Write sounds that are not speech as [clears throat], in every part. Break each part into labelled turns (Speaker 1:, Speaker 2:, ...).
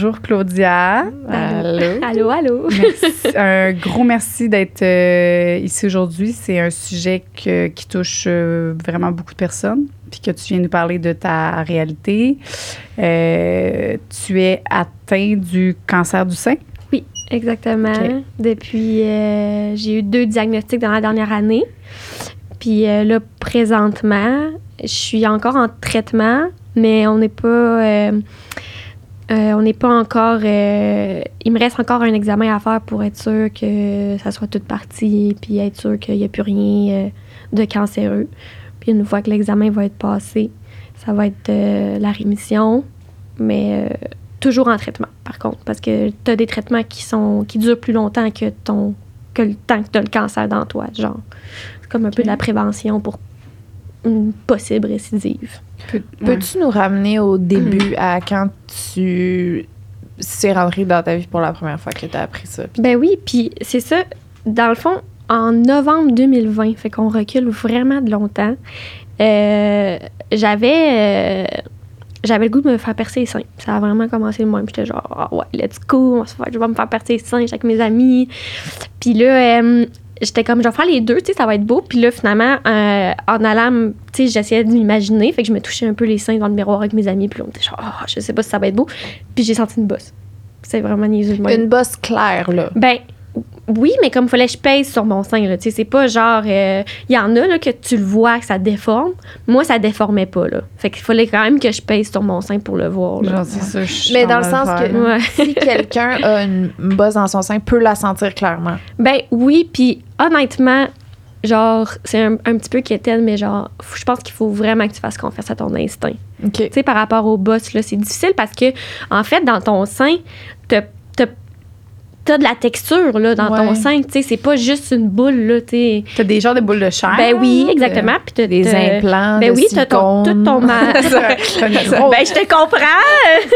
Speaker 1: Bonjour Claudia.
Speaker 2: Allô?
Speaker 3: Allô, allô.
Speaker 1: Merci- [laughs] un gros merci d'être euh, ici aujourd'hui. C'est un sujet que- qui touche euh, vraiment beaucoup de personnes. Puis que tu viens nous parler de ta réalité. Euh, tu es atteint du cancer du sein?
Speaker 3: Exactement.
Speaker 1: Ok.
Speaker 3: Depuis, j'ai eu deux diagnostics dans la dernière année. Puis là, présentement, je suis encore en traitement, mais on n'est pas. Euh, on n'est pas encore. euh, il me reste encore un examen à faire pour être sûr que ça soit toute partie, puis être sûr qu'il n'y a plus rien euh, de cancéreux. Puis une fois que l'examen va être passé, ça va être la rémission, mais toujours en traitement, par contre, parce que tu as des traitements qui sont qui durent plus longtemps que ton que le temps que tu as le cancer dans toi, genre. C'est comme un peu de la prévention pour une possible récidive.
Speaker 1: Peu-
Speaker 2: Peux-tu nous ramener au début à quand tu c'est rentré dans ta vie pour la première fois que tu as appris ça?
Speaker 3: Ben oui, puis c'est ça, dans le fond, en novembre 2020, fait qu'on recule vraiment de longtemps, euh, j'avais... euh, j'avais le goût de me faire percer les seins. Ça a vraiment commencé le même. J'étais genre, ah ouais, let's go, on va se faire- je vais me faire percer les seins avec mes amis. Puis là, euh, j'étais comme, je vais faire les deux, tu sais, ça va être beau. Puis là, finalement, euh, en allant, tu sais, j'essayais de m'imaginer. Fait que je me touchais un peu les seins dans le miroir avec mes amis. Puis là, on était genre, ah, je sais pas si ça va être beau. Puis j'ai senti une bosse. C'est vraiment niaiseux.
Speaker 2: Une bosse claire, là.
Speaker 3: Ben oui, mais comme il fallait que je pèse sur mon sein, là, tu sais, c'est pas genre il y en a là que tu le vois que ça déforme. Moi ça déformait pas là. Fait qu'il fallait quand même que je pèse sur mon sein pour le voir. là.
Speaker 1: Genre, c'est ça. je
Speaker 2: Mais dans le sens
Speaker 1: faire,
Speaker 2: que.
Speaker 3: Ouais.
Speaker 2: si quelqu'un a une bosse dans son sein, peut la sentir clairement.
Speaker 3: Ben oui, puis honnêtement, genre c'est un, un petit peu quétaine mais genre je pense qu'il faut vraiment que tu fasses confiance à ton instinct.
Speaker 2: OK.
Speaker 3: Tu sais par rapport au boss là, c'est difficile parce que en fait dans ton sein, t'as t'as- de la texture là dans ton sein, tu sais, c'est pas juste une boule là, tu sais.
Speaker 1: T'as des genres de boules de chair.
Speaker 3: Ben oui,
Speaker 1: de-
Speaker 3: exactement. Puis t'as-
Speaker 2: Des
Speaker 3: t'as-
Speaker 2: implants,
Speaker 3: Ben
Speaker 2: de
Speaker 3: oui, t'as ton, tout ton ma- [laughs] [laughs]
Speaker 1: T'as une grosse-
Speaker 3: ben, je te comprends.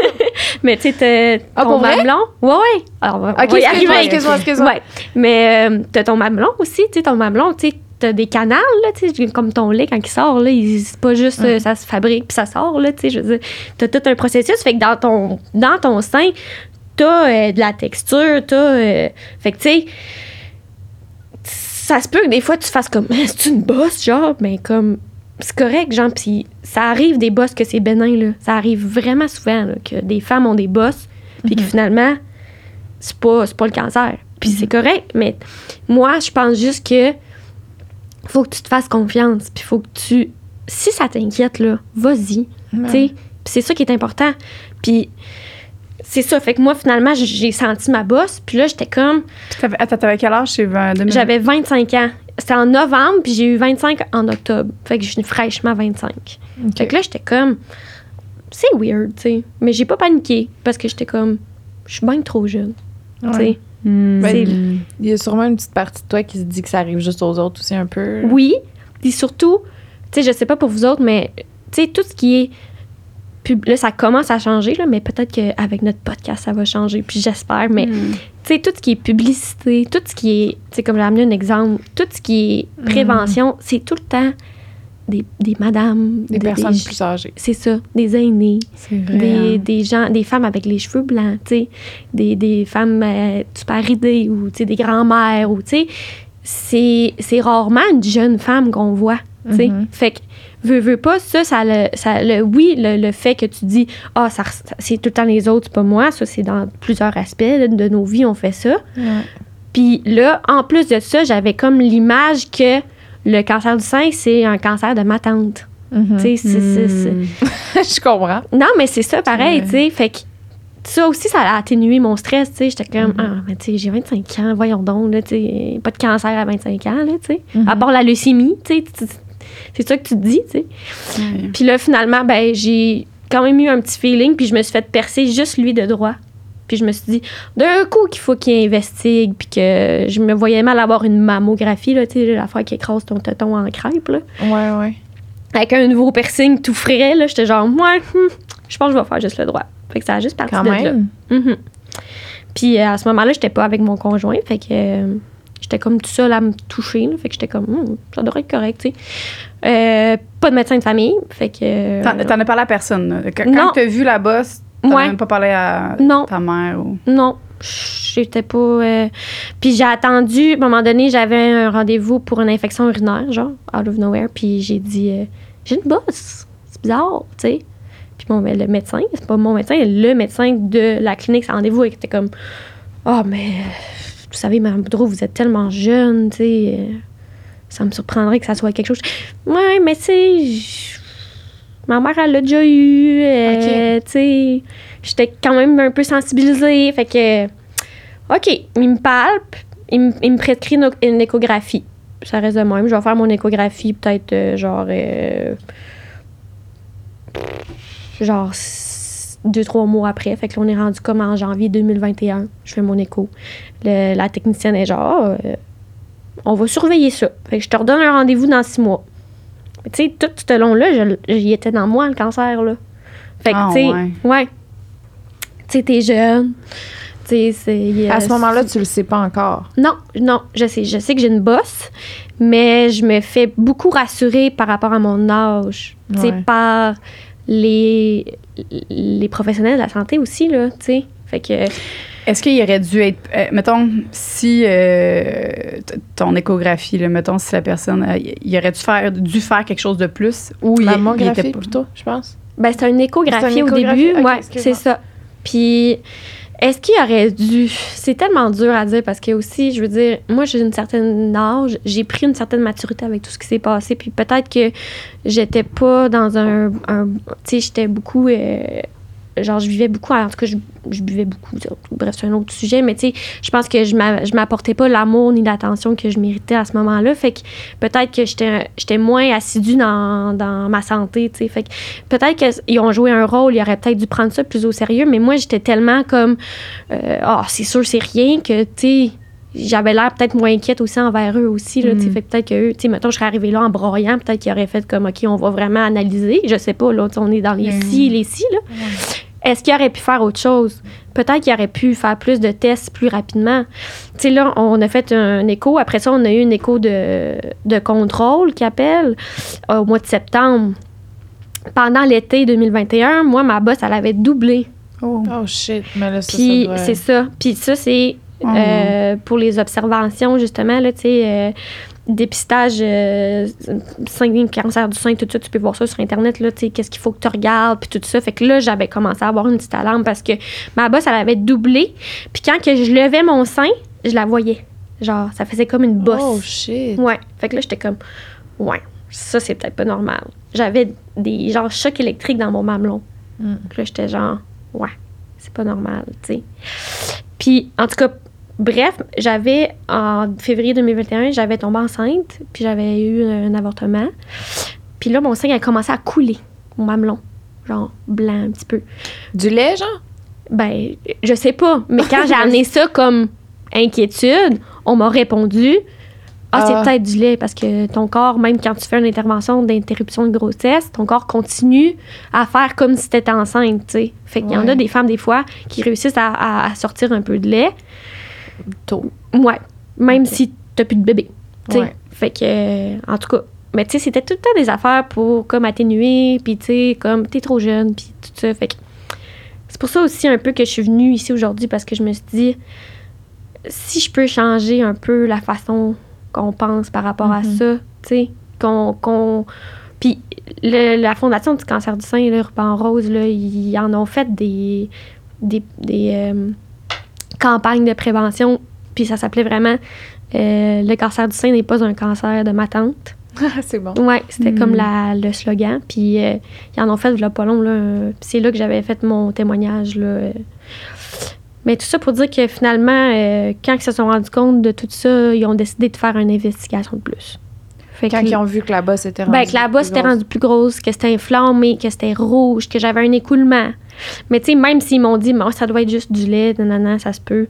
Speaker 3: [laughs] mais tu sais,
Speaker 2: Ah,
Speaker 3: ton mamelon. Ouais, ouais. Alors, on va, y
Speaker 2: excuse-moi,
Speaker 3: arriver.
Speaker 2: excuse-moi, excuse-moi.
Speaker 3: Ouais. Mais euh, t'as ton mamelon aussi, tu sais, ton mamelon, tu sais, t'as des canals, là, comme ton lait quand il sort, là, c'est pas juste euh, ça se fabrique puis ça sort, là, tu sais, je veux dire, t'as tout un processus, fait que dans ton, dans ton sein, t'as euh, de la texture, t'as, euh, fait que, tu sais, ça se peut que des fois tu fasses comme, [laughs] c'est une bosse, genre, mais comme, c'est correct, genre, puis ça arrive des bosses que c'est bénin, là. Ça arrive vraiment souvent, là, que des femmes ont des bosses, puis que finalement, c'est pas, c'est pas le cancer. Puis c'est correct, mais moi, je pense juste que faut que tu te fasses confiance, puis faut que tu... Si ça t'inquiète, là, vas-y, tu sais. C'est ça qui est important. Puis c'est ça, fait que moi, finalement, j'ai senti ma bosse, puis là, j'étais comme...
Speaker 1: Puis t'avais- Attends, t'avais quel âge? C'est 2000?
Speaker 3: J'avais 25 ans. C'était en novembre, puis j'ai eu 25 en octobre. Fait que je suis fraîchement 25.
Speaker 2: OK.
Speaker 3: Fait que là, j'étais comme. C'est weird, tu sais. Mais j'ai pas paniqué parce que j'étais comme. Je suis bien trop jeune. Tu sais.
Speaker 2: Ouais.
Speaker 1: Hmm.
Speaker 2: Ben, Il y a sûrement une petite partie de toi qui se dit que ça arrive juste aux autres aussi un peu.
Speaker 3: Oui. Puis surtout, tu sais, je sais pas pour vous autres, mais tu sais, tout ce qui est. pub- Là, ça commence à changer, là, mais peut-être qu'avec notre podcast, ça va changer. Puis j'espère. Mais
Speaker 1: Hmm.
Speaker 3: tu sais, tout ce qui est publicité, tout ce qui est, tu sais, comme j'ai amené un exemple, tout ce qui est prévention, c'est tout le temps des, des madames,
Speaker 2: Des
Speaker 3: des-
Speaker 2: personnes
Speaker 3: des-
Speaker 2: plus âgées.
Speaker 3: C'est ça, des aînés, des,
Speaker 1: hein.
Speaker 3: des gens, des femmes avec les cheveux blancs, tu sais, des, des femmes euh, super ridées ou, tu sais, des grands-mères ou, tu sais, c'est, rarement une jeune femme qu'on voit, tu sais.
Speaker 2: Mhm.
Speaker 3: Fait que, veux, veux pas, ça, ça, le, ça le, oui, le, le fait que tu dis, ah, ça, res- c'est tout le temps les autres, c'est pas moi, ça, c'est dans plusieurs aspects là, de nos vies, on fait ça.
Speaker 2: Ouais.
Speaker 3: Puis là, en plus de ça, j'avais comme l'image que le cancer du sein, c'est un cancer de ma tante.
Speaker 2: Mhm.
Speaker 3: Tu sais, c'est- c'est- c'est-
Speaker 1: Hmm. [laughs]
Speaker 2: Je comprends.
Speaker 3: non, mais c'est ça, pareil,
Speaker 1: Ouais.
Speaker 3: tu sais. Fait que ça aussi, ça a atténué mon stress, tu sais. J'étais comme,
Speaker 2: Mhm.
Speaker 3: ah, mais tu sais, j'ai 25 ans, voyons donc, là, tu sais. Pas de cancer à 25 ans, là, tu sais.
Speaker 2: Mhm.
Speaker 3: À part la leucémie, tu sais. C'est ça que tu te dis, tu sais. Puis là, finalement, ben, j'ai quand même eu un petit feeling, puis je me suis fait percer juste lui de droit. Puis je me suis dit, d'un coup, qu'il faut qu'il investigue, puis que je me voyais mal avoir une mammographie, là, tu sais, l'affaire qui écrase ton téton en crêpe, là
Speaker 2: Ouais, ouais.
Speaker 3: avec un nouveau piercing tout frais, là, j'étais genre, moi, hmm, je pense que je vais faire juste le droit. Fait que ça a juste parti
Speaker 2: Quand
Speaker 3: de
Speaker 2: même.
Speaker 3: là. Mhm. Puis euh, à ce moment-là, j'étais pas avec mon conjoint, fait que euh, j'étais comme tout seul à me toucher, là, fait que j'étais comme, Hmm, ça devrait être correct, tu sais. Euh, pas de médecin de famille, fait que. euh,
Speaker 1: T'en t'en as parlé à personne. Quand, quand t'as vu la bosse, T'as
Speaker 3: Ouais.
Speaker 1: même pas parlé à
Speaker 3: Non.
Speaker 1: ta mère ou?
Speaker 3: Non, j'étais pas. euh, Puis j'ai attendu, à un moment donné, j'avais un rendez-vous pour une infection urinaire, genre, out of nowhere. Puis j'ai dit, euh, j'ai une bosse. C'est bizarre, tu sais. Puis mon, le médecin, c'est pas mon médecin, le médecin de la clinique, c'est rendez-vous, était comme, oh, mais vous savez, Mme Boudreau, vous êtes tellement jeune, tu sais. euh, Ça me surprendrait que ça soit quelque chose. Ouais, mais tu sais, ma mère, elle l'a déjà eu. euh, Tu sais, j'étais quand même un peu sensibilisée. Fait que, OK, il me palpe, il me, il me prescrit une, une échographie. Ça reste de même. Je vais faire mon échographie peut-être euh, genre. genre deux, trois mois après. Fait que là, on est rendu comme en janvier 2021. Je fais mon écho. Le- la technicienne est genre, Ah, euh, on va surveiller ça. Fait que je te redonne un rendez-vous dans six mois. Tu sais, tout ce long-là, je- j'y étais dans moi, le cancer, là. Fait que,
Speaker 1: Ah,
Speaker 3: tu sais,
Speaker 1: ouais.
Speaker 3: ouais. Tu sais, t'es jeune. Tu sais, c'est.
Speaker 2: À ce moment-là, tu le sais pas encore.
Speaker 3: non, non, je sais. Je sais que j'ai une bosse, mais je me fais beaucoup rassurer par rapport à mon âge. Tu sais,
Speaker 2: Ouais.
Speaker 3: par les, les professionnels de la santé aussi, là, tu sais. Fait que,
Speaker 1: Est-ce qu'il aurait dû être. euh, mettons, si euh, ton échographie, là, mettons, si la personne. euh, il aurait dû faire, dû faire quelque chose de plus ou il, il était pas.
Speaker 2: plutôt, je pense.
Speaker 3: ben, c'est une échographie
Speaker 2: C'est une
Speaker 3: au
Speaker 2: échographie?
Speaker 3: début.
Speaker 2: Ok,
Speaker 3: ouais, c'est ça. Puis, est-ce qu'il aurait dû? C'est tellement dur à dire parce que aussi, je veux dire, moi, j'ai une certaine âge, j'ai pris une certaine maturité avec tout ce qui s'est passé. Puis peut-être que j'étais pas dans un. tu sais, j'étais beaucoup. euh, genre, je vivais beaucoup. En tout cas, je, buvais beaucoup. Bref, c'est un autre sujet. Mais tu sais, je pense que je m'a- je m'apportais pas l'amour ni l'attention que je méritais à ce moment-là. Fait que peut-être que j'étais moins assidue dans, ma santé, tu sais. Fait que peut-être qu'ils ont joué un rôle, ils auraient peut-être dû prendre ça plus au sérieux, mais moi, j'étais tellement comme, euh, ah, c'est sûr, c'est rien, que, tu sais, j'avais l'air peut-être moins inquiète aussi envers eux aussi, là, tu sais.
Speaker 2: Mhm.
Speaker 3: Fait peut-être que eux, tu sais, mettons, je serais arrivée là en broyant, peut-être qu'ils auraient fait comme, OK, on va vraiment analyser. Je sais pas, là, on est dans les si, les si, là. Est-ce qu'il aurait pu faire autre chose? Peut-être qu'il aurait pu faire plus de tests plus rapidement. Tu sais, là, on a fait un écho. Après ça, on a eu une écho de, de contrôle qui appelle euh, au mois de septembre. Pendant l'été 2021, moi, ma bosse, elle avait doublé.
Speaker 1: Oh.
Speaker 2: Oh shit, mais là, ça, ça
Speaker 3: Puis
Speaker 2: doit-
Speaker 3: c'est ça. Puis ça, c'est Euh, pour les observations, justement, là, tu sais, euh, dépistage, euh, cancer du sein, tout ça, tu peux voir ça sur Internet, là, tu sais, qu'est-ce qu'il faut que tu regardes, puis tout ça. Fait que là, j'avais commencé à avoir une petite alarme parce que ma bosse, elle avait doublé. Puis quand que je levais mon sein, je la voyais. Genre, ça faisait comme une bosse.
Speaker 2: Oh shit.
Speaker 3: Ouais. Fait que là, j'étais comme, ouais, ça, c'est peut-être pas normal. J'avais des genre chocs électriques dans mon mamelon.
Speaker 2: Mm.
Speaker 3: Là, j'étais genre, ouais, c'est pas normal, tu sais. Puis, en tout cas, bref, j'avais, en février 2021, j'avais tombé enceinte, puis j'avais eu un avortement. Puis là, mon sein a commencé à couler, mon mamelon. Genre, blanc un petit peu.
Speaker 2: Du lait, genre?
Speaker 3: Ben, je sais pas. Mais quand j'ai [laughs] amené ça comme inquiétude, on m'a répondu Ah, c'est
Speaker 2: Ah.
Speaker 3: peut-être du lait parce que ton corps, même quand tu fais une intervention d'interruption de grossesse, ton corps continue à faire comme si tu étais enceinte, tu sais. Fait qu'il y en a des femmes, des fois, qui réussissent à, à- à sortir un peu de lait.
Speaker 2: Tôt.
Speaker 3: Ouais. Même si t'as plus de bébé. tu sais.
Speaker 2: Ouais.
Speaker 3: Fait que, euh, en tout cas, mais tu sais, c'était tout le temps des affaires pour comme atténuer, puis tu sais, comme t'es trop jeune, puis tout ça. Fait que c'est pour ça aussi un peu que je suis venue ici aujourd'hui parce que je me suis dit, si je peux changer un peu la façon qu'on pense par rapport à
Speaker 2: Mhm.
Speaker 3: ça, tu sais, qu'on. puis le- la Fondation du cancer du sein, là, Ruban Rose, là, ils en ont fait des, des, des, euh, campagnes de prévention, puis ça s'appelait vraiment euh, Le cancer du sein n'est pas un cancer de ma tante. [laughs]
Speaker 2: c'est bon.
Speaker 3: Ouais, c'était
Speaker 1: Mm.
Speaker 3: comme la, le slogan. Puis euh, ils en ont fait là, pas long. Là, c'est là que j'avais fait mon témoignage. Là. Mais tout ça pour dire que finalement, euh, quand ils se sont rendus compte de tout ça, ils ont décidé de faire une investigation de plus. Fait
Speaker 2: Quand
Speaker 3: que-
Speaker 2: ils ont vu que la bosse était rendue.
Speaker 3: ben, que la bosse était rendue plus grosse, que c'était inflammé, que c'était rouge, que j'avais un écoulement. Mais tu sais, même s'ils m'ont dit, bon, ça doit être juste du lait, nanana, ça se peut,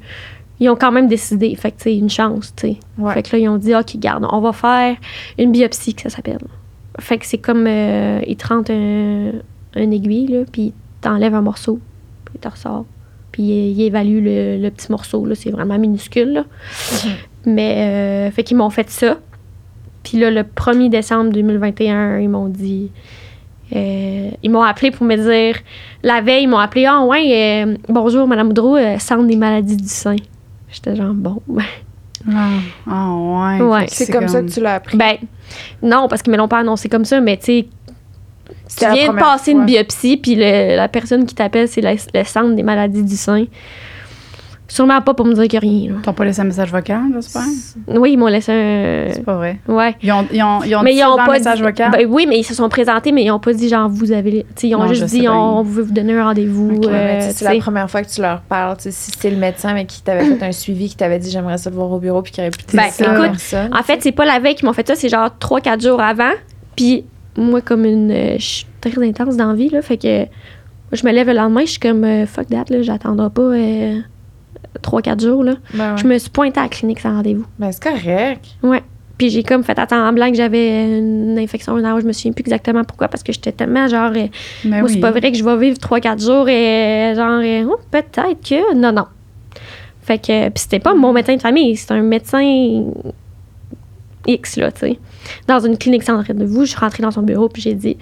Speaker 3: ils ont quand même décidé. Fait que, tu sais, une chance, tu sais.
Speaker 2: Ouais.
Speaker 3: Fait que là, ils ont dit, OK, garde, on va faire une biopsie, que ça s'appelle. Fait que c'est comme, euh, ils te rentrent un, un aiguille, là, puis ils t'enlèvent un morceau, puis ils te ressortent. Puis ils, ils évaluent le, le petit morceau, là, c'est vraiment minuscule, là.
Speaker 2: Mhm.
Speaker 3: Mais, euh, fait qu'ils m'ont fait ça. Puis là, le 1er décembre 2021, ils m'ont dit euh, ils m'ont appelé pour me dire, la veille, ils m'ont appelé, ah ouais, euh, bonjour, Madame Boudreau, euh, centre des maladies du sein. J'étais genre, bon. [laughs]
Speaker 1: Ah, ah, ouais.
Speaker 3: Ouais.
Speaker 1: Que
Speaker 2: C'est comme, ça que tu l'as appris.
Speaker 3: Ben, non, parce qu'ils me l'ont pas annoncé comme ça, mais tu sais, tu viens de passer
Speaker 2: fois.
Speaker 3: une biopsie, puis le- la personne qui t'appelle, c'est le centre des maladies du sein. Sûrement pas pour me dire qu'il n'y a rien. là.
Speaker 1: T'as pas laissé un message vocal, j'espère?
Speaker 3: Oui, ils m'ont laissé un.
Speaker 1: C'est pas vrai.
Speaker 3: Ouais.
Speaker 1: Ils ont, ils ont, ils ont
Speaker 3: mais
Speaker 1: dit
Speaker 3: ils
Speaker 1: ça
Speaker 3: ont pas
Speaker 1: le message
Speaker 3: dit-
Speaker 1: vocal?
Speaker 3: Ben oui, mais ils se sont présentés, mais ils ont pas dit genre vous avez. Tu sais, ils ont
Speaker 1: Non,
Speaker 3: juste dit on, on veut vous donner un rendez-vous. Euh,
Speaker 2: c'est la première fois que tu leur parles. Si c'était le médecin mais qui t'avait fait un suivi, qui t'avait dit j'aimerais ça te voir au bureau, puis qui aurait pu te
Speaker 3: Ben,
Speaker 2: ça
Speaker 3: écoute,
Speaker 2: personne.
Speaker 3: En fait, c'est pas la veille qu'ils m'ont fait ça, c'est genre 3-4 jours avant. Puis moi, comme une. euh, Je suis très intense dans la vie, là. Fait que je me lève le lendemain, je suis comme euh, fuck that, là. J'attendrai pas 3-4 jours, là.
Speaker 2: Ben, ouais.
Speaker 3: Je me suis pointée à la clinique sans rendez-vous.
Speaker 2: Ben, c'est correct.
Speaker 3: Ouais. Puis j'ai comme fait attendre en blanc que j'avais une infection urinaire. Je me souviens plus exactement pourquoi, parce que j'étais tellement genre. euh,
Speaker 1: Mais
Speaker 3: moi,
Speaker 1: oui.
Speaker 3: c'est pas vrai que je vais vivre 3-4 jours et genre, euh, oh, peut-être que. Non, non. Fait que. Puis c'était pas mon médecin de famille, c'est un médecin X, là, tu sais. Dans une clinique sans rendez-vous, je suis rentrée dans son bureau, puis j'ai dit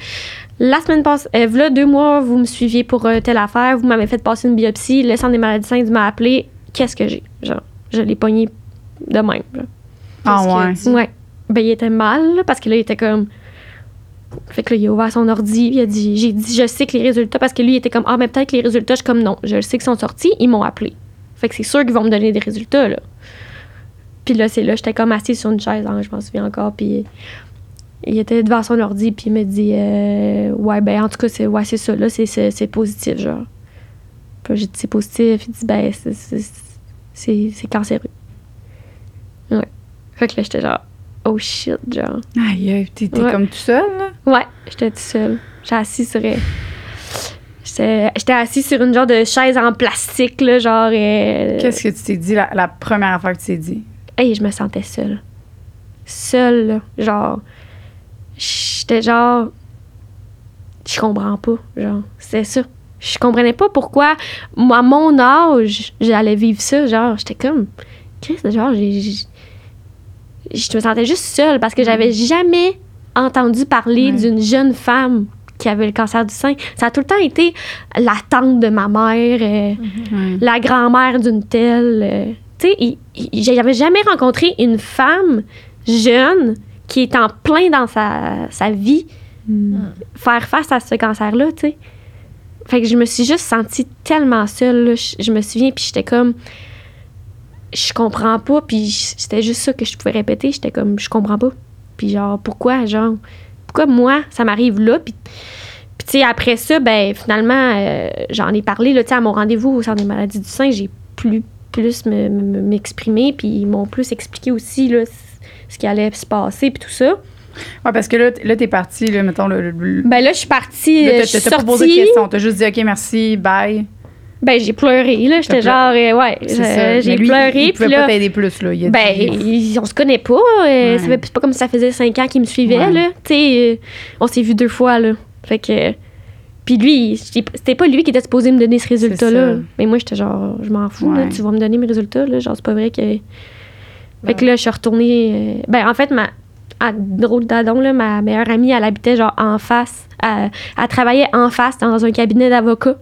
Speaker 3: La semaine passée, euh, voilà deux mois, vous me suiviez pour euh, telle affaire, vous m'avez fait passer une biopsie, le centre des maladies saines m'a appelé, qu'est-ce que j'ai? Genre, je l'ai pogné de même, genre.
Speaker 1: Ah, ouais.
Speaker 3: Ouais. Ben, il était mal, là, parce que là, il était comme. Fait que là, il a ouvert son ordi, il a dit, j'ai dit, je sais que les résultats, parce que lui, il était comme, ah, mais peut-être que les résultats, je suis comme, non, je le sais qu'ils sont sortis, ils m'ont appelé. Fait que c'est sûr qu'ils vont me donner des résultats, là. Puis là, c'est là, j'étais comme assise sur une chaise, hein, je m'en souviens encore, puis il était devant son ordi, puis il me dit, euh, ouais, ben, en tout cas, c'est ouais, c'est ça, là, c'est- positif, genre. Puis j'ai dit, c'est positif, il dit, ben, c'est- cancéreux. Ouais. Fait que là, j'étais genre, oh shit, genre.
Speaker 1: Aïe,
Speaker 3: Ouais.
Speaker 1: comme tout seul, là?
Speaker 3: Ouais, j'étais toute seule. J'étais assise sur. J'étais assise sur une genre de chaise en plastique, là, genre. euh,
Speaker 1: Qu'est-ce que tu t'es dit la, la première fois que tu t'es dit?
Speaker 3: Hey, je me sentais seule. Seule, là. Genre. J'étais genre. Je comprends pas. Genre, c'est ça. Je comprenais pas pourquoi, moi, à mon âge, j'allais vivre ça. Genre, j'étais comme. Chris, genre, j'ai. j'ai- Je me sentais juste seule parce que j'avais jamais entendu parler
Speaker 1: Ouais.
Speaker 3: d'une jeune femme qui avait le cancer du sein. Ça a tout le temps été la tante de ma mère. euh,
Speaker 1: Ouais.
Speaker 3: la grand-mère d'une telle. euh, tu sais, j'avais jamais rencontré une femme jeune qui est en plein dans sa, sa vie faire face à ce cancer-là, tu sais. Fait que je me suis juste sentie tellement seule, là. Je, je me souviens, puis j'étais comme... Je comprends pas, puis c'était juste ça que je pouvais répéter. J'étais comme, je comprends pas. Puis genre, pourquoi, genre... Pourquoi moi, ça m'arrive là, puis... Puis, tu sais, après ça, ben, finalement, euh, j'en ai parlé, là, tu sais, à mon rendez-vous au Centre des maladies du sein, j'ai plus, plus me- me- m'exprimer, puis ils m'ont plus expliqué aussi, là, ce qui allait se passer, puis tout ça.
Speaker 1: Ouais, parce que là, là t'es parti, là, mettons, le.
Speaker 3: Ben là, je suis partie,
Speaker 1: là,
Speaker 3: euh,
Speaker 1: t'as-
Speaker 3: je suis
Speaker 1: t'as pas posé de
Speaker 3: sortie,
Speaker 1: questions. T'as juste dit, OK, merci, bye.
Speaker 3: ben, j'ai pleuré, là, j'étais genre, euh, ouais,
Speaker 1: ça.
Speaker 3: j'ai pleuré,
Speaker 1: Il
Speaker 3: puis
Speaker 1: pouvait
Speaker 3: là...
Speaker 1: pas t'aider plus, là. Il a
Speaker 3: Ben, on se connaît pas. euh,
Speaker 1: Ouais.
Speaker 3: ça fait- C'est pas comme si ça faisait cinq ans qu'il me suivait,
Speaker 1: Ouais.
Speaker 3: là. Tu sais, euh, on s'est vu deux fois, là. Fait que. Puis lui, c'était pas lui qui était supposé me donner ce résultat-là. Mais moi, j'étais genre, je m'en fous, là. Tu vas me donner mes résultats, là. Genre, c'est pas vrai que. Fait que là, je suis retournée. euh, Ben, en fait, ma. À drôle d'adon, là, ma meilleure amie, elle habitait genre en face. Elle, elle travaillait en face dans un cabinet d'avocat.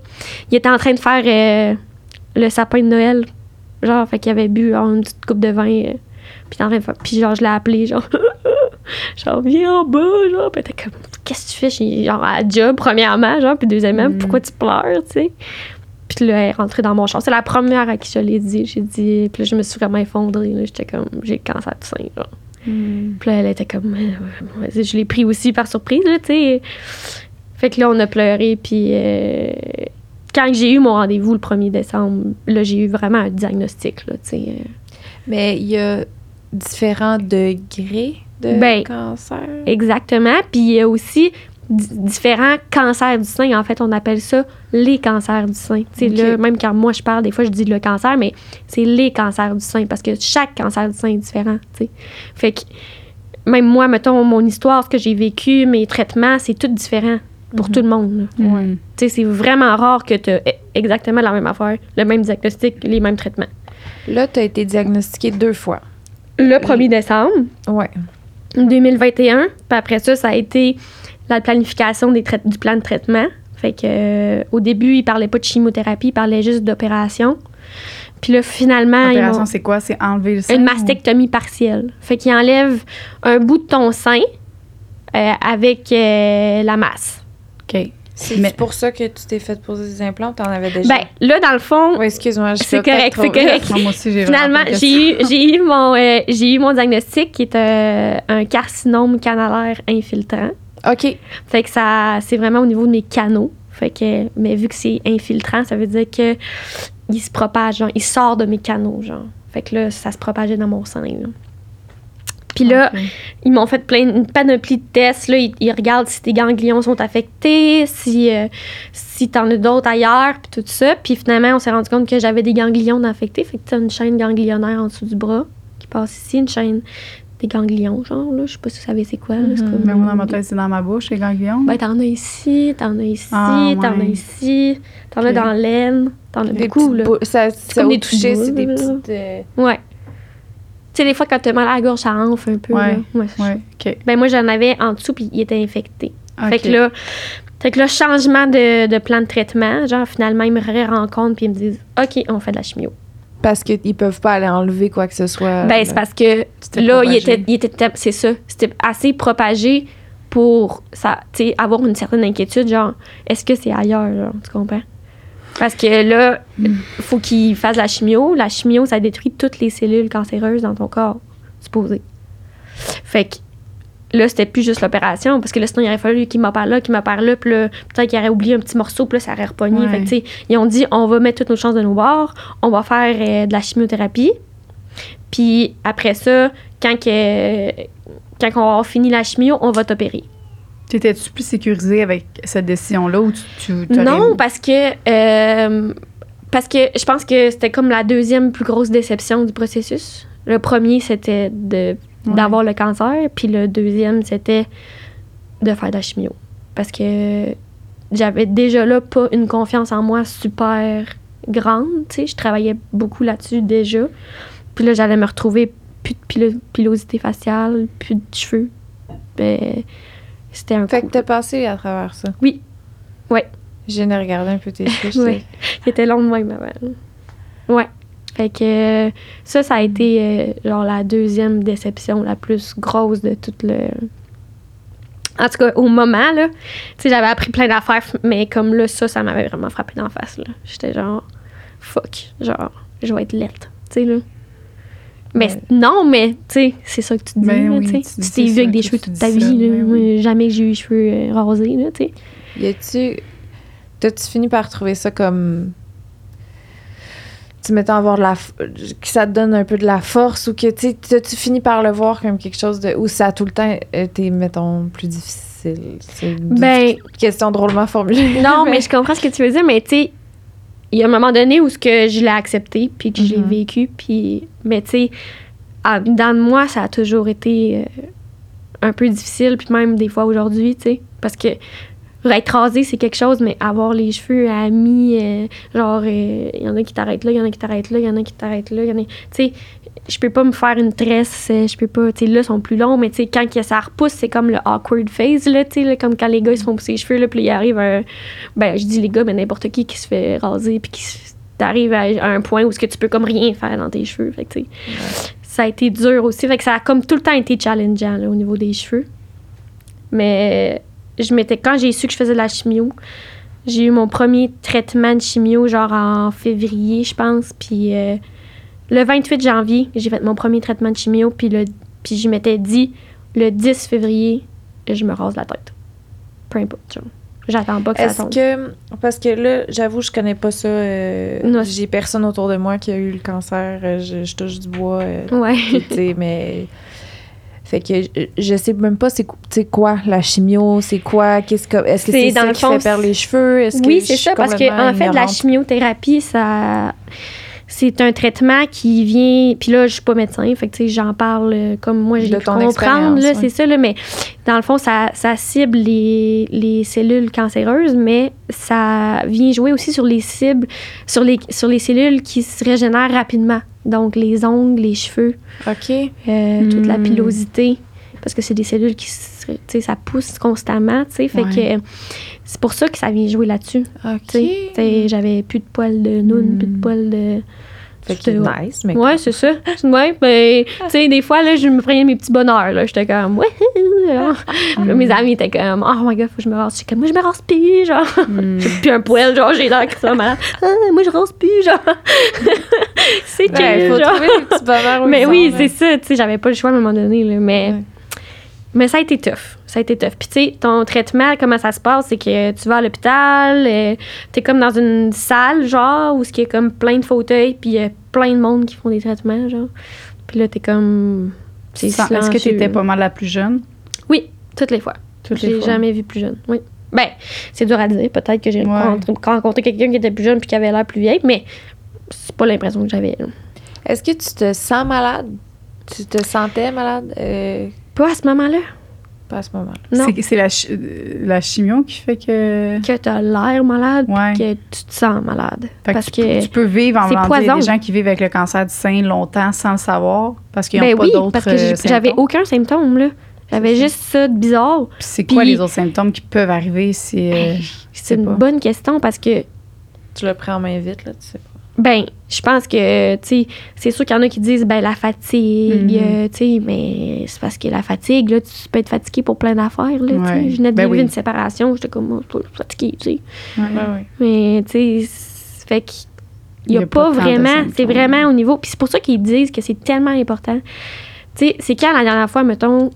Speaker 3: Il était en train de faire euh, le sapin de Noël. Genre, fait qu'il avait bu genre, une petite coupe de vin. euh, puis, il était en train de faire- puis genre, je l'ai appelé, genre, [laughs] genre, viens en bas, genre. Puis était comme, qu'est-ce que tu fais? J'ai- Genre, à job, premièrement, genre, puis deuxièmement,
Speaker 1: Mm.
Speaker 3: pourquoi tu pleures, tu sais? Puis là, elle est rentrée dans mon champ. C'est la première à qui je l'ai dit. J'ai dit, puis là, je me suis vraiment effondrée, là. J'étais comme, j'ai le cancer du sein, genre.
Speaker 1: Hmm.
Speaker 3: Puis là, elle était comme, euh, je l'ai pris aussi par surprise, là, tu sais. Fait que là, on a pleuré, puis euh, quand j'ai eu mon rendez-vous le 1er décembre, là, j'ai eu vraiment un diagnostic, là, tu sais. euh.
Speaker 2: Mais il y a différents degrés de
Speaker 3: Ben,
Speaker 2: cancer.
Speaker 3: Exactement. Puis il y a aussi di- différents cancers du sein. En fait, on appelle ça les cancers du sein. Tu sais,
Speaker 2: Ok.
Speaker 3: là, même quand moi je parle, des fois je dis le cancer, mais c'est les cancers du sein parce que chaque cancer du sein est différent. Tu sais. Fait que même moi, mettons, mon histoire, ce que j'ai vécu, mes traitements, c'est tout différent pour
Speaker 2: Mhm.
Speaker 3: tout le monde.
Speaker 1: Ouais.
Speaker 3: Sais, c'est vraiment rare que tu exactement la même affaire, le même diagnostic, les mêmes traitements.
Speaker 2: Là, tu as été diagnostiqué deux fois.
Speaker 3: Le 1er décembre,
Speaker 2: Ouais.
Speaker 3: 2021. Puis après ça, ça a été la planification des du plan de traitement. Fait que euh, au début, ils parlaient pas de chimiothérapie, ils parlaient juste d'opération. Puis là, finalement,
Speaker 1: L'opération, c'est quoi? C'est enlever le sein?
Speaker 3: une
Speaker 1: ou-
Speaker 3: mastectomie partielle. Fait qu'ils enlèvent un bout de ton sein euh, avec euh, la masse.
Speaker 1: OK.
Speaker 2: C'est pour ça que tu t'es fait poser des implants, t'en avais déjà?
Speaker 3: Ben, là, dans le fond,
Speaker 2: Oui, excuse-moi,
Speaker 3: C'est correct, c'est correct. [laughs]
Speaker 1: Moi aussi,
Speaker 3: Finalement, j'ai eu, j'ai eu, mon, euh, j'ai eu mon diagnostic qui est euh, un carcinome canalaire infiltrant.
Speaker 2: OK.
Speaker 3: Fait que ça, c'est vraiment au niveau de mes canaux. Fait que, mais vu que c'est infiltrant, ça veut dire que il se propage, genre, il sort de mes canaux, genre. Fait que là, ça se propageait dans mon sein, là. Puis là,
Speaker 1: Ok.
Speaker 3: ils m'ont fait plein une panoplie de tests. Là, ils, ils regardent si tes ganglions sont affectés, si, euh, si t'en as d'autres ailleurs, puis tout ça. Puis finalement, on s'est rendu compte que j'avais des ganglions affectés. Fait que t'as une chaîne ganglionnaire en dessous du bras qui passe ici, une chaîne des ganglions, genre, là. Je sais pas si vous savez c'est quoi, là. C'est
Speaker 2: Mhm.
Speaker 3: comme-
Speaker 1: Mais moi, dans ma tête, c'est dans ma bouche, les ganglions.
Speaker 3: ben, t'en as ici, t'en as ici,
Speaker 1: Ah,
Speaker 3: t'en as ici, t'en as dans l'aine, t'en as beaucoup, là.
Speaker 2: bou- Ça, ça
Speaker 3: Comme
Speaker 2: au
Speaker 3: des
Speaker 2: toucher, c'est des petites. euh,
Speaker 3: Ouais. Tu sais, des fois, quand t'as mal à la gorge, ça enfle un peu,
Speaker 1: Ouais.
Speaker 3: là. Ouais.
Speaker 1: Ouais, OK.
Speaker 3: Ben, moi, j'en avais en dessous, puis il était infecté. Fait que là, fait que là, changement de, de plan de traitement, genre, finalement, ils me rencontrent, puis ils me disent, OK, on fait de la chimio.
Speaker 2: Parce qu'ils peuvent pas aller enlever quoi que ce soit.
Speaker 3: ben, c'est parce que là, il était, il était, c'est ça, c'était assez propagé pour ça, tu sais, avoir une certaine inquiétude, genre, est-ce que c'est ailleurs, genre, tu comprends? Parce que là, il faut qu'il fasse la chimio. La chimio, ça détruit toutes les cellules cancéreuses dans ton corps, supposé. Fait que là, c'était plus juste l'opération, parce que là, sinon, il aurait fallu qu'il m'opère là, qu'il m'opère là, puis là, peut-être qu'il aurait oublié un petit morceau, puis là, ça aurait repogné.
Speaker 1: Ouais.
Speaker 3: Fait que, tu sais, ils ont dit, on va mettre toutes nos chances de nos bords, on va faire euh, de la chimiothérapie. Puis après ça, quand, que, quand on va avoir fini la chimio, on va t'opérer.
Speaker 1: T'étais-tu plus sécurisée avec cette décision-là ou tu. tu
Speaker 3: Non, parce que euh, parce que je pense que c'était comme la deuxième plus grosse déception du processus. Le premier, c'était de
Speaker 1: Ouais.
Speaker 3: d'avoir le cancer, puis le deuxième, c'était de faire de la chimio. Parce que j'avais déjà là pas une confiance en moi super grande, tu sais, je travaillais beaucoup là-dessus déjà. Puis là, j'allais me retrouver plus de pilo- pilosité faciale, plus de cheveux. Ben, c'était un
Speaker 2: Fait
Speaker 3: coup.
Speaker 2: que t'as passé à travers ça.
Speaker 3: Oui. Ouais.
Speaker 2: Je viens de regarder un peu tes [laughs] cheveux.
Speaker 3: Ouais. qui était long de même avant. Ouais. Fait que euh, ça, ça a été euh, genre la deuxième déception la plus grosse de tout le. En tout cas, au moment, là, tu sais, j'avais appris plein d'affaires, mais comme là, ça, ça m'avait vraiment frappé d'en face, là. J'étais genre, fuck, genre, je vais être lettre, tu sais, là. Mais non, mais, tu sais, c'est ça que tu te dis,
Speaker 1: Ben
Speaker 3: là,
Speaker 1: oui,
Speaker 3: tu
Speaker 1: tu
Speaker 3: Tu t'es vu avec des cheveux
Speaker 1: tu
Speaker 3: toute ta
Speaker 1: ça,
Speaker 3: vie, là.
Speaker 1: ben oui.
Speaker 3: Jamais que j'ai eu les cheveux euh, rasés, là, tu sais.
Speaker 2: Y a-tu. T'as-tu fini par trouver ça comme. Tu mettais avoir de la. f- que ça te donne un peu de la force ou que, tu sais, t'as-tu fini par le voir comme quelque chose de. ou ça a tout le temps été, mettons, plus difficile? C'est une
Speaker 3: Ben,
Speaker 2: question drôlement formulée.
Speaker 3: Non, [laughs] mais je comprends ce que tu veux dire, mais tu sais, il y a un moment donné où ce que je l'ai accepté, puis que je l'ai
Speaker 2: Mhm.
Speaker 3: vécu, puis, mais tu sais, de moi, ça a toujours été euh, un peu difficile, puis même des fois aujourd'hui, tu sais, parce que être rasé, c'est quelque chose, mais avoir les cheveux à mi, euh, genre, il y en a qui t'arrêtent là, il y en a qui t'arrêtent là, il y en a qui t'arrêtent là, il y en a, tu sais, je peux pas me faire une tresse, euh, je peux pas, tu sais, là, ils sont plus longs, mais tu sais, quand ça repousse, c'est comme le awkward phase, là, tu sais, là, comme quand les gars, ils se font pousser les cheveux, là, puis il arrive un, ben, je dis les gars, mais n'importe qui qui se fait raser, puis qui t'arrives à, à un point où ce que tu peux comme rien faire dans tes cheveux, fait que, tu sais, ça a été dur aussi, fait que ça a comme tout le temps été challengeant, là, au niveau des cheveux. Mais je m'étais, quand j'ai su que je faisais de la chimio, j'ai eu mon premier traitement de chimio, genre en février, je pense, puis euh, le 28 janvier, j'ai fait mon premier traitement de chimio, puis, le, puis je m'étais dit, le 10 février, je me rase la tête. Peu importe, genre. J'attends pas que ça tombe.
Speaker 2: que. Parce que là, j'avoue, je connais pas ça. euh,
Speaker 3: Non.
Speaker 2: J'ai personne autour de moi qui a eu le cancer. euh, Je, je touche du bois. euh,
Speaker 3: Ouais.
Speaker 2: Mais. [laughs] Fait que je, je sais même pas c'est quoi la chimio, c'est quoi, qu'est-ce que est-ce que
Speaker 3: C'est
Speaker 2: ça
Speaker 3: le
Speaker 2: qui fait perdre les cheveux? Est-ce que
Speaker 3: Oui, c'est ça, parce que en fait, la chimiothérapie, ça. C'est un traitement qui vient. Puis là, je suis pas médecin, fait que tu sais, j'en parle euh, comme moi, j'ai comprendre, là,
Speaker 2: ouais.
Speaker 3: c'est ça, là, mais dans le fond, ça, ça cible les, les cellules cancéreuses, mais ça vient jouer aussi sur les cibles, sur les, sur les cellules qui se régénèrent rapidement. Donc, les ongles, les cheveux, euh, toute la
Speaker 1: Hmm.
Speaker 3: pilosité. Parce que c'est des cellules qui, se- tu sais, ça pousse constamment, tu sais. Fait
Speaker 1: Ouais.
Speaker 3: que c'est pour ça que ça vient jouer là-dessus.
Speaker 2: OK.
Speaker 3: Tu sais, Tu sais, j'avais plus de poils de noun,
Speaker 1: Mm.
Speaker 3: plus de poils de.
Speaker 2: Fait que
Speaker 3: C'était-
Speaker 2: nice, mais
Speaker 3: Ouais, c'est ça. Ouais, ben, tu sais, des fois, là, je me prenais mes petits bonheurs, là. J'étais comme, ouais. genre. Là, mes amis étaient comme, oh my god, faut que je me rase. J'étais comme, moi, je me rase plus, genre.
Speaker 1: Hmm. [laughs]
Speaker 3: J'ai plus un poil, genre, j'ai l'air que ça malade. Ah, moi, je rase plus, genre. [laughs] c'est que,
Speaker 2: Ben, faut
Speaker 3: genre.
Speaker 2: trouver des petits bonheurs [laughs]
Speaker 3: Mais oui, c'est
Speaker 2: là.
Speaker 3: ça, tu sais, j'avais pas le choix à un moment donné, là. Mais,
Speaker 2: Ouais.
Speaker 3: Mais ça a été tough. Ça a été tough. Puis, tu sais, ton traitement, comment ça se passe, c'est que tu vas à l'hôpital, euh, t'es comme dans une salle, genre, où il y a comme plein de fauteuils, puis il y a plein de monde qui font des traitements, genre. Puis là, t'es comme. C'est
Speaker 1: Est-ce que tu
Speaker 3: silencieux.
Speaker 1: étais pas mal la plus jeune?
Speaker 3: Oui, toutes les fois.
Speaker 1: Toutes les
Speaker 3: J'ai jamais vu plus jeune. Oui. Ben, c'est dur à dire. Peut-être que j'ai
Speaker 1: Ouais.
Speaker 3: rencontré, quelqu'un qui était plus jeune puis qui avait l'air plus vieille, mais c'est pas l'impression que j'avais.
Speaker 2: Est-ce que tu te sens malade? Tu te sentais malade? Euh,
Speaker 3: Pas à ce moment-là?
Speaker 2: pas à ce moment-là.
Speaker 3: Non.
Speaker 1: C'est c'est la, euh, la chimio qui fait que.
Speaker 3: Que t'as l'air malade
Speaker 1: Ouais.
Speaker 3: que tu te sens malade.
Speaker 1: Fait que
Speaker 3: Parce
Speaker 1: tu,
Speaker 3: que.
Speaker 1: tu peux vivre en Il y a des gens qui vivent avec le cancer du sein longtemps sans le savoir parce qu'ils n'ont
Speaker 3: Ben
Speaker 1: pas
Speaker 3: oui,
Speaker 1: d'autres
Speaker 3: parce que
Speaker 1: euh,
Speaker 3: j'avais aucun symptôme, là. J'avais juste ça de bizarre.
Speaker 1: Puis C'est quoi
Speaker 3: Puis-
Speaker 1: les autres symptômes qui peuvent arriver? C'est. euh,
Speaker 3: C'est une
Speaker 1: pas?
Speaker 3: bonne question parce que
Speaker 2: Tu l'as pris en main vite, là, tu sais pas.
Speaker 3: Ben, je pense que, tu sais, c'est sûr qu'il y en a qui disent, ben, la fatigue,
Speaker 1: Mhm.
Speaker 3: euh, tu sais, mais c'est parce que la fatigue, là, tu peux être fatigué pour plein d'affaires, là, tu sais. Je venais de
Speaker 1: Ben
Speaker 3: vivre
Speaker 1: oui.
Speaker 3: une séparation, j'étais comme, oh, je suis fatiguée, tu sais.
Speaker 1: Ouais.
Speaker 2: ouais.
Speaker 3: Mais, tu sais, c'est- fait qu'il
Speaker 1: Il
Speaker 3: n'y
Speaker 1: y
Speaker 3: a,
Speaker 1: a
Speaker 3: pas, vraiment, c'est vraiment au niveau, puis c'est pour ça qu'ils disent que c'est tellement important. Tu sais, c'est quand la dernière fois, mettons,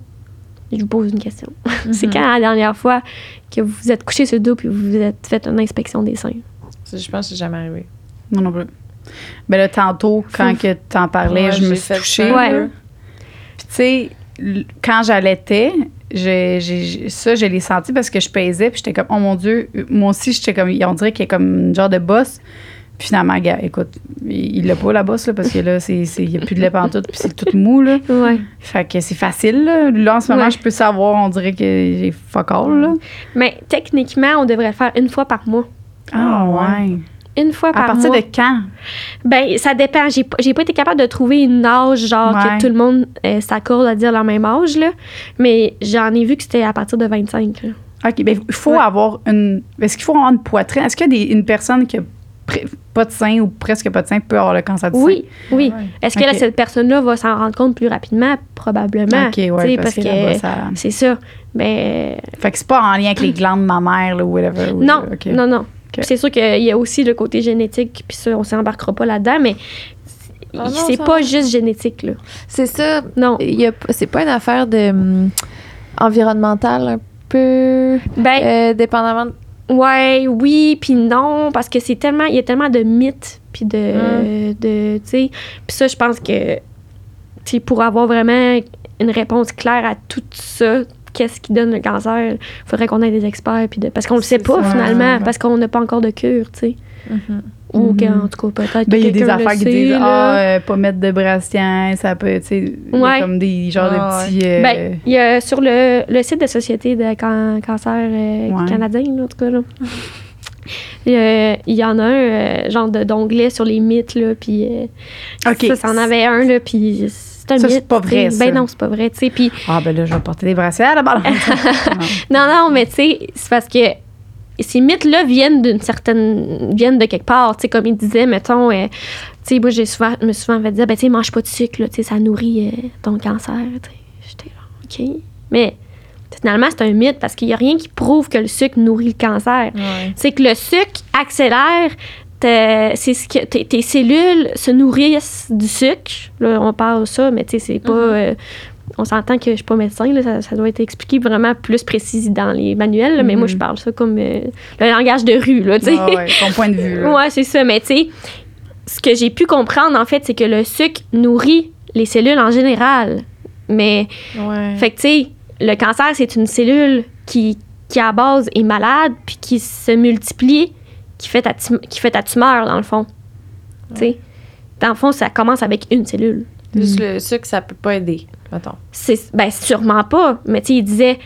Speaker 3: je vous pose une question. [laughs] c'est
Speaker 1: Mhm.
Speaker 3: quand la dernière fois que vous vous êtes couché sur le dos puis vous vous êtes fait une inspection des seins?
Speaker 2: Je pense que c'est jamais arrivé.
Speaker 1: Non, non plus. Ben là, tantôt, quand que t'en parlais,
Speaker 2: Ouais,
Speaker 1: je me suis touchée.
Speaker 2: ça,
Speaker 3: Ouais.
Speaker 2: là.
Speaker 1: Puis tu sais, quand j'allaitais, ça, je l'ai senti parce que je pesais, puis j'étais comme, oh mon Dieu, moi aussi, j'étais comme, on dirait qu'il y a comme une genre de bosse. Puis finalement, gars, écoute, il l'a pas la bosse, là, parce que là, c'est, c'est- il n'y a plus de lait pantoute, puis c'est tout mou, là.
Speaker 3: Ouais.
Speaker 1: Fait que c'est facile, là. Là, en ce moment,
Speaker 3: Ouais.
Speaker 1: je peux savoir, on dirait que j'ai fuck all, là.
Speaker 3: Mais techniquement, on devrait le faire une fois par mois.
Speaker 1: Ah, ouais.
Speaker 3: Une fois
Speaker 1: À
Speaker 3: par
Speaker 1: partir
Speaker 3: mois.
Speaker 1: de quand?
Speaker 3: Ben, ça dépend. J'ai pas, j'ai pas été capable de trouver une âge, genre,
Speaker 1: Ouais.
Speaker 3: que tout le monde euh, s'accorde à dire le même âge, là. Mais j'en ai vu que c'était à partir de 25, là.
Speaker 1: OK, ben il faut
Speaker 3: Ouais.
Speaker 1: avoir une. Est-ce qu'il faut avoir une poitrine? Est-ce qu'il y a des- une personne qui a pas de sein ou presque pas de sein peut avoir le cancer du
Speaker 3: Oui, oui.
Speaker 2: Ah ouais.
Speaker 3: Est-ce que là, cette personne-là va s'en rendre compte plus rapidement? Probablement.
Speaker 1: sein? OK,
Speaker 3: sais,
Speaker 1: parce, que, là-bas, ça.
Speaker 3: c'est ça. Ben,
Speaker 1: Fait que c'est pas en lien avec les glandes mammaires, là, ou whatever. ou-
Speaker 3: non, non, non. C'est sûr qu'il y a aussi le côté génétique, puis ça, on s'embarquera pas là-dedans, mais
Speaker 2: Ah
Speaker 3: c'est pas
Speaker 2: va.
Speaker 3: juste génétique, là.
Speaker 2: C'est ça.
Speaker 3: Non.
Speaker 2: Il y a- C'est pas une affaire de hum, environnementale un peu
Speaker 3: Ben,
Speaker 2: euh, dépendamment de-
Speaker 3: Ouais, oui, puis non, parce que c'est tellement, il y a tellement de mythes, puis de, de tu sais, puis ça, je pense que, tu pour avoir vraiment une réponse claire à tout ça, qu'est-ce qui donne le cancer, il faudrait qu'on ait des experts, puis de, parce qu'on le sait pas
Speaker 1: ça.
Speaker 3: finalement,
Speaker 1: Ouais.
Speaker 3: parce qu'on n'a pas encore de cure, tu sais, ou
Speaker 1: Mhm.
Speaker 3: qu'en tout cas peut-être.
Speaker 1: Ben, il y a
Speaker 3: que
Speaker 1: des affaires qui disent. Ah, euh, pas mettre de brassière, ça peut, tu sais,
Speaker 3: Ouais.
Speaker 1: comme des genres
Speaker 2: Ah,
Speaker 1: de petits. euh,
Speaker 3: Ben, il y a sur le, le site de Société de can- cancer euh,
Speaker 1: Ouais.
Speaker 3: canadien, là, en tout cas, là. [laughs] Il y en a un, euh, genre de- d'onglet sur les mythes, là, puis euh,
Speaker 1: OK.
Speaker 3: ça, c'en avait un, là, puis c'est un
Speaker 1: Ça,
Speaker 3: mythe.
Speaker 1: c'est pas vrai.
Speaker 3: Ben non, c'est pas vrai, tu sais, puis
Speaker 1: Ah, ben là, je vais porter des brassières là-bas. [laughs]
Speaker 3: non, non, mais tu sais, c'est parce que ces mythes-là viennent d'une certaine. viennent de quelque part. Tu sais, comme il disait, mettons, euh, tu sais, moi, j'ai souvent, je me souvent fait dire, ben, tu sais, mange pas de sucre, là, tu sais, ça nourrit euh, ton cancer. tu sais. J'étais là, OK. Mais finalement, c'est un mythe parce qu'il y a rien qui prouve que le sucre nourrit le cancer.
Speaker 2: Ouais.
Speaker 3: C'est que le sucre accélère. Tes- C'est ce que tes, tes cellules se nourrissent du sucre. Là, on parle de ça, mais tu sais, c'est pas.
Speaker 2: Mhm.
Speaker 3: euh, on s'entend que je suis pas médecin, là, ça, ça doit être expliqué vraiment plus précis dans les manuels, là, mais moi,
Speaker 1: Mhm.
Speaker 3: je parle ça comme euh, le langage de rue, là, tu sais.
Speaker 1: Ah ouais, ton point de vue. [laughs]
Speaker 3: Ouais, c'est ça. Mais tu sais, ce que j'ai pu comprendre, en fait, c'est que le sucre nourrit les cellules en général. Mais,
Speaker 2: Ouais.
Speaker 3: fait que tu sais, le cancer, c'est une cellule qui, qui, à base, est malade, puis qui se multiplie, qui fait ta, qui fait ta tumeur, dans le fond. Tu sais? Dans le fond, ça commence avec une cellule.
Speaker 2: Juste le sucre, ça peut pas aider, mettons.
Speaker 3: C'est ben sûrement pas, mais tu sais il disait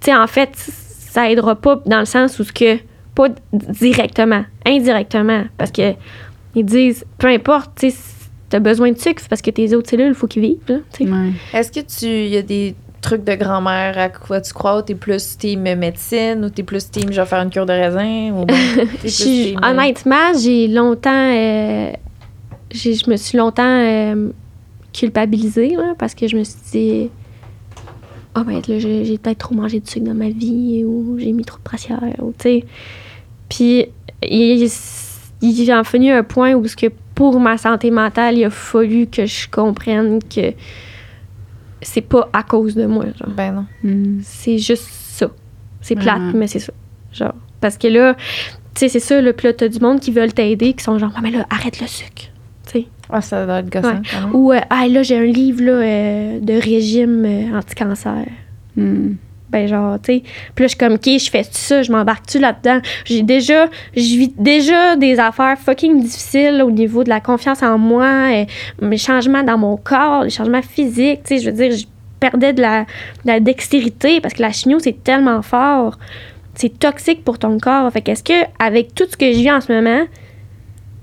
Speaker 3: tu sais en fait ça aidera pas dans le sens où ce que pas directement, indirectement parce que ils disent peu importe, tu sais t'as besoin de sucre c'est parce que tes autres cellules faut qu'ils vivent là, tu sais.
Speaker 1: Ouais.
Speaker 2: Est-ce que tu. Il y a des truc de grand-mère à quoi tu crois? Ou t'es plus team médecine? Ou t'es plus team je vais faire une cure de raisin? Ou [laughs] team-
Speaker 3: honnêtement, j'ai longtemps. euh, j'ai- je me suis longtemps euh, culpabilisée là, parce que je me suis dit. Ah, ben là, j'ai peut-être trop mangé de sucre dans ma vie ou j'ai mis trop de brassière. Ou, tu sais. Puis, il, il est en venu un point où, ce que pour ma santé mentale, il a fallu que je comprenne que c'est pas à cause de moi. Genre
Speaker 2: Ben non.
Speaker 1: Mm.
Speaker 3: c'est juste ça. C'est plate,
Speaker 1: Mhm.
Speaker 3: mais c'est ça. Genre, parce que là, tu sais, c'est ça, le là, t'as du monde qui veulent t'aider, qui sont genre, Ah, mais là, arrête le sucre. Tu sais.
Speaker 2: Ah, ça doit être gossant.
Speaker 3: Ouais. Ou, euh, ah, là, j'ai un livre, là, euh, de régime euh, anti-cancer.
Speaker 1: Mm.
Speaker 3: Ben, genre, tu sais. Puis je suis comme, OK, je fais ça, je m'embarque-tu là-dedans? J'ai déjà, je vis déjà des affaires fucking difficiles au niveau de la confiance en moi, euh, mes changements dans mon corps, les changements physiques, tu. Je veux dire, je perdais de la, de la dextérité parce que la chimio, c'est tellement fort. C'est toxique pour ton corps. Fait qu'est-ce que, avec tout ce que je vis en ce moment,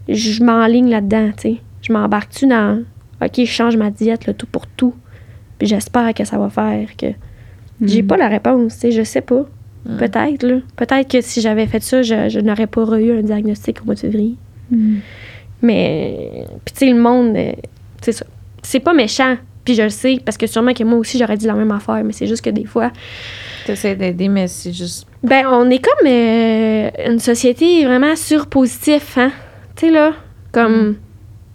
Speaker 3: je m'enligne là-dedans, tu? Je m'embarque-tu dans, OK, je change ma diète, là, tout pour tout. Puis j'espère que ça va faire que. J'ai
Speaker 1: Mm.
Speaker 3: pas la réponse, tu sais, je sais pas.
Speaker 2: Mm.
Speaker 3: Peut-être, là. Peut-être que si j'avais fait ça, je, je n'aurais pas eu un diagnostic au mois de février.
Speaker 1: Mm.
Speaker 3: Mais, puis tu sais, le monde, euh, c'est ça. C'est pas méchant, puis je le sais, parce que sûrement que moi aussi, j'aurais dit la même affaire, mais c'est juste que des fois,
Speaker 2: T'essaies d'aider, mais c'est juste.
Speaker 3: ben, on est comme euh, une société vraiment surpositif, hein. Tu sais, là, comme,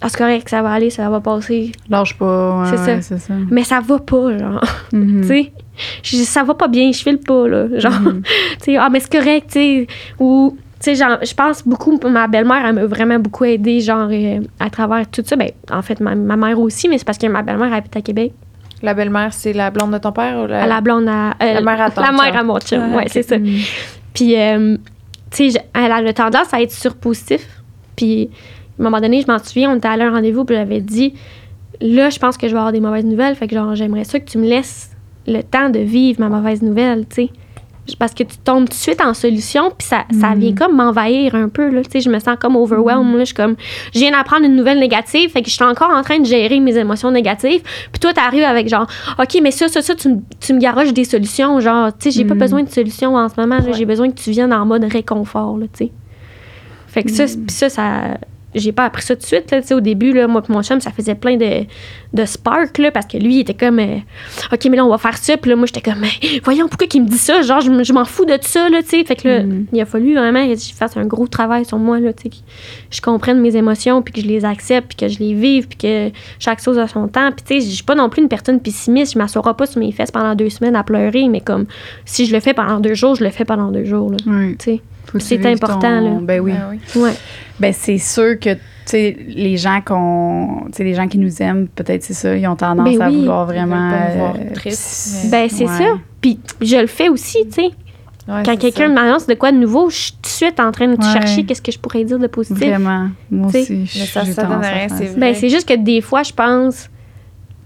Speaker 3: ah, c'est correct, ça va aller, ça va passer.
Speaker 1: Lâche pas. ouais,
Speaker 3: C'est ça.
Speaker 1: ouais, C'est ça.
Speaker 3: Mais ça va pas, genre. [laughs] Tu sais? Je- Ça va pas bien, je file pas, là. [laughs] Genre,
Speaker 1: Mhm. [laughs]
Speaker 3: tu sais, ah, mais c'est correct, tu sais. Ou, tu sais, genre, je pense beaucoup, ma belle-mère, elle m'a vraiment beaucoup aidée, genre, euh, à travers tout ça. Ben, en fait, ma, ma mère aussi, mais c'est parce que ma belle-mère habite à Québec.
Speaker 2: La belle-mère, c'est la blonde de ton père ou la.
Speaker 3: La blonde à. euh,
Speaker 2: La mère à [laughs] ton
Speaker 3: La mère à mon chum,
Speaker 2: Ah,
Speaker 3: ouais, c'est ça.
Speaker 1: Mm.
Speaker 3: Puis, euh, tu sais, elle a le tendance à être surpositif. Puis, à un moment donné, je m'en souviens, on était allé à un rendez-vous, puis avait dit Là, je pense que je vais avoir des mauvaises nouvelles, fait que genre, j'aimerais ça que tu me laisses le temps de vivre ma mauvaise nouvelle, tu sais. Parce que tu tombes tout de suite en solution, puis ça, ça
Speaker 1: Mhm.
Speaker 3: vient comme m'envahir un peu, là. Tu sais, je me sens comme overwhelmed, là. Je suis comme, je viens d'apprendre une nouvelle négative, fait que je suis encore en train de gérer mes émotions négatives. Puis toi, t'arrives avec genre, OK, mais ça, ça, ça, tu, me- tu me garoches des solutions. Genre, tu sais, j'ai pas
Speaker 1: Mhm.
Speaker 3: besoin de solutions en ce moment, là.
Speaker 2: Ouais.
Speaker 3: J'ai besoin que tu viennes en mode réconfort, là, tu sais. Fait que ça, ça, ça. J'ai pas appris ça tout de suite, là, au début, là, moi et mon chum, ça faisait plein de, de spark, là, parce que lui, il était comme, euh, OK, mais là, on va faire ça, puis là, moi, j'étais comme, Mais voyons, pourquoi qu'il me dit ça? Genre, je, je m'en fous de ça, là, tu sais. Fait que là,
Speaker 1: Mm.
Speaker 3: il a fallu vraiment que je fasse un gros travail sur moi, là, tu sais, que je comprenne mes émotions, puis que je les accepte, puis que je les vive, puis que chaque chose a son temps. Puis, tu sais, je suis pas non plus une personne pessimiste, je m'assoirai pas sur mes fesses pendant deux semaines à pleurer, mais comme, si je le fais pendant deux jours, je le fais pendant deux jours, là,
Speaker 1: Ouais.
Speaker 3: tu sais.
Speaker 1: Faut
Speaker 3: C'est important, là.
Speaker 1: Ben oui.
Speaker 2: Ben oui.
Speaker 3: Ouais.
Speaker 1: Ben c'est sûr que tu sais les gens qu'on tu sais les gens qui nous aiment peut-être c'est ça ils ont tendance
Speaker 3: Ben
Speaker 1: à
Speaker 3: oui.
Speaker 1: vouloir vraiment euh,
Speaker 2: tristes,
Speaker 1: puis-
Speaker 3: Ben, c'est
Speaker 1: ouais.
Speaker 3: ça. Puis, je le fais aussi, tu sais.
Speaker 2: Ouais,
Speaker 3: Quand quelqu'un
Speaker 2: ça.
Speaker 3: m'annonce de quoi de nouveau, je suis tout de suite en train de
Speaker 1: Ouais.
Speaker 3: chercher qu'est-ce que je pourrais dire de positif.
Speaker 1: Vraiment. Moi
Speaker 3: T'sais.
Speaker 1: aussi.
Speaker 2: Mais
Speaker 1: je-
Speaker 2: ça,
Speaker 1: j'ai
Speaker 2: ça donne rien, c'est
Speaker 1: ça.
Speaker 2: vrai.
Speaker 3: Ben, c'est juste que des fois, je pense.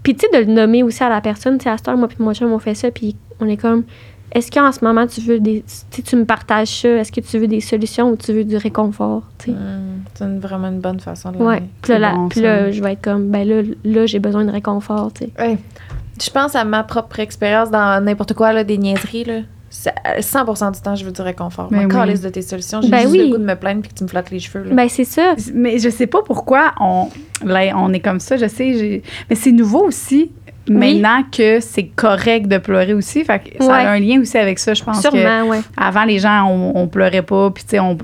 Speaker 3: Puis, tu sais, de le nommer aussi à la personne. Tu sais, à cette heure, moi, puis mon chum, on fait ça. Puis, on est comme. Est-ce qu'en ce moment, tu veux des. Tu me partages ça. Est-ce que tu veux des solutions ou tu veux du réconfort? Tu sais?
Speaker 2: Hum, c'est une- vraiment une bonne façon de
Speaker 3: Ouais. Puis là, là, je vais être comme. Ben là, là j'ai besoin de réconfort, tu sais.
Speaker 2: Ouais. Je pense à ma propre expérience dans n'importe quoi, là, des niaiseries. Là. C'est- euh, 100% du temps, je veux du réconfort.
Speaker 1: Ben
Speaker 2: Moi,
Speaker 1: oui.
Speaker 2: de tes solutions. J'ai
Speaker 3: Ben
Speaker 2: juste
Speaker 3: oui.
Speaker 2: le goût de me plaindre puis que tu me flattes les cheveux. Là.
Speaker 3: Ben, c'est ça.
Speaker 1: Mais je sais pas pourquoi on, là, on est comme ça, je sais. j'ai- Mais c'est nouveau aussi, maintenant que c'est correct de pleurer aussi. Fait que ça
Speaker 3: Ouais.
Speaker 1: a un lien aussi avec ça, je pense. que
Speaker 3: Sûrement, ouais.
Speaker 1: avant, les gens, on, on pleurait pas, puis tu sais, on-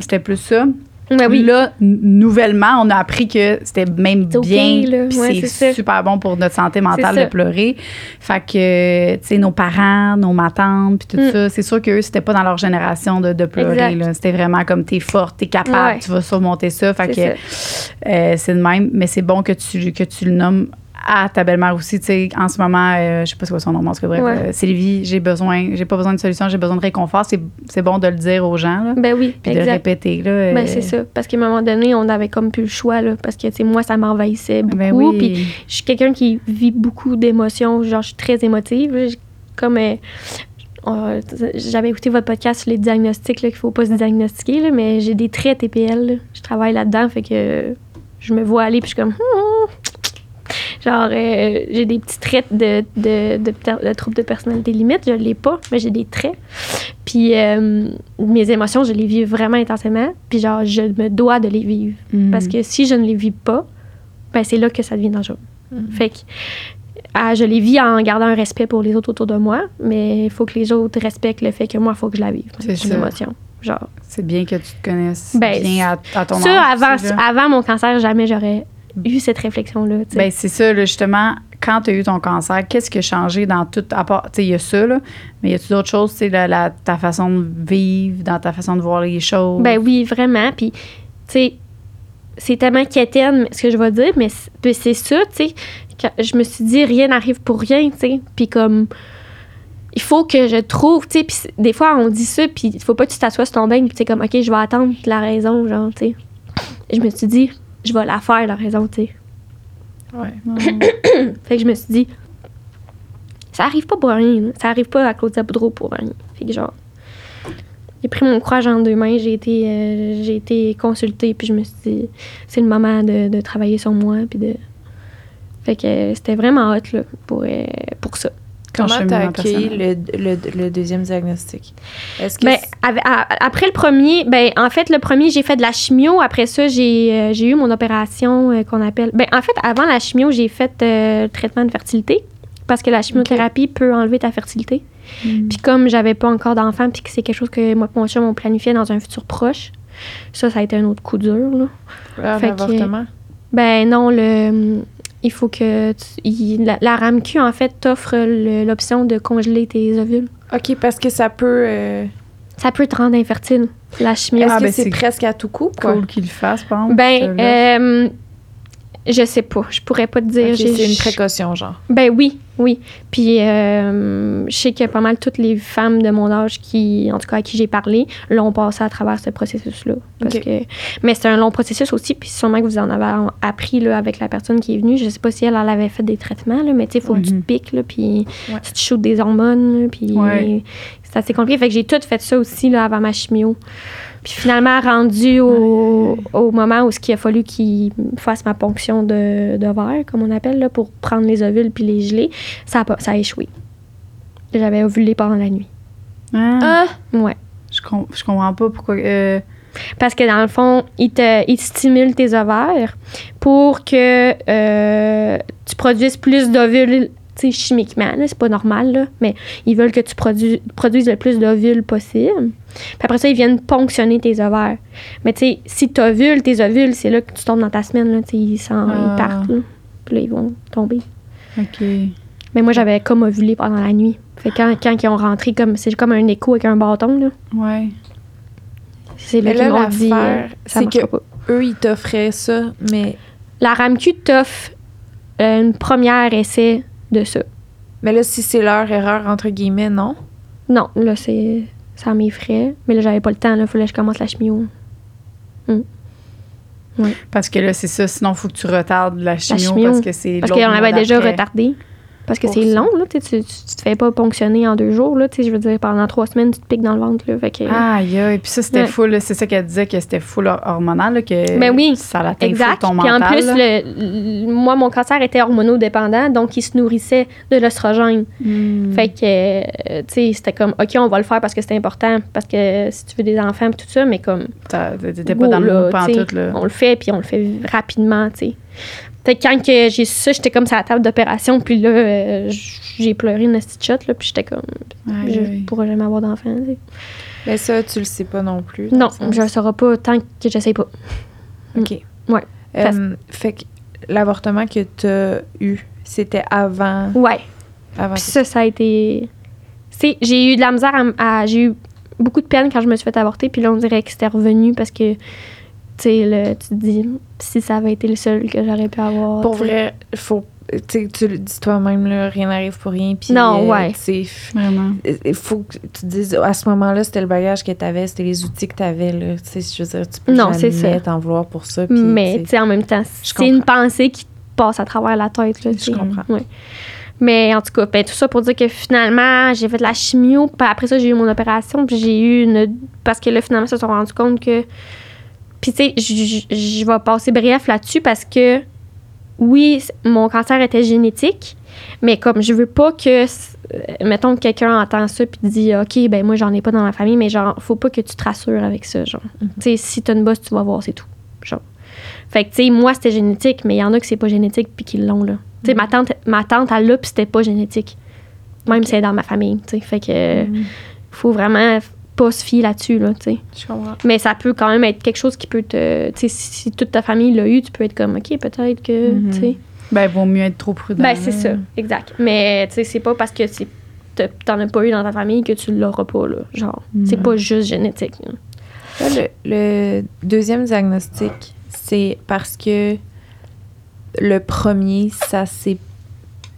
Speaker 1: c'était plus ça.
Speaker 3: Ben oui.
Speaker 1: Là, nouvellement, on a appris que c'était même bien,
Speaker 3: Ouais,
Speaker 1: c'est super bon pour notre santé mentale de pleurer. Fait que, tu sais, nos parents, nos matantes, puis tout
Speaker 3: Mm.
Speaker 1: ça, c'est sûr qu'eux, c'était pas dans leur génération de, de pleurer. C'était vraiment comme t'es forte, t'es capable,
Speaker 3: Ouais.
Speaker 1: tu vas surmonter ça. Fait que euh, c'est de même, mais c'est bon que tu, que tu le nommes à ta belle-mère aussi, tu sais, en ce moment, euh, je sais pas c'est quoi son nom, en tout cas, bref,
Speaker 3: Ouais.
Speaker 1: euh, Sylvie, j'ai besoin, j'ai pas besoin de solution, j'ai besoin de réconfort, c'est, bon de le dire aux gens, là,
Speaker 3: Ben oui,
Speaker 1: puis de le répéter, là. euh,
Speaker 3: Ben, c'est ça. Parce qu'à un moment donné, on avait comme plus le choix, là. Parce que, tu sais, moi, ça m'envahissait beaucoup.
Speaker 1: Ben oui.
Speaker 3: Puis je suis quelqu'un qui vit beaucoup d'émotions. Genre, je suis très émotive. Comme. euh, euh, J'avais écouté votre podcast sur les diagnostics, qu'il faut pas se diagnostiquer, là, mais j'ai des traits TPL. là. Je travaille là-dedans, fait que je me vois aller, puis je suis comme. Hmm. Genre, euh, j'ai des petits traits de, de, de, de, de trouble de personnalité limite. Je l'ai pas, mais j'ai des traits. Puis euh, mes émotions, je les vis vraiment intensément. Puis genre, je me dois de les vivre.
Speaker 1: Mm.
Speaker 3: Parce que si je ne les vis pas, ben c'est là que ça devient dangereux. Fait que ah, je les vis en gardant un respect pour les autres autour de moi, mais il faut que les autres respectent le fait que moi, il faut que je la vive.
Speaker 1: C'est
Speaker 3: une émotion. Genre,
Speaker 1: C'est bien que tu te connaisses
Speaker 3: Ben,
Speaker 1: bien à, à ton
Speaker 3: ça,
Speaker 1: âge
Speaker 3: avant, avant mon cancer, jamais j'aurais eu cette réflexion-là.
Speaker 1: Ben, c'est ça, là, justement, quand tu as eu ton cancer, qu'est-ce qui a changé dans tout, à part, tu sais, il y a ça, là, mais y a-tu d'autres choses, tu sais, la, la- ta façon de vivre, dans ta façon de voir les choses?
Speaker 3: Ben oui, vraiment. Puis, tu sais, c'est tellement quétaine ce que je vais dire, mais c'est puis c'est ça, tu sais. Je me suis dit, rien n'arrive pour rien, tu sais. Puis comme, il faut que je trouve, tu sais. Puis des fois, on dit ça, puis il faut pas que tu t'assoies sur ton bain, puis tu sais, comme, OK, je vais attendre la raison, genre, tu sais. Je me suis dit, je vais la faire, la raison, tu sais.
Speaker 2: Ouais. [coughs]
Speaker 3: Fait que je me suis dit, ça arrive pas pour rien. là. Ça arrive pas à Claudia Boudreau pour rien. Fait que genre, j'ai pris mon courage en deux mains, j'ai été, euh, j'ai été consultée, puis je me suis dit, c'est le moment de, de travailler sur moi, puis de. Fait que euh, c'était vraiment hot, là, pour, euh, pour ça.
Speaker 2: Comment t'as accueilli le, le, le deuxième diagnostic? Est-ce que
Speaker 3: Ben, après le premier, ben, en fait, le premier, j'ai fait de la chimio. Après ça, j'ai euh, j'ai eu mon opération euh, qu'on appelle. Ben, en fait, avant la chimio, j'ai fait euh, le traitement de fertilité. Parce que la chimiothérapie peut enlever ta fertilité.
Speaker 1: Mm.
Speaker 3: Puis comme j'avais pas encore d'enfant, puis que c'est quelque chose que moi et mon chum on planifiait dans un futur proche, ça, ça a été un autre coup dur. Là.
Speaker 2: Ah,
Speaker 3: fait que-
Speaker 2: l'avortement?
Speaker 3: Ben non, le, il faut que tu- il- la, la RAMQ, en fait, t'offre l'option de congeler tes ovules.
Speaker 2: OK, parce que ça peut... euh,
Speaker 3: Ça peut te rendre infertile, la chimio.
Speaker 2: Est-ce
Speaker 1: Ah,
Speaker 2: que
Speaker 1: ben,
Speaker 2: c'est
Speaker 1: c'est
Speaker 2: presque à tout coup, quoi?
Speaker 1: Cool qu'il le fasse, par exemple.
Speaker 3: Ben, euh, je sais pas. Je pourrais pas te dire.
Speaker 2: C'est une précaution, genre.
Speaker 3: Ben oui, oui. Puis euh, je sais que pas mal toutes les femmes de mon âge qui, en tout cas à qui j'ai parlé, l'ont passé à travers ce processus-là. Parce que, mais c'est un long processus aussi, puis sûrement que vous en avez appris là, avec la personne qui est venue. Je sais pas si elle, elle avait fait des traitements, là, mais tu sais, il faut que tu
Speaker 1: Mhm.
Speaker 3: te piques, là, puis
Speaker 2: Ouais.
Speaker 3: tu te shootes des hormones, là, puis
Speaker 1: Ouais.
Speaker 3: c'est assez compliqué. Fait que j'ai tout fait ça aussi là, avant ma chimio. Puis finalement, rendu au, au moment où ce qu'il a fallu qu'il fasse ma ponction de, de verre, comme on appelle, là, pour prendre les ovules puis les geler, ça a, pas- ça a échoué. J'avais ovulé pendant la nuit.
Speaker 1: Ah,
Speaker 2: Ah!
Speaker 3: Ouais.
Speaker 1: je, com- je comprends pas pourquoi. euh,
Speaker 3: Parce que dans le fond, ils te, ils stimulent tes ovaires pour que euh, tu produises plus d'ovules chimiquement. C'est pas normal, là, mais ils veulent que tu produis- produises le plus d'ovules possible. Puis après ça, ils viennent ponctionner tes ovaires. Mais tu sais, si tu ovules, tes ovules, c'est là que tu tombes dans ta semaine. Là, tu sais, ils, s'en-
Speaker 1: Ah.
Speaker 3: ils partent. Là. Puis là, ils vont tomber.
Speaker 1: OK.
Speaker 3: Mais moi, j'avais comme ovulé pendant la nuit. Fait que quand, quand ils ont rentré, comme c'est comme un écho avec un bâton. Là.
Speaker 1: Ouais.
Speaker 3: C'est là
Speaker 2: là,
Speaker 3: m'ont dit
Speaker 2: l'affaire,
Speaker 3: euh,
Speaker 2: c'est que-
Speaker 3: pas.
Speaker 2: Eux, ils t'offraient ça, mais...
Speaker 3: La RAMQ t'offre euh, une première essai de ça.
Speaker 2: Mais là, si c'est leur erreur, entre guillemets, non?
Speaker 3: Non, là, c'est ça frais. Mais là, j'avais pas le temps. Il fallait que je commence la chimio.
Speaker 1: Parce que là, c'est ça. Sinon, il faut que tu retardes la chimio,
Speaker 3: chimio.
Speaker 1: parce que c'est
Speaker 3: Parce qu'on avait déjà retardé. Parce que c'est long, là. Tu, te fais pas ponctionner en deux jours, là. Je veux dire, pendant trois semaines, tu te piques dans le ventre, là. Fait que,
Speaker 1: Aïe, aïe. Puis ça, c'était
Speaker 3: Ouais.
Speaker 1: full. C'est ça qu'elle disait que c'était full hormonal, là, que
Speaker 3: Ben oui,
Speaker 1: ça l'atteint
Speaker 3: Exact.
Speaker 1: ton
Speaker 3: Puis en
Speaker 1: mental.
Speaker 3: plus, le, le- moi, mon cancer était hormonodépendant, donc il se nourrissait de l'oestrogène.
Speaker 1: Hmm.
Speaker 3: Fait que, euh, tu sais, c'était comme, OK, on va le faire parce que c'est important, parce que si tu veux des enfants, puis tout ça, mais comme,
Speaker 1: T'étais pas dans le
Speaker 3: là,
Speaker 1: pantoute, là.
Speaker 3: On le fait, puis on le fait rapidement, tu sais. Fait que quand que j'ai su ça, j'étais comme sur la table d'opération, puis là, euh, j'ai pleuré une petite shot, là, puis j'étais comme, je pourrais jamais avoir d'enfant, tu.
Speaker 2: Mais ça, tu le sais pas non plus.
Speaker 3: Non, je le saurai pas tant que j'essaye pas.
Speaker 2: OK.
Speaker 3: Ouais.
Speaker 2: Euh, fait que l'avortement que tu as eu, c'était avant?
Speaker 3: Ouais.
Speaker 2: avant
Speaker 3: Puis ça, ça a été. C'est, j'ai eu de la misère à, à- J'ai eu beaucoup de peine quand je me suis fait avorter, puis là, on dirait que c'était revenu parce que, tu sais, le- tu te dis, si ça avait été le seul que j'aurais pu avoir.
Speaker 2: Pour vrai, faut. Tu sais, tu le dis toi-même, là, rien n'arrive pour rien. Puis,
Speaker 3: Non,
Speaker 2: euh,
Speaker 3: ouais.
Speaker 2: il faut que tu te dises, à ce moment-là, c'était le bagage que tu avais, c'était les outils que tu avais. Là. Tu sais, je veux dire, tu peux
Speaker 3: Non, c'est ça.
Speaker 2: jamais t'en vouloir pour ça.
Speaker 3: Mais,
Speaker 2: tu
Speaker 3: tu
Speaker 2: sais,
Speaker 3: sais, en même temps, c'est une pensée qui te passe à travers la tête. Là, tu
Speaker 2: Je comprends.
Speaker 3: Ouais. Mais en tout cas, ben, tout ça pour dire que finalement, j'ai fait de la chimio. Puis après ça, j'ai eu mon opération. Puis j'ai eu une. Parce que là, finalement, ils se sont rendus compte que. Puis tu sais, je- vais passer bref là-dessus parce que oui, mon cancer était génétique, mais comme je veux pas que, euh, mettons, que quelqu'un entend ça puis dit, OK, ben moi, j'en ai pas dans ma famille, mais genre, faut pas que tu te rassures avec ça, genre.
Speaker 2: Mhm.
Speaker 3: Tu sais, si t'as une bosse, tu vas voir, c'est tout, genre. Fait que, tu sais, moi, c'était génétique, mais il y en a que c'est pas génétique puis qui l'ont, là. Tu sais, ma tante, ma tante, elle l'a puis c'était pas génétique. Même si c'est dans ma famille, tu sais. Fait que,
Speaker 2: Mhm.
Speaker 3: faut vraiment pas se fier là-dessus, là, tu sais.
Speaker 2: Je comprends.
Speaker 3: Mais ça peut quand même être quelque chose qui peut te. Tu sais, si, si toute ta famille l'a eu, tu peux être comme, OK, peut-être que.
Speaker 1: Mhm.
Speaker 3: Tu sais.
Speaker 1: Ben, vaut mieux être trop prudent.
Speaker 3: Ben, c'est
Speaker 1: là.
Speaker 3: ça, exact. Mais, tu sais, c'est pas parce que c'est- t'as- t'en as pas eu dans ta famille que tu l'auras pas, là. Genre, c'est
Speaker 1: Mhm.
Speaker 3: pas juste génétique. là.
Speaker 2: Là, le, le deuxième diagnostic, c'est parce que le premier, ça c'est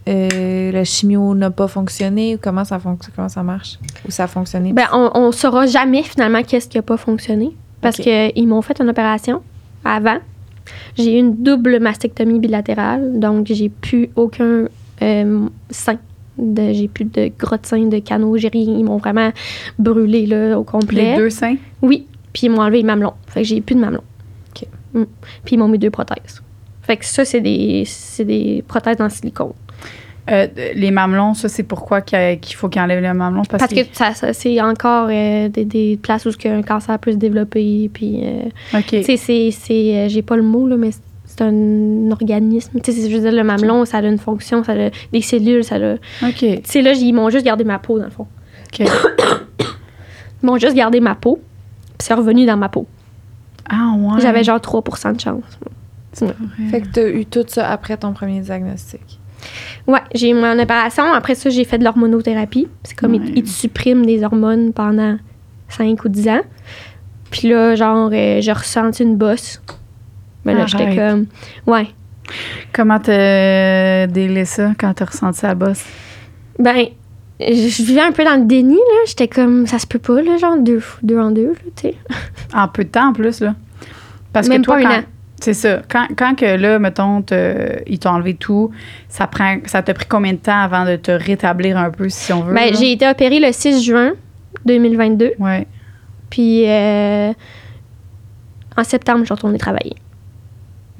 Speaker 2: euh, la chimio n'a pas fonctionné ou comment ça fonctionne, comment ça marche ou ça a fonctionné?
Speaker 3: Ben, on, on saura jamais finalement qu'est-ce qui a pas fonctionné. Parce
Speaker 2: Ok.
Speaker 3: qu'ils m'ont fait une opération avant. J'ai eu une double mastectomie bilatérale, donc j'ai plus aucun euh, sein. J'ai plus de gros de sein, de canaux, j'ai rien. Ils m'ont vraiment brûlé là, au complet.
Speaker 1: Les deux seins?
Speaker 3: Oui, puis ils m'ont enlevé les mamelons. Fait que j'ai plus de mamelons.
Speaker 2: OK.
Speaker 3: Mm. Puis ils m'ont mis deux prothèses. Fait que ça, c'est des, c'est des prothèses en silicone.
Speaker 1: Euh, les mamelons, ça, c'est pourquoi qu'il faut qu'ils enlèvent les mamelons? Parce,
Speaker 3: Parce que ça, ça- c'est encore euh, des, des places où ce qu'un cancer peut se développer. Puis, euh,
Speaker 1: OK.
Speaker 3: tu sais, c'est, c'est, euh, j'ai pas le mot, là, mais c'est un organisme. Tu sais, je veux dire, le mamelon, ça a une fonction, ça a des cellules, ça a...
Speaker 1: OK.
Speaker 3: Tu sais, là, ils m'ont juste gardé ma peau, dans le fond.
Speaker 1: OK. [coughs]
Speaker 3: Ils m'ont juste gardé ma peau, puis c'est revenu dans ma peau.
Speaker 1: Ah, ouais.
Speaker 3: J'avais genre 3% de chance.
Speaker 1: C'est pas vrai.
Speaker 2: Fait que tu as eu tout ça après ton premier diagnostic.
Speaker 3: Ouais, j'ai eu mon opération. Après ça, j'ai fait de l'hormonothérapie. C'est comme
Speaker 1: Ouais.
Speaker 3: ils, ils te suppriment des hormones pendant 5 ou 10 ans. Puis là, genre, euh, j'ai ressenti une bosse. Mais là, j'étais comme. Ouais.
Speaker 1: Comment t'as délai ça quand t'as ressenti la bosse?
Speaker 3: Ben, je vivais un peu dans le déni, là. J'étais comme, ça se peut pas, là, genre, deux, deux en deux, là, tu sais.
Speaker 1: En peu de temps, en plus, là. Parce
Speaker 3: Même
Speaker 1: que toi,
Speaker 3: pas un
Speaker 1: quand-
Speaker 3: an.
Speaker 1: C'est ça. Quand, quand que là, mettons, te- ils t'ont enlevé tout, ça prend ça t'a pris combien de temps avant de te rétablir un peu, si on veut?
Speaker 3: Ben, j'ai été opérée le 6 juin 2022.
Speaker 1: Ouais.
Speaker 3: Puis euh, en septembre, je suis retournée travailler.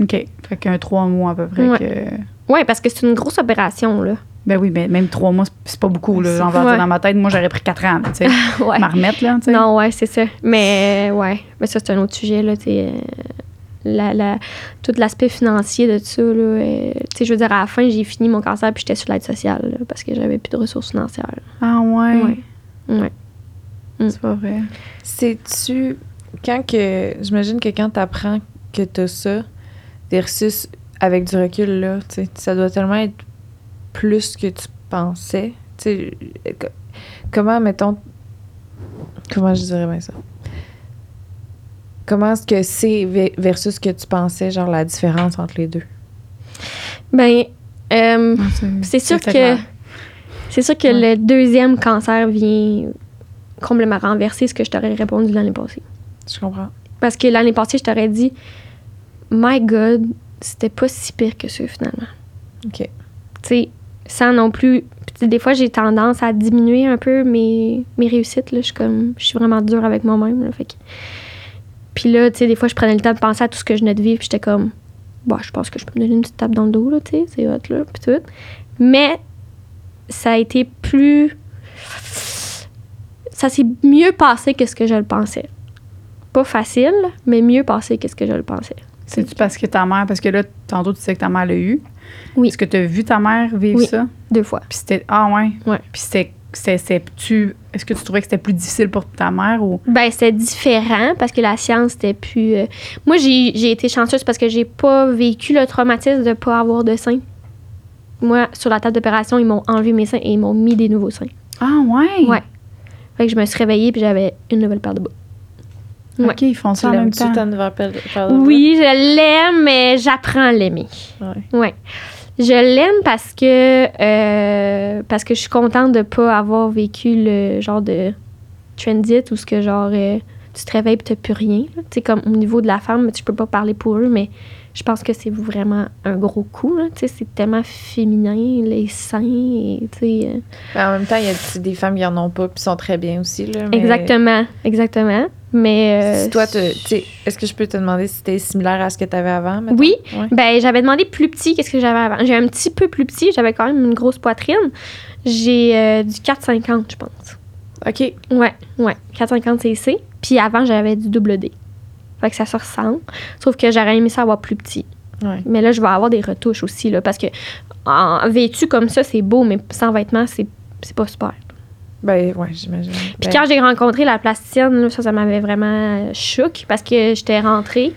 Speaker 1: OK. Fait qu'un trois mois à peu près.
Speaker 3: Ouais.
Speaker 1: que-
Speaker 3: Ouais, parce que c'est une grosse opération, là.
Speaker 1: Ben oui, mais même trois mois, c'est- pas beaucoup. Là, J'en vais
Speaker 3: Ouais.
Speaker 1: dire dans ma tête, moi, j'aurais pris quatre ans, tu sais. [laughs]
Speaker 3: ouais.
Speaker 1: M'en remettre, là, tu sais.
Speaker 3: Non, ouais, c'est ça. Mais euh, ouais, mais ça, c'est un autre sujet, là, tu sais. Euh, la, la- tout l'aspect financier de ça, là. euh, tu sais, je veux dire, à la fin, j'ai fini mon cancer puis j'étais sur l'aide sociale, là, parce que j'avais plus de ressources financières.
Speaker 1: Ah ouais.
Speaker 3: Ouais. Ouais.
Speaker 1: C'est pas vrai.
Speaker 2: C'est-tu. Quand que. J'imagine que quand t'apprends que t'as ça, versus avec du recul, là, ça doit tellement être plus que tu pensais. Co- comment, mettons. Comment je dirais bien ça? Comment est-ce que c'est ve- versus ce que tu pensais, genre la différence entre les deux?
Speaker 3: Ben, euh, c'est sûr que. C'est sûr que
Speaker 2: Ouais.
Speaker 3: le deuxième cancer vient complètement renverser ce que je t'aurais répondu l'année passée.
Speaker 2: Je comprends.
Speaker 3: Parce que l'année passée, je t'aurais dit, My God, c'était pas si pire que ça finalement.
Speaker 2: OK.
Speaker 3: tu sais, sans non plus. des fois, j'ai tendance à diminuer un peu mes, mes réussites. Là. Je suis comme, je suis vraiment dure avec moi-même. là, fait que- Puis là, tu sais, des fois, je prenais le temps de penser à tout ce que je venais de vivre. Puis j'étais comme, bah, je pense que je peux me donner une petite tape dans le dos, là, tu sais, c'est hot, là, puis tout. Mais ça a été plus. Ça s'est mieux passé que ce que je le pensais. Pas facile, mais mieux passé que ce que je le pensais.
Speaker 1: C'est-tu parce que ta mère, parce que là, tantôt, tu sais que ta mère l'a eu.
Speaker 3: Oui.
Speaker 1: Est-ce que tu as vu ta mère vivre
Speaker 3: Oui.
Speaker 1: ça?
Speaker 3: Deux fois.
Speaker 1: Puis c'était. Ah ouais.
Speaker 3: Ouais.
Speaker 1: Puis c'était. C'était- c'est- tu, est-ce que tu trouvais que c'était plus difficile pour ta mère ou?
Speaker 3: Ben, c'était différent parce que la science c'était plus. euh, Moi, j'ai j'ai été chanceuse parce que j'ai pas vécu le traumatisme de pas avoir de seins. Moi, sur la table d'opération, ils m'ont enlevé mes seins et ils m'ont mis des nouveaux seins.
Speaker 1: Ah ouais?
Speaker 3: Ouais. Fait que je me suis réveillée puis j'avais une nouvelle paire de bas. Ouais.
Speaker 1: OK, ils font ça en même temps.
Speaker 2: ta nouvelle paire de-?
Speaker 3: Oui, je l'aime, mais j'apprends à l'aimer.
Speaker 2: Ouais.
Speaker 3: Ouais. Je l'aime parce que euh, parce que je suis contente de pas avoir vécu le genre de transit où ce que genre euh, tu te réveilles et t'as plus rien. Tu comme au niveau de la femme, tu peux pas parler pour eux, mais je pense que c'est vraiment un gros coup. c'est tellement féminin les seins et euh,
Speaker 2: Ben, en même temps, il y a des femmes qui en ont pas puis sont très bien aussi. Là, mais-
Speaker 3: Exactement, exactement. Mais. euh,
Speaker 2: Si toi, est-ce que je peux te demander si c'était similaire à ce que tu avais avant? mettons?
Speaker 3: Oui.
Speaker 2: Ouais.
Speaker 3: Ben, j'avais demandé plus petit, qu'est-ce que j'avais avant. J'ai un petit peu plus petit, j'avais quand même une grosse poitrine. J'ai euh, du 4,50, je pense.
Speaker 2: OK.
Speaker 3: Ouais, ouais. 4,50 CC. Puis avant, j'avais du double D. Fait que ça se ressemble. Sauf que j'aurais aimé ça avoir plus petit.
Speaker 2: Ouais.
Speaker 3: Mais là, je vais avoir des retouches aussi, là, parce que en vêtu comme ça, c'est beau, mais sans vêtements, c'est c'est pas super.
Speaker 2: Ben, ouais, j'imagine.
Speaker 3: Puis
Speaker 2: Ben,
Speaker 3: quand j'ai rencontré la plasticienne, là, ça, ça m'avait vraiment choqué parce que j'étais rentrée.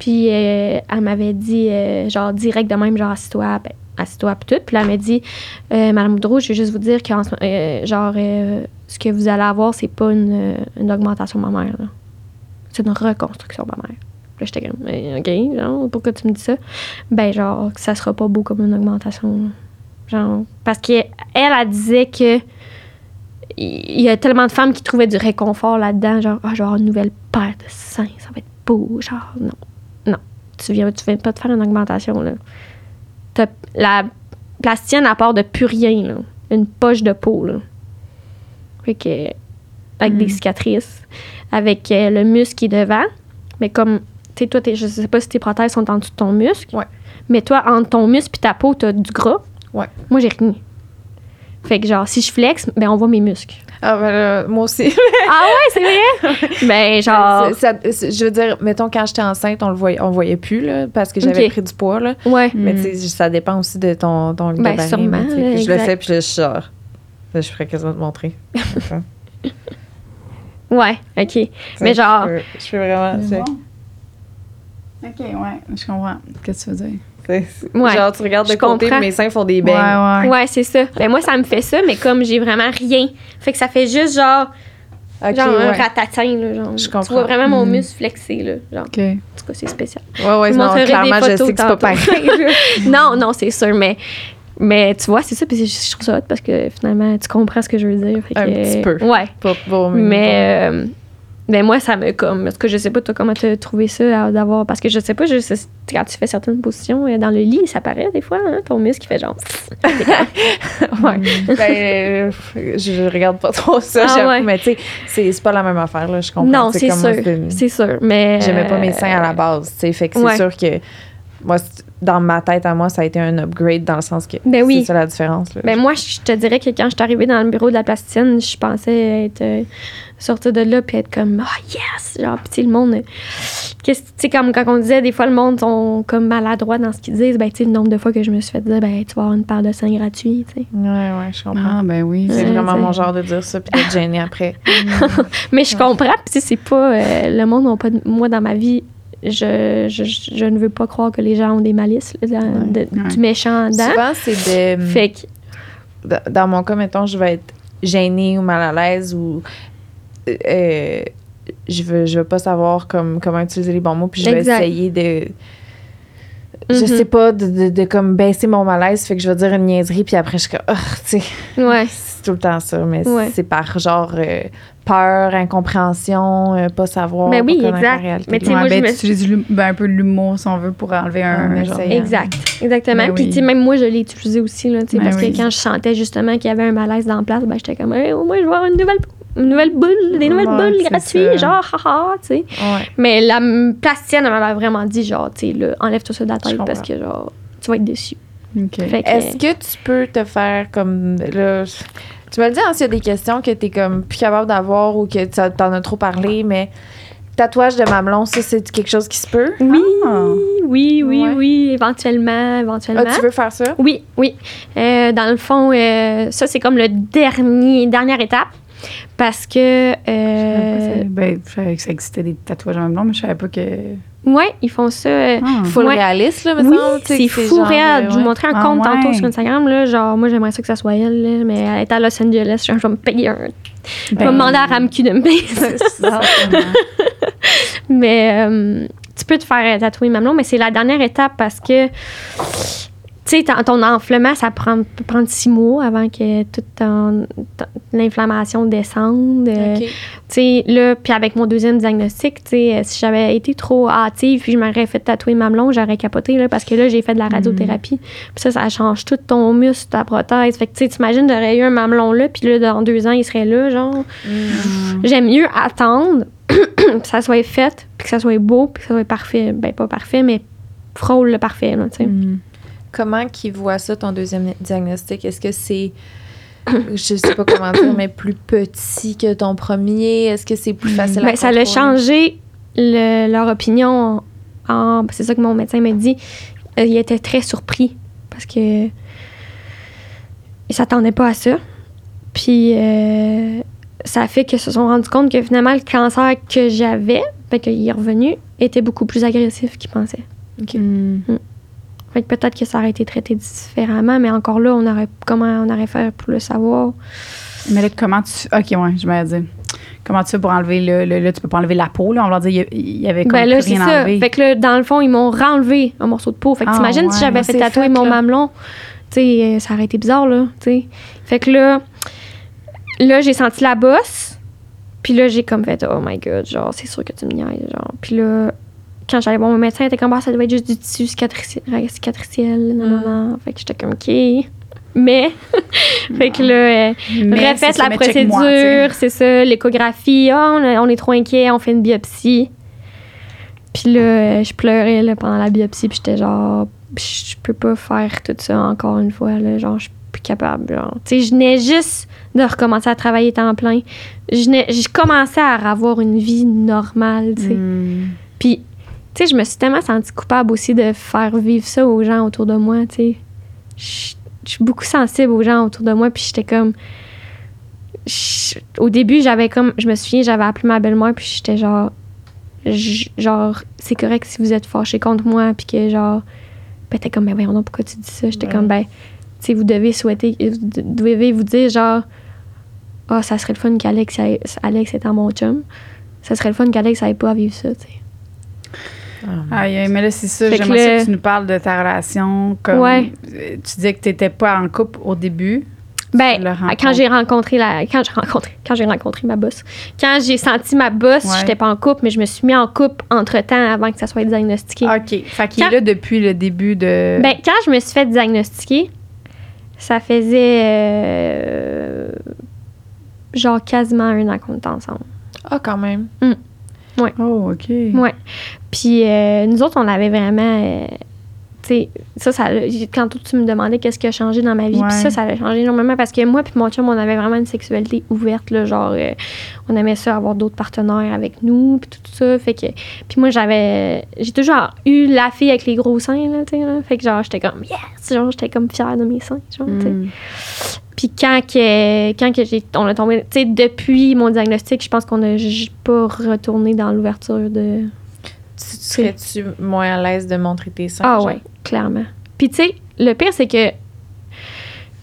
Speaker 3: Puis euh, elle m'avait dit, euh, genre, direct de même, genre, assis-toi, ben, assis-toi, puis tout. Puis là, elle m'a dit, euh, Madame Boudreau, je vais juste vous dire que, genre, euh, ce que vous allez avoir, c'est pas une, une augmentation mammaire, là. C'est une reconstruction mammaire. Puis là, j'étais comme, Euh, OK, genre, pourquoi tu me dis ça? Ben, genre, que ça sera pas beau comme une augmentation. Genre, parce qu'elle, elle, elle disait que il y a tellement de femmes qui trouvaient du réconfort là-dedans, genre, ah, je vais avoir une nouvelle paire de seins, ça va être beau, genre, non, non, tu viens, tu viens pas de faire une augmentation, là. T'as- la plasticienne apporte de plus rien, là, une poche de peau, là. Fait que, avec des cicatrices, avec euh, le muscle qui est devant, mais comme, tu sais, toi, t'es- je sais pas si tes prothèses sont en dessous de ton muscle,
Speaker 2: Ouais.
Speaker 3: mais toi, entre ton muscle puis ta peau, t'as du gras.
Speaker 2: Ouais.
Speaker 3: Moi, j'ai rien. Fait que, genre, si je flex, ben, on voit mes muscles.
Speaker 2: Ah, ben là, moi aussi. [laughs]
Speaker 3: Ah ouais, c'est vrai? [laughs] ben, genre.
Speaker 2: Ça- je veux dire, mettons, quand j'étais enceinte, on le voyait, on voyait plus, là, parce que j'avais pris du poids, là.
Speaker 3: Ouais.
Speaker 2: Mais tu sais, ça dépend aussi de ton, ton
Speaker 3: Ben,
Speaker 2: gabarit,
Speaker 3: sûrement,
Speaker 2: sais.
Speaker 3: là,
Speaker 2: je le fais, puis là, je suis genre... Là, je ferais quasiment te montrer. [laughs]
Speaker 3: Ouais, OK. Mais genre.
Speaker 2: Je peux vraiment...
Speaker 1: Bon. Ok, ouais, je comprends. Qu'est-ce que tu veux dire?
Speaker 3: Ouais,
Speaker 2: Genre, tu regardes de
Speaker 3: je
Speaker 2: côté, mes seins font des
Speaker 1: Ouais,
Speaker 2: beignes.
Speaker 1: ouais.
Speaker 3: Ouais, c'est ça. Ben, moi, ça me fait ça, mais comme j'ai vraiment rien. Fait que ça fait juste genre.
Speaker 2: Ok,
Speaker 3: genre un
Speaker 2: ouais.
Speaker 3: ratatin, là. Genre.
Speaker 2: Je
Speaker 3: Tu
Speaker 2: comprends.
Speaker 3: vois vraiment mon
Speaker 1: Mhm.
Speaker 3: muscle flexé, là. Genre,
Speaker 1: Ok.
Speaker 3: en tout cas, c'est spécial.
Speaker 2: Ouais, ouais, non, clairement,
Speaker 3: des
Speaker 2: je
Speaker 3: photos
Speaker 2: sais que c'est pas pareil. [laughs] [laughs]
Speaker 3: non, non, c'est sûr, mais. Mais tu vois, c'est ça, puis je trouve ça hot parce que finalement, tu comprends ce que je veux dire. Fait
Speaker 2: Un
Speaker 3: que-
Speaker 2: petit peu.
Speaker 3: Ouais. Mais, euh, mais moi, ça me comme. Parce que je sais pas, toi, comment tu as trouvé ça d'avoir. Parce que je sais pas, je sais- quand tu fais certaines positions euh, dans le lit, ça paraît des fois, hein, ton muscle qui fait genre. [laughs]
Speaker 2: ouais. Ben, euh, je, regarde pas trop ça,
Speaker 3: Ah ouais.
Speaker 2: mais tu sais, c'est pas la même affaire, là, je comprends.
Speaker 3: non, c'est sûr. C'est sûr. Mais.
Speaker 2: J'aimais pas mes seins à la
Speaker 3: euh,
Speaker 2: base, tu sais, fait que c'est
Speaker 3: ouais.
Speaker 2: sûr que moi, dans ma tête à moi, ça a été un upgrade dans le sens que
Speaker 3: Ben oui.
Speaker 2: c'est ça la différence. Là.
Speaker 3: Ben moi, je te dirais que quand je suis arrivée dans le bureau de la plasticienne, je pensais être euh, sortir de là puis être comme ah yes, genre puis tu sais le monde euh, qu'est-ce tu sais comme quand on disait des fois le monde sont comme maladroits dans ce qu'ils disent, ben tu sais le nombre de fois que je me suis fait dire ben tu vas avoir une paire de seins gratuits, tu sais.
Speaker 2: Ouais, ouais, je comprends.
Speaker 1: Ah, ben oui.
Speaker 2: c'est
Speaker 3: Ouais,
Speaker 2: vraiment mon genre de dire ça puis d'être gênée après. [laughs]
Speaker 3: Mais je comprends, puis tu sais c'est pas euh, le monde n'a pas de- moi dans ma vie je, je, je ne veux pas croire que les gens ont des malices là, dans- de-
Speaker 1: Ouais.
Speaker 3: du méchant dedans.
Speaker 2: Souvent, c'est de.
Speaker 3: Fait que
Speaker 2: dans- Dans mon cas, mettons, je vais être gênée ou mal à l'aise ou. euh, je veux, je veux pas savoir comme, comment utiliser les bons mots, puis je vais
Speaker 3: Exact.
Speaker 2: essayer de. Je
Speaker 3: Mhm.
Speaker 2: sais pas, de, de, de comme baisser mon malaise, fait que je vais dire une niaiserie, puis après, je suis comme, Ah, tu sais,
Speaker 3: ouais.
Speaker 2: c'est tout le temps ça, mais
Speaker 3: Ouais.
Speaker 2: c'est par genre euh, peur, incompréhension, euh, pas savoir.
Speaker 3: Ben oui, exact. Mais tu sais,
Speaker 1: Ouais,
Speaker 3: moi, je
Speaker 1: ben,
Speaker 3: me-
Speaker 1: ben, un peu l'humour, si on veut, pour enlever un. Genre-.
Speaker 3: Exact, exactement.
Speaker 1: Ben
Speaker 3: Puis
Speaker 1: oui.
Speaker 3: tu sais, même moi, je l'ai utilisé aussi, là, tu sais, parce
Speaker 1: oui.
Speaker 3: que quand je sentais justement qu'il y avait un malaise dans la place, ben, j'étais comme, Hey, au moins, je vais avoir une nouvelle, une nouvelle boule, des nouvelles
Speaker 2: Ouais,
Speaker 3: boules gratuites, genre, haha, tu sais.
Speaker 2: Ouais.
Speaker 3: Mais la plasticienne, elle m'avait vraiment dit, genre, tu sais, là, enlève tout ça de la tête parce que, genre, tu vas être déçu.
Speaker 2: Est-ce que tu peux te faire comme. Là, tu me le dis hein, s'il y a des questions que tu es comme plus capable d'avoir ou que tu en as trop parlé, mais tatouage de mamelon, ça, c'est quelque chose qui se peut?
Speaker 3: oui,
Speaker 1: Ah.
Speaker 3: oui, oui,
Speaker 2: Ouais.
Speaker 3: oui, éventuellement, éventuellement.
Speaker 2: Ah, tu veux faire ça?
Speaker 3: Oui, oui. Euh, dans le fond, euh, ça, c'est comme le dernier, dernière étape parce que. euh,
Speaker 1: Ben, je savais que ça existait des tatouages en blanc, mais je savais pas que.
Speaker 3: ouais, ils font ça. euh,
Speaker 1: Ah.
Speaker 2: Full
Speaker 3: Ouais.
Speaker 2: réaliste, là, me
Speaker 3: Oui, c'est fou raide.
Speaker 2: euh,
Speaker 3: Je vous montrais un
Speaker 1: Ah
Speaker 3: compte tantôt sur Instagram. Là, genre, moi, j'aimerais ça que ça soit elle, là, mais elle est à Los Angeles. Genre, je vais me payer un. Je vais
Speaker 1: Ben,
Speaker 3: demander à Ramcu de me payer [laughs] ça. [laughs] mais euh, tu peux te faire tatouer mamelon, mais c'est la dernière étape parce que. Tu sais, ton- enflement, ça prend, peut prendre six mois avant que toute l'inflammation descende. Euh,
Speaker 2: Ok.
Speaker 3: tu sais, là, puis avec mon deuxième diagnostic, tu sais, euh, si j'avais été trop hâtive puis je m'aurais fait tatouer mamelon, j'aurais capoté, là, parce que là, j'ai fait de la radiothérapie. Puis ça, ça change tout ton muscle, ta prothèse. Fait que, tu sais, t'imagines, j'aurais eu un mamelon là, puis là, dans deux ans, il serait là, genre.
Speaker 2: Mm.
Speaker 3: J'aime mieux attendre [clears throat] puis ça soit fait, puis que ça soit beau, puis que ça soit parfait. Ben, pas parfait, mais frôle le parfait, là, tu sais.
Speaker 1: Mm.
Speaker 2: Comment qu'ils voient ça, ton deuxième diagnostic? Est-ce que c'est, je sais pas comment dire, mais plus petit que ton premier? Est-ce que c'est plus facile à
Speaker 3: Ben, ça l'a
Speaker 2: contrôler?
Speaker 3: changé le- leur opinion en. ben, C'est ça que mon médecin m'a dit. Euh, il était très surpris parce que. Il s'attendait pas à ça. Puis. euh, ça a fait qu'ils se sont rendus compte que finalement, le cancer que j'avais, fait qu'il est revenu, était beaucoup plus agressif qu'ils pensaient.
Speaker 1: Mm.
Speaker 3: Fait que peut-être que ça aurait été traité différemment, mais encore là, on aurait comment on aurait fait pour le savoir?
Speaker 1: Mais là, comment tu. Ok, ouais, je vais dire. Comment tu fais pour enlever le. le- là, tu peux pas enlever la peau, là. On va leur dire, il y avait comme
Speaker 3: Ben là,
Speaker 1: rien
Speaker 3: ça.
Speaker 1: enlevé.
Speaker 3: Fait que là, dans le fond, ils m'ont renlevé un morceau de peau. Fait que
Speaker 1: Ah,
Speaker 3: t'imagines si j'avais fait tatouer
Speaker 2: fait,
Speaker 3: mon
Speaker 2: là.
Speaker 3: mamelon, tu sais, euh, ça aurait été bizarre, là. Fait que là, là, j'ai senti la bosse. Puis là, j'ai comme fait, oh my god, genre, c'est sûr que tu me niaises, genre. Puis là, quand j'allais voir mon médecin, il était comme, ah, ça doit être juste du tissu cicatrici- cicatriciel, non, non, non. Fait que j'étais comme, OK. Mais, [laughs] fait que là, euh, Répète la procédure, c'est ça, l'échographie. Ah, on, est trop inquiet, on fait une biopsie. Puis là, euh, je pleurais là, pendant la biopsie, puis j'étais genre, je peux pas faire tout ça encore une fois, là, genre, je suis plus capable. genre. Tu sais, je venais juste de recommencer à travailler temps plein. Je venais- je commençais à avoir une vie normale, tu sais.
Speaker 1: Mm.
Speaker 3: Puis, tu sais, je me suis tellement sentie coupable aussi de faire vivre ça aux gens autour de moi, tu sais. Je je suis beaucoup sensible aux gens autour de moi, puis j'étais comme... je- au début, j'avais comme... Je me souviens, j'avais appelé ma belle-mère, puis j'étais genre... genre, c'est correct si vous êtes fâché contre moi, puis que genre... Ben, t'es comme, ben voyons donc, pourquoi tu dis ça? J'étais
Speaker 2: Ouais.
Speaker 3: comme, ben, tu sais, vous devez souhaiter... Vous devez vous dire, genre... Ah, ça serait le fun qu'Alex Alex étant mon chum. Ça serait le fun qu'Alex aille pas à vivre ça, tu sais.
Speaker 1: Aïe, mais là, c'est ça. J'aimerais ça que tu nous parles de ta relation. Comme,
Speaker 3: Ouais.
Speaker 1: euh, Tu disais que tu n'étais pas en couple au début.
Speaker 3: Ben, quand j'ai rencontré la, quand j'ai rencontré, quand j'ai rencontré ma boss, quand j'ai senti ma boss,
Speaker 1: Ouais.
Speaker 3: j'étais pas en couple, mais je me suis mis en couple entre temps avant que ça soit diagnostiqué.
Speaker 1: OK. Fait qu'il est là depuis le début de.
Speaker 3: Ben, quand je me suis fait diagnostiquer, ça faisait euh, genre quasiment un an qu'on était ensemble.
Speaker 2: Ah, quand même.
Speaker 1: Oh, OK.
Speaker 3: Ouais. Puis euh, nous autres, on avait vraiment. euh, tu sais, ça, ça, quand tu me demandais qu'est-ce qui a changé dans ma vie,
Speaker 1: Ouais.
Speaker 3: puis ça, ça a changé énormément parce que moi puis mon chum, on avait vraiment une sexualité ouverte, là, genre, euh, on aimait ça avoir d'autres partenaires avec nous, puis tout ça, fait que, puis moi, j'avais, j'ai toujours eu la fille avec les gros seins, là, tu sais, là. fait que genre, j'étais comme, yes, genre, j'étais comme fière de mes seins, genre.
Speaker 1: Mm.
Speaker 3: Puis quand que, quand que j'ai, on a tombé, tu sais, depuis mon diagnostic, je pense qu'on a j- pas retourné dans l'ouverture de,
Speaker 2: Tu, tu serais-tu moins à l'aise de montrer tes seins?
Speaker 3: Ah
Speaker 2: genre?
Speaker 3: ouais, clairement. Puis tu sais, le pire c'est que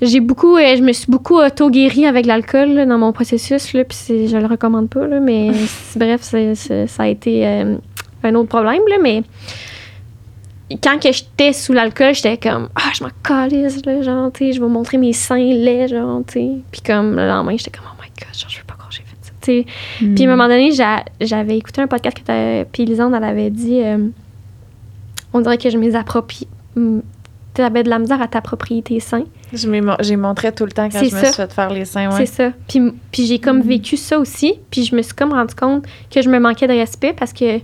Speaker 3: j'ai beaucoup, euh, je me suis beaucoup auto-guérie avec l'alcool dans mon processus là, puis je le recommande pas là, mais [laughs] bref, ça a été euh, un autre problème là, mais quand que j'étais sous l'alcool, j'étais comme ah je m'en calisse là, genre tu sais, je vais montrer mes seins laids genre tu sais, puis comme le lendemain j'étais comme oh my god, genre je veux pas croire que j'ai fait ça, tu sais.
Speaker 1: Mm.
Speaker 3: Puis à un moment donné, j'a- j'avais écouté un podcast que t'as- puis Lisande, elle avait dit euh, on dirait que je m'approprie. Tu avais de la misère à t'approprier tes seins.
Speaker 2: J'ai montré tout le temps quand je me suis fait faire les seins, ouais.
Speaker 3: C'est ça. Puis, puis j'ai comme vécu ça aussi. Puis je me suis comme rendu compte que je me manquais de respect parce que,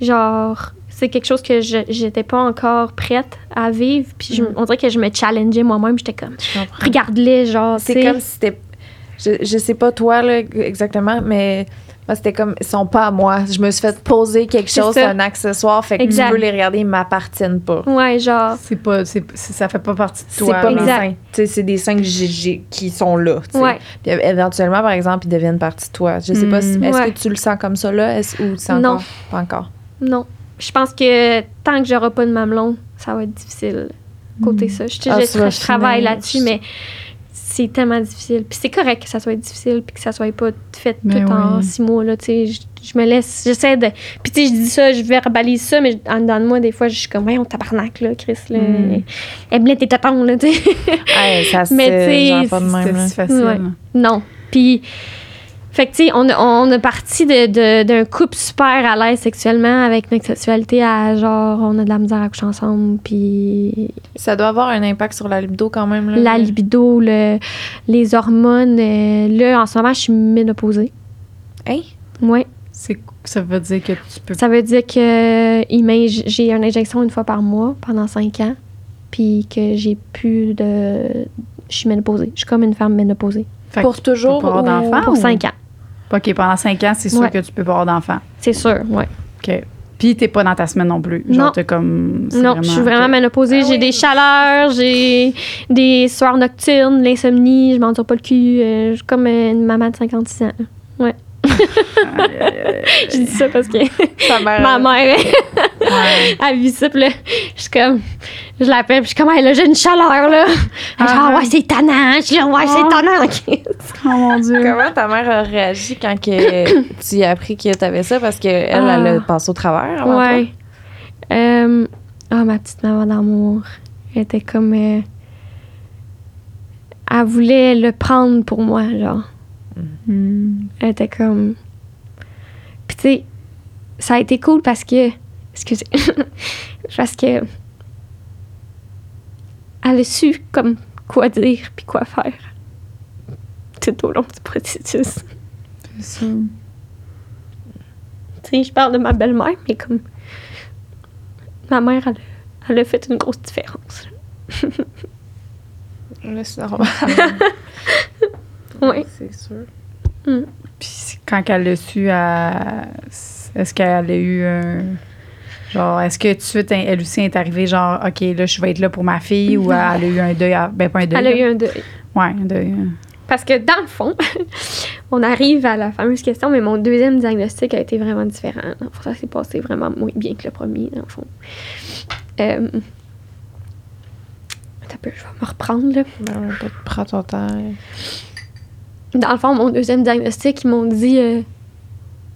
Speaker 3: genre, c'est quelque chose que je j'étais pas encore prête à vivre. Puis je-
Speaker 2: Mm.
Speaker 3: on dirait que je me challengeais moi-même. J'étais comme, regarde-les, genre,
Speaker 2: C'est
Speaker 3: tu
Speaker 2: comme si c'était. Je, je sais pas toi, là, exactement, mais moi, c'était comme. Ils sont pas à moi. Je me suis fait poser quelque
Speaker 3: C'est
Speaker 2: chose,
Speaker 3: ça.
Speaker 2: un accessoire, fait que
Speaker 3: Exact.
Speaker 2: tu peux les regarder, ils m'appartiennent pas.
Speaker 3: Ouais, genre.
Speaker 1: C'est pas. c'est- c'est- ça fait pas partie de
Speaker 2: C'est
Speaker 1: toi.
Speaker 2: pas mes seins. Tu sais, c'est des seins que qui sont là. tu.
Speaker 3: Ouais.
Speaker 2: Puis éventuellement, par exemple, ils deviennent partie de toi. Je sais pas si.
Speaker 1: Mm.
Speaker 2: Est-ce
Speaker 3: Ouais.
Speaker 2: que tu le sens comme ça là? Est-ce, ou c'est
Speaker 3: Non.
Speaker 2: encore? Pas encore?
Speaker 3: Non. Je pense que tant que j'aurai pas de mamelon, ça va être difficile. Côté ça. Je,
Speaker 2: Ah,
Speaker 3: je- travaille là-dessus, mais c'est tellement difficile. Puis c'est correct que ça soit difficile, puis que ça soit pas fait
Speaker 1: Mais
Speaker 3: tout en six mois. Là, tu sais. je, je me laisse, j'essaie de. Puis tu sais, je dis ça, je verbalise ça, mais en dedans de moi, des fois, je suis comme, voyons, tabarnak, là, Chris, là.
Speaker 1: Mm.
Speaker 3: Elle me tes tatons, là, tu sais.
Speaker 2: Hey, ça [laughs] se
Speaker 3: Mais tu sais,
Speaker 2: genre pas de même.
Speaker 1: C'était
Speaker 2: là.
Speaker 1: si facile.
Speaker 3: Ouais. Non. Puis, fait que, tu sais, on, a- on a parti de- de- d'un couple super à l'aise sexuellement avec notre sexualité à genre, on a de la misère à coucher ensemble, puis
Speaker 2: Ça doit avoir un impact sur la libido quand même. Là.
Speaker 3: la libido, le- les hormones. euh, là, en ce moment, je suis ménopausée.
Speaker 2: Hein?
Speaker 3: Ouais.
Speaker 1: C'est, ça veut dire que tu peux.
Speaker 3: Ça veut dire que j'ai une injection une fois par mois pendant cinq ans, puis que j'ai plus de. Je suis ménopausée. Je suis comme une femme ménopausée.
Speaker 1: Fait
Speaker 2: Pour toujours
Speaker 1: avoir
Speaker 2: ou-
Speaker 1: d'enfant?
Speaker 3: Pour
Speaker 1: ou-
Speaker 3: cinq ans?
Speaker 1: OK, pendant 5 ans, c'est sûr
Speaker 3: Ouais.
Speaker 1: que tu peux pas avoir d'enfant.
Speaker 3: C'est sûr, ouais.
Speaker 1: OK. Puis t'es pas dans ta semaine non plus. Genre,
Speaker 3: Non.
Speaker 1: t'es comme.
Speaker 3: Non, je suis vraiment
Speaker 1: OK.
Speaker 3: ménopausée.
Speaker 2: Ah
Speaker 3: j'ai
Speaker 2: oui.
Speaker 3: des chaleurs, j'ai des soirs nocturnes, l'insomnie, je m'endure pas le cul. euh, je suis comme une maman de 56 ans. [laughs] Je dis ça parce que
Speaker 2: Ta [laughs] mère.
Speaker 3: ma mère,
Speaker 1: Ouais.
Speaker 3: elle vit ça, puis là, je suis comme, je l'appelle, puis je suis comme, hey, là, j'ai une chaleur, là. Elle dit,
Speaker 1: Ah,
Speaker 3: ah,
Speaker 1: ouais.
Speaker 3: c'est tannant. Je dis, ouais, c'est
Speaker 1: Ah.
Speaker 3: tannant. ok.
Speaker 1: Oh mon Dieu.
Speaker 2: Comment ta mère a réagi quand que [coughs] tu as appris que tu avais ça? Parce qu'elle, elle,
Speaker 3: Ah.
Speaker 2: elle a passé au travers avant toi.
Speaker 3: Ouais. Euh, oh, ma petite maman d'amour. Elle était comme. euh, elle voulait le prendre pour moi, genre.
Speaker 1: Hmm.
Speaker 3: Elle était comme. Puis, tu sais, ça a été cool parce que. Excusez. [laughs] parce que. Elle a su, comme, quoi dire puis quoi faire. Tout au long du processus.
Speaker 1: C'est ça.
Speaker 3: Tu sais, je parle de ma belle-mère, mais comme. Ma mère, elle, a- elle a fait une grosse différence.
Speaker 2: Là, c'est normal. [laughs]
Speaker 3: Oui.
Speaker 2: C'est sûr.
Speaker 1: Puis quand elle l'a su, elle- est-ce qu'elle a eu un. Genre, est-ce que tout de suite, elle aussi est arrivée, genre, OK, là, je vais être là pour ma fille, ou elle a eu un deuil, à- ben pas un deuil.
Speaker 3: Elle a eu un deuil.
Speaker 1: Ouais, un deuil. hein.
Speaker 3: Parce que dans le fond, [laughs] on arrive à la fameuse question, mais mon deuxième diagnostic a été vraiment différent. Ça s'est passé vraiment moins bien que le premier, dans le fond. Euh, je vais me reprendre, là.
Speaker 2: Ben, prends ton temps.
Speaker 3: Dans le fond, mon deuxième diagnostic, ils m'ont dit. euh,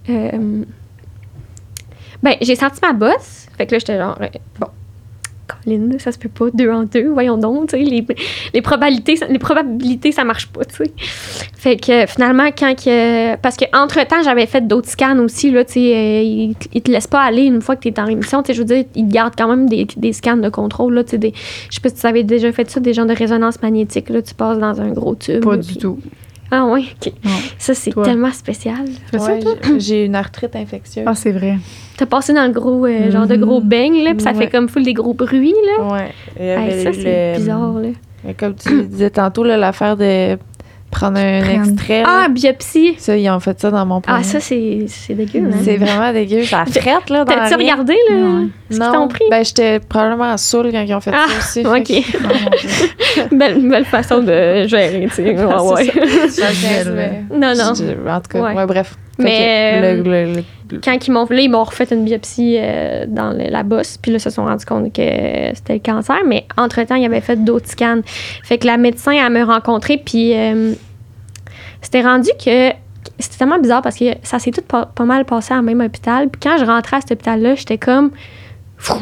Speaker 3: euh, ben, j'ai senti ma bosse. Fait que là, j'étais genre. euh, bon. Colin, ça se peut pas, deux en deux, voyons donc, tu sais, les, les probabilités, ça- les probabilités, ça marche pas, tu sais. Fait que finalement, quand que. Parce que entre-temps, j'avais fait d'autres scans aussi, là, tu sais, ils, ils te laissent pas aller une fois que tu es en rémission, tu sais, je veux dire, ils gardent quand même des, des scans de contrôle, là, tu sais, je sais pas si tu avais déjà fait ça, des gens de résonance magnétique, là, tu passes dans un gros tube.
Speaker 1: Pas du
Speaker 3: puis-
Speaker 1: tout.
Speaker 3: Ah ouais, ok.
Speaker 1: Non.
Speaker 3: Ça, c'est
Speaker 1: Toi?
Speaker 3: tellement spécial.
Speaker 2: Ouais, j'ai- une arthrite infectieuse.
Speaker 1: Ah, c'est vrai.
Speaker 3: T'as passé dans le gros, euh, genre de
Speaker 1: Mhm.
Speaker 3: gros beigne, là, puis ça
Speaker 2: Ouais.
Speaker 3: fait comme full des gros bruits, là.
Speaker 2: Ouais.
Speaker 3: Hey,
Speaker 2: avait
Speaker 3: ça, c'est
Speaker 2: le-
Speaker 3: bizarre, là.
Speaker 2: Mais Comme tu disais tantôt, là, l'affaire de prendre un
Speaker 1: Prendre.
Speaker 2: extrait.
Speaker 3: Ah, biopsie.
Speaker 2: Ça, ils ont fait ça dans mon poignet.
Speaker 3: Ah, ça, c'est c'est dégueu, hein.
Speaker 2: C'est vraiment dégueu. Ça [laughs] frette, là, dans
Speaker 3: T'as-tu regardé, là?
Speaker 1: Ouais.
Speaker 3: Ce t'ont pris?
Speaker 2: Ben, j'étais probablement saoule quand ils ont fait
Speaker 3: Ah,
Speaker 2: ça aussi.
Speaker 3: ok.
Speaker 2: fait
Speaker 1: Dieu. [laughs]
Speaker 3: belle, belle façon de gérer, tu sais. [laughs] Ouais, ouais.
Speaker 2: Ça
Speaker 3: non, non.
Speaker 2: Je- En tout cas,
Speaker 3: Ouais.
Speaker 2: ouais, bref.
Speaker 3: Mais, euh,
Speaker 2: le- le- le-
Speaker 3: Quand ils m'ont là, ils m'ont refait une biopsie euh, dans la bosse, puis là, ils se sont rendus compte que c'était le cancer, mais entre-temps, ils avaient fait d'autres scans. Fait que la médecin, elle me rencontrait, puis euh, c'était rendu que c'était tellement bizarre parce que ça s'est tout pas, pas mal passé à même hôpital. Puis quand je rentrais à cet hôpital-là, j'étais comme. Fou,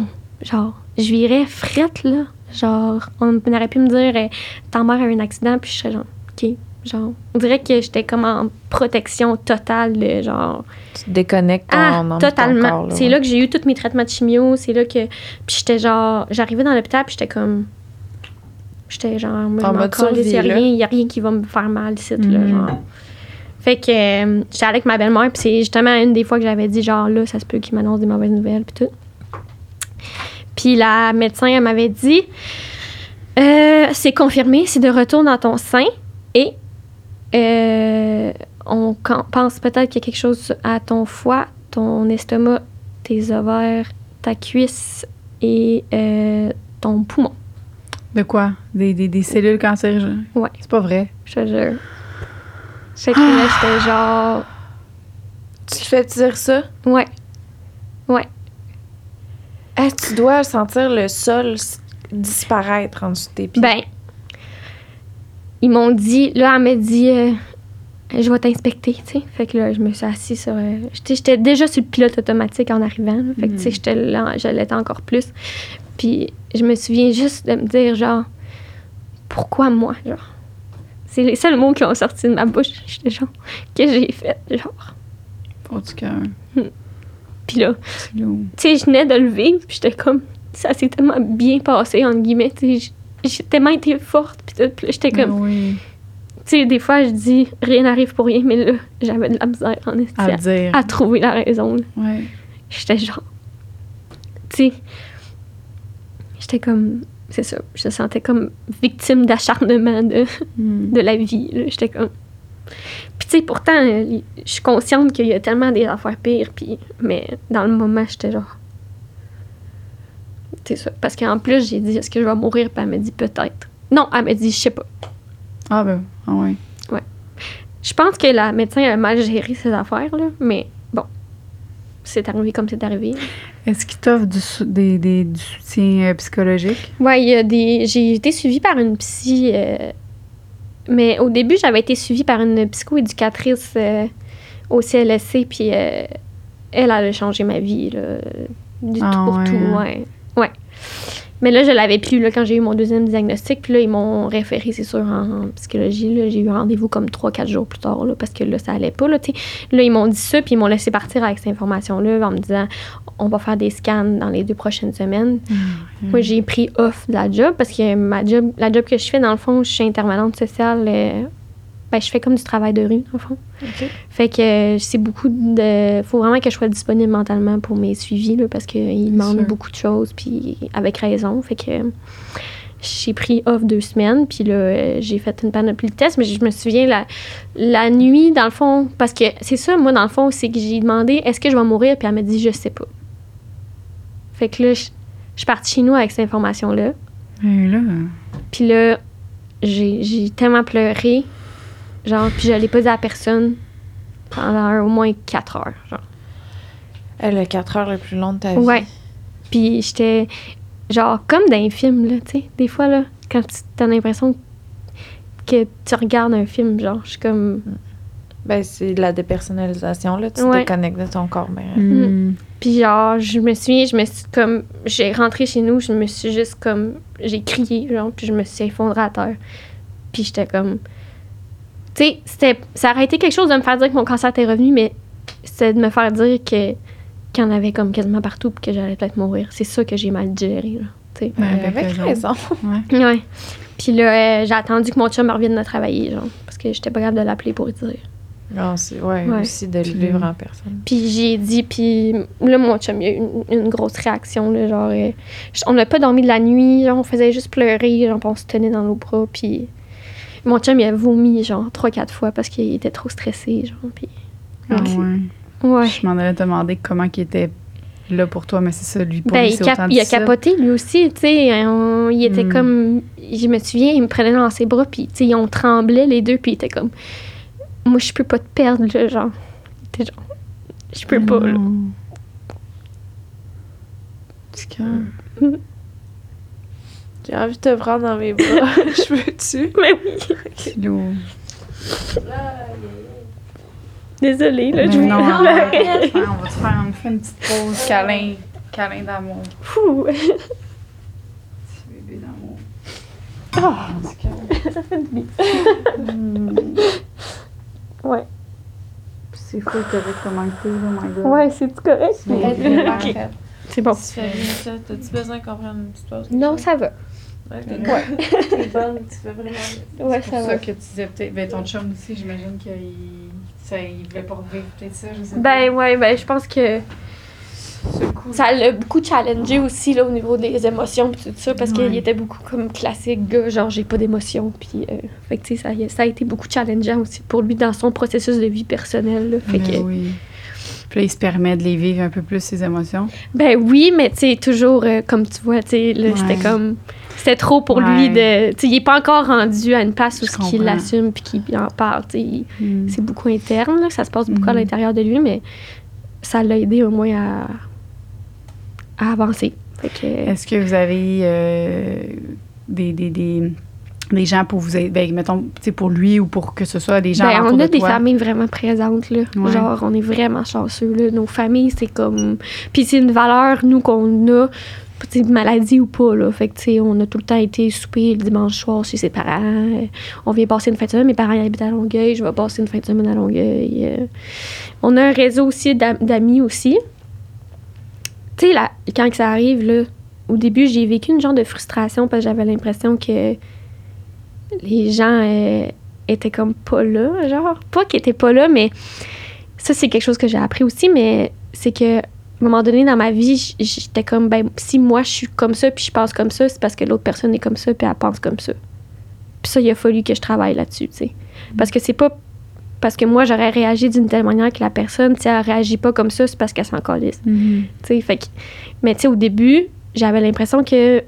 Speaker 3: genre, je virais frette, là. Genre, on aurait pu me dire, ta mère a eu un accident, puis je serais genre, OK. Genre, on dirait que j'étais comme en protection totale, de genre.
Speaker 2: tu te déconnectes ton,
Speaker 3: Ah,
Speaker 2: ton
Speaker 3: totalement. c'est
Speaker 2: ouais.
Speaker 3: là que j'ai eu tous mes traitements de chimio. C'est là que. Puis j'étais genre. J'arrivais dans l'hôpital, puis j'étais comme. J'étais genre. moi, je
Speaker 2: En
Speaker 3: m'en
Speaker 2: mode
Speaker 3: calisse,
Speaker 2: survie,
Speaker 3: y a rien, y a rien qui va me faire mal ici, là,
Speaker 1: Mhm.
Speaker 3: genre. Fait que euh, j'étais avec ma belle-mère, puis c'est justement une des fois que j'avais dit, genre, là, ça se peut qu'il m'annonce des mauvaises nouvelles, puis tout. Puis la médecin, elle m'avait dit, euh, c'est confirmé, c'est de retour dans ton sein et euh, on pense peut-être qu'il y a quelque chose à ton foie, ton estomac, tes ovaires, ta cuisse et euh, ton poumon.
Speaker 1: De quoi? Des, des, des cellules cancérigènes?
Speaker 3: Ouais.
Speaker 1: C'est pas vrai.
Speaker 3: Je te jure. Fait que là, j'étais genre.
Speaker 2: Tu fais dire ça?
Speaker 3: Ouais. Ouais.
Speaker 2: Ah, tu dois sentir le sol disparaître en dessous de tes pieds?
Speaker 3: Ben, ils m'ont dit, là, elle m'a dit, euh, je vais t'inspecter, tu sais. Fait que là, je me suis assise sur. euh, j'étais- J'étais déjà sur le pilote automatique en arrivant. là. Fait que, tu sais, j'étais là, je l'étais encore plus. Puis, je me souviens juste de me dire, genre, pourquoi moi, genre? C'est les seuls mots qui ont sorti de ma bouche. J'étais genre, que j'ai fait, genre?
Speaker 1: Pas du cœur.
Speaker 3: Puis là, tu sais, je venais de le vivre, puis j'étais comme, ça s'est tellement bien passé, entre guillemets, tu sais, j'ai tellement été forte, puis tout, j'étais comme,
Speaker 1: oui.
Speaker 3: tu sais, des fois, je dis rien n'arrive pour rien, mais là, j'avais de la misère en esti
Speaker 1: À
Speaker 3: à, trouver la raison.
Speaker 1: Ouais.
Speaker 3: J'étais genre. Tu sais. J'étais comme. C'est ça. Je me sentais comme victime d'acharnement de,
Speaker 1: Hmm.
Speaker 3: de la vie. là. J'étais comme. Puis, tu sais, pourtant, je suis consciente qu'il y a tellement des affaires pires. Puis, mais dans le moment, j'étais genre. C'est ça. Parce qu'en plus, j'ai dit, est-ce que je vais mourir? Puis elle m'a dit, peut-être. Non, elle m'a dit, je sais pas.
Speaker 1: Ah, ben, ah ouais.
Speaker 3: Je pense que la médecin a mal géré ces affaires, là. Mais bon. C'est arrivé comme c'est arrivé.
Speaker 1: Est-ce qu'il t'offre du, des, des- du soutien euh, psychologique?
Speaker 3: Ouais, il y a des. J'ai été suivie par une psy. euh, Mais au début, j'avais été suivie par une psychoéducatrice euh, au CLSC, puis euh, elle, elle a changé ma vie, là, du
Speaker 1: Ah
Speaker 3: tout pour
Speaker 1: ouais,
Speaker 3: tout.
Speaker 1: hein?
Speaker 3: Ouais. Ouais. Mais là, je l'avais plus là, quand j'ai eu mon deuxième diagnostic, puis là, ils m'ont référé, c'est sûr, en, en psychologie. là. J'ai eu rendez-vous comme 3-4 jours plus tard, là, parce que là, ça allait pas. Là, là ils m'ont dit ça, puis ils m'ont laissé partir avec cette information-là en me disant on va faire des scans dans les deux prochaines semaines. Moi, j'ai pris off de la job parce que ma job, la job que je fais, dans le fond, je suis intervenante sociale. euh, ben, je fais comme du travail de rue, le fond. Fait que euh, c'est beaucoup de. faut vraiment que je sois disponible mentalement pour mes suivis, là, parce qu'ils demandent beaucoup de choses, puis avec raison. Fait que j'ai pris off deux semaines, puis là, euh, j'ai fait une panoplie de tests, mais je me souviens la, la nuit, dans le fond, parce que c'est ça, moi, dans le fond, c'est que j'ai demandé est-ce que je vais mourir, puis elle m'a dit je sais pas. Fait que là, je je suis partie chez nous avec cette information-là.
Speaker 1: Et là,
Speaker 3: Puis là, j'ai tellement pleuré. Genre, puis je l'ai pas dit à personne pendant au moins 4 heures. Genre.
Speaker 2: Elle a 4 heures le plus long de ta vie.
Speaker 3: Ouais. Puis j'étais, genre, comme dans un film, là, tu sais. Des fois, là, quand tu as l'impression que tu regardes un film, genre, je suis comme.
Speaker 2: Ben, c'est de la dépersonnalisation, là. Tu
Speaker 3: Ouais.
Speaker 2: te déconnectes de ton corps, mais...
Speaker 1: hmm.
Speaker 3: Puis genre, je me souviens, je me suis comme. J'ai rentré chez nous, je me suis juste comme. J'ai crié, genre, puis je me suis effondrée à terre. Puis j'étais comme. Tu sais, ça aurait été quelque chose de me faire dire que mon cancer était revenu, mais c'était de me faire dire que qu'il y en avait comme quasiment partout, puis que j'allais peut-être mourir. C'est ça que j'ai mal géré, là. Tu sais.
Speaker 1: Ben,
Speaker 2: Euh,
Speaker 1: avec
Speaker 2: avec
Speaker 1: raison.
Speaker 2: raison.
Speaker 1: Ouais. [laughs]
Speaker 3: Ouais. Puis là, euh, j'ai attendu que mon chum revienne de travailler, genre, parce que j'étais pas capable de l'appeler pour lui dire.
Speaker 2: Non, c'est- ouais,
Speaker 3: Ouais.
Speaker 2: aussi de le
Speaker 1: Puis-
Speaker 2: vivre en personne.
Speaker 3: Puis j'ai dit, puis là, mon chum, il a eu une, une grosse réaction, là, genre, euh, on n'a pas dormi de la nuit, genre, on faisait juste pleurer, genre, on se tenait dans nos bras, puis mon chum, il a vomi, genre, trois, quatre fois parce qu'il était trop stressé, genre, puis...
Speaker 1: Ah ouais.
Speaker 3: Ouais.
Speaker 1: Je m'en allais demander comment il était là pour toi, mais c'est ça, lui, pour
Speaker 3: Ben,
Speaker 1: lui,
Speaker 3: il,
Speaker 1: c'est
Speaker 3: cap-
Speaker 1: autant
Speaker 3: il a capoté, lui aussi, tu sais, il était
Speaker 1: Hmm.
Speaker 3: comme... Je me souviens, il me prenait dans ses bras, puis, tu sais, on tremblait les deux, puis il était comme... Moi, je peux pas te perdre, là, genre. Il était genre... Je peux pas, là.
Speaker 1: Non. Petit cœur.
Speaker 2: J'ai envie de te prendre dans mes bras. [laughs] Je peux-tu?
Speaker 3: Mais oui. Désolée, là, je vous
Speaker 1: non, on va te faire on fait une petite pause câlin, câlin d'amour.
Speaker 3: Fou.
Speaker 1: Petit [laughs] bébé d'amour.
Speaker 3: Ah,
Speaker 1: cœur.
Speaker 3: ça fait du bien. Ouais.
Speaker 1: C'est fou correct comment que t'es, oh my god.
Speaker 3: Ouais, c'est correct? C'est bon.
Speaker 2: Tu fais bien ça? T'as-tu besoin qu'on prenne une petite pause?
Speaker 3: Non, ça va.
Speaker 2: Ouais, t'es
Speaker 1: Ouais.
Speaker 2: t'es bonne. Tu fais vraiment.
Speaker 3: Ouais,
Speaker 1: C'est
Speaker 3: ça
Speaker 1: pour
Speaker 3: va.
Speaker 1: ça que tu disais peut-être, ben ton chum aussi, j'imagine qu'il ça, il voulait pas revivre peut-être ça, je sais
Speaker 3: Ben ouais, ben je pense que
Speaker 1: pas. Coup.
Speaker 3: ça l'a beaucoup challengé aussi là, au niveau des émotions pis tout ça parce
Speaker 1: Ouais.
Speaker 3: qu'il était beaucoup comme classique gars, genre j'ai pas d'émotions puis euh, fait que tu sais ça, ça a été beaucoup challengeant aussi pour lui dans son processus de vie personnelle là. Fait
Speaker 1: Ben
Speaker 3: que
Speaker 1: oui. Puis là, il se permet de les vivre un peu plus, ses émotions.
Speaker 3: Ben oui, mais tu sais, toujours, euh, comme tu vois, tu sais, là,
Speaker 1: Ouais.
Speaker 3: c'était comme. C'était trop pour
Speaker 1: Ouais.
Speaker 3: lui de. Tu sais, il est pas encore rendu à une place où ce qu'il l'assume puis qu'il en parle, tu sais. il-
Speaker 1: Mm.
Speaker 3: C'est beaucoup interne, là, ça se passe beaucoup à
Speaker 1: Mhm.
Speaker 3: l'intérieur de lui, mais ça l'a aidé au moins à, à avancer.
Speaker 1: Est-ce que vous avez euh, des, des, des, des gens pour vous aider, ben, mettons, pour lui ou pour que ce soit des gens
Speaker 3: Ben, on a
Speaker 1: de
Speaker 3: des
Speaker 1: toi?
Speaker 3: familles vraiment présentes, là.
Speaker 1: Ouais.
Speaker 3: Genre, on est vraiment chanceux, là. Nos familles, c'est comme... Puis c'est une valeur, nous, qu'on a, maladie ou pas, là. Fait que, tu sais, on a tout le temps été souper le dimanche soir chez ses parents. Euh, On vient passer une fin de semaine. Mes parents habitent à Longueuil. Je vais passer une fin de semaine à Longueuil. Euh, On a un réseau aussi d'am- d'amis aussi. Tu sais, là, quand que ça arrive, là, au début, j'ai vécu une genre de frustration parce que j'avais l'impression que les gens... euh, était comme pas là, genre. Pas qu'elle était pas là, mais ça, c'est quelque chose que j'ai appris aussi, mais c'est que à un moment donné dans ma vie, j'étais comme, ben, si moi je suis comme ça, puis je pense comme ça, c'est parce que l'autre personne est comme ça, puis elle pense comme ça. Puis ça, il a fallu que je travaille là-dessus, tu sais. Parce que c'est pas parce que moi, j'aurais réagi d'une telle manière que la personne, si elle réagit pas comme ça, c'est parce qu'elle s'en calisse.
Speaker 1: Mhm.
Speaker 3: Tu sais, fait que- mais tu sais, au début, j'avais l'impression que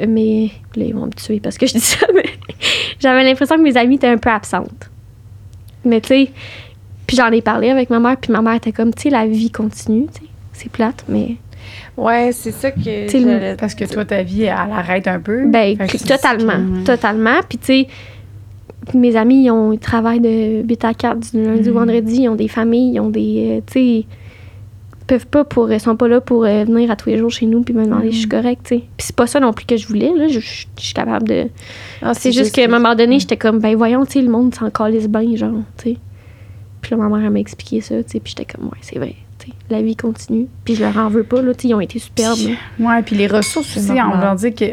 Speaker 3: euh, mes. Là, ils vont me tuer parce que je dis ça, [laughs] mais j'avais l'impression que mes amies étaient un peu absentes. Mais tu sais, puis j'en ai parlé avec ma mère, puis ma mère était comme, tu sais, la vie continue, tu sais. C'est plate, mais.
Speaker 2: Ouais, c'est ça que. J'allais-
Speaker 1: Parce que toi, ta vie, elle arrête un peu.
Speaker 3: Ben, totalement. Totalement. Puis, tu sais, mes amis, ils, ont, ils travaillent de 8 à 4 du lundi au
Speaker 1: Mhm.
Speaker 3: vendredi. Ils ont des familles, ils ont des. euh, tu sais, peuvent pas pour. Sont pas là pour euh, venir à tous les jours chez nous puis me demander si je suis correcte, tu sais. Puis, c'est pas ça non plus que je voulais, là. Je, je- je suis capable de.
Speaker 2: Ah,
Speaker 3: C'est juste qu'à un moment donné, j'étais comme, ben voyons, tu sais, le monde s'en calisse bien, genre, tu sais. Puis là, ma mère, elle m'a expliqué ça, tu sais, puis j'étais comme, ouais, c'est vrai, tu sais, la vie continue. Puis je leur en veux pas, là, tu sais, ils ont été superbes.
Speaker 1: Ouais, puis les ressources aussi, on va dire que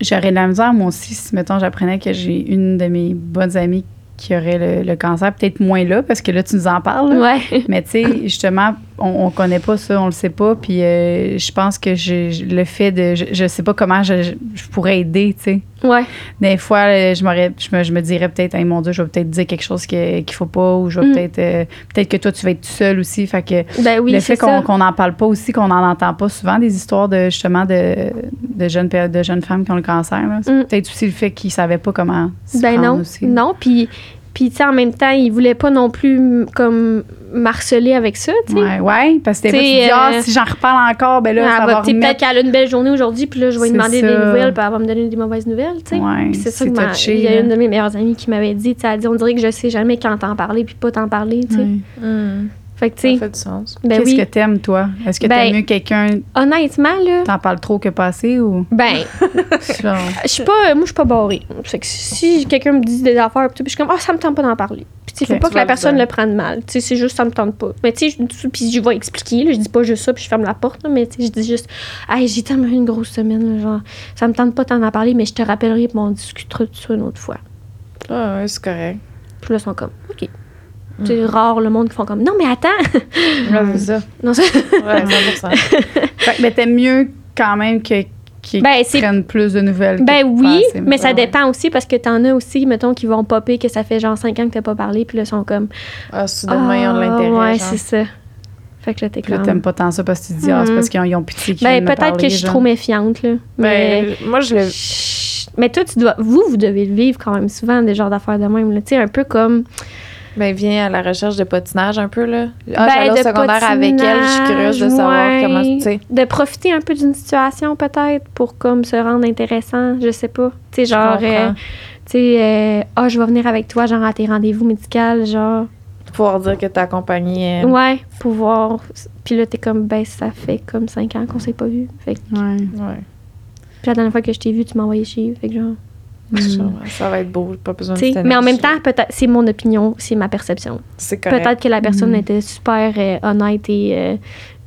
Speaker 1: j'aurais de la misère, moi aussi, si, mettons, j'apprenais que j'ai une de mes bonnes amies qui aurait le, le cancer, peut-être moins là, parce que là, tu nous en parles. là.
Speaker 3: Ouais.
Speaker 1: Mais tu sais, [coughs] justement, on, on connaît pas ça, on le sait pas. Puis euh, je pense que je, le fait de. Je, je sais pas comment je, je- pourrais aider, tu sais.
Speaker 3: Ouais.
Speaker 1: Des fois, euh, je, je, me, je me dirais peut-être, hey, mon Dieu, je vais peut-être dire quelque chose qu'il faut pas, ou je vais
Speaker 3: Mm.
Speaker 1: peut-être. euh, peut-être que toi, tu vas être tout seul aussi. Fait que
Speaker 3: Ben oui,
Speaker 1: le fait qu'on n'en parle pas aussi, qu'on n'en entend pas souvent des histoires de justement de, de, jeunes, de jeunes femmes qui ont le cancer, c'est
Speaker 3: Mm.
Speaker 1: peut-être aussi le fait qu'ils savaient pas comment se
Speaker 3: Ben non,
Speaker 1: aussi.
Speaker 3: non. Puis, puis tu sais, en même temps, ils voulaient pas non plus comme marceler avec ça, tu sais.
Speaker 1: Ouais, ouais, parce que des fois, tu dis, ah,
Speaker 3: euh,
Speaker 1: si j'en reparle encore, ben là,
Speaker 3: elle
Speaker 1: ça
Speaker 3: va- peut-être qu'elle a une belle journée aujourd'hui, puis là, je vais lui demander
Speaker 1: ça.
Speaker 3: des nouvelles, puis elle va me donner des mauvaises nouvelles, tu sais.
Speaker 1: Ouais,
Speaker 3: Puis c'est ça que ma-
Speaker 1: touché,
Speaker 3: il y a une de mes meilleures amies qui m'avait dit, tu sais, elle dit, on dirait que je sais jamais quand t'en parler, puis pas t'en parler, tu sais.
Speaker 1: Ouais.
Speaker 2: Hmm,
Speaker 3: Fait que, tu
Speaker 2: ça fait du sens.
Speaker 3: ben
Speaker 1: Qu'est-ce
Speaker 3: oui.
Speaker 1: que t'aimes, toi? Est-ce que
Speaker 3: Ben-
Speaker 1: t'aimes mieux quelqu'un,
Speaker 3: Honnêtement, là,
Speaker 1: t'en parles trop que passer ou?
Speaker 3: ben, [laughs] je suis pas, moi, je suis pas barrée. Fait que si quelqu'un me dit des affaires, puis je suis comme, ah, ça me tente pas d'en parler. Puis, tu sais, faut pas
Speaker 2: tu
Speaker 3: que la personne le prenne mal. Tu sais, c'est juste, ça me tente pas. Mais, tu sais, je- puis je vais expliquer, là, je dis pas juste ça, puis je ferme la porte, là, mais, tu sais, je dis juste, hey, j'ai tellement eu une grosse semaine, là, genre, ça me tente pas d'en parler, mais je te rappellerai, puis on discutera de ça une autre fois.
Speaker 2: Ah, ouais, c'est correct.
Speaker 3: Puis là, ils sont comme, C'est rare le monde qui font comme, non, mais attends.
Speaker 2: Là, c'est ça.
Speaker 3: non, ça-
Speaker 2: Ouais, 100%.
Speaker 1: Fait que, mais t'aimes mieux quand même que qu'ils
Speaker 3: Ben,
Speaker 1: prennent plus de nouvelles.
Speaker 3: Ben oui, mais ça dépend aussi parce que t'en as aussi, mettons, qui vont popper que ça fait genre 5 ans que t'as pas parlé, puis là, ils sont comme.
Speaker 2: Ah, soudainement, ils ont de
Speaker 3: Ah,
Speaker 2: l'intérêt.
Speaker 3: Ouais,
Speaker 2: genre.
Speaker 3: c'est ça. Fait que là, t'es
Speaker 1: Puis là,
Speaker 3: comme.
Speaker 1: t'aimes pas tant ça parce que tu te dis, ah, c'est parce qu'ils ont, ont pitié qu'ils
Speaker 3: Ben, peut-être que je suis trop méfiante, là. Mais.
Speaker 2: Ben, moi, je le.
Speaker 3: Chut. Mais toi, tu dois. Vous, vous devez le vivre quand même souvent, des genres d'affaires de même, là. Tu sais, un peu comme.
Speaker 2: Ben, viens à la recherche de patinage un peu, là. Ah,
Speaker 3: Ben,
Speaker 2: j'allais au
Speaker 3: de
Speaker 2: secondaire avec elle, je suis curieuse de savoir
Speaker 3: ouais.
Speaker 2: comment, tu sais.
Speaker 3: De profiter un peu d'une situation, peut-être, pour comme se rendre intéressant, je sais pas. Tu sais, genre. euh, tu sais, euh, ah, je vais venir avec toi, genre, à tes rendez-vous médicaux, genre.
Speaker 2: Pouvoir dire que t'as accompagné. euh,
Speaker 3: Ouais, pouvoir. Puis là, t'es comme, ben, ça fait comme 5 ans qu'on s'est pas vu. Fait que,
Speaker 1: Ouais.
Speaker 2: Ouais.
Speaker 3: puis la dernière fois que je t'ai vu, tu m'as envoyé chez Fait que genre.
Speaker 1: Mhm.
Speaker 2: Ça, ça va être beau, pas besoin de
Speaker 3: tu sais,
Speaker 2: se tenir
Speaker 3: mais en même temps, peut-être, c'est mon opinion, c'est ma perception.
Speaker 2: c'est correct.
Speaker 3: Peut-être que la personne
Speaker 1: Mhm.
Speaker 3: était super euh, honnête et, euh,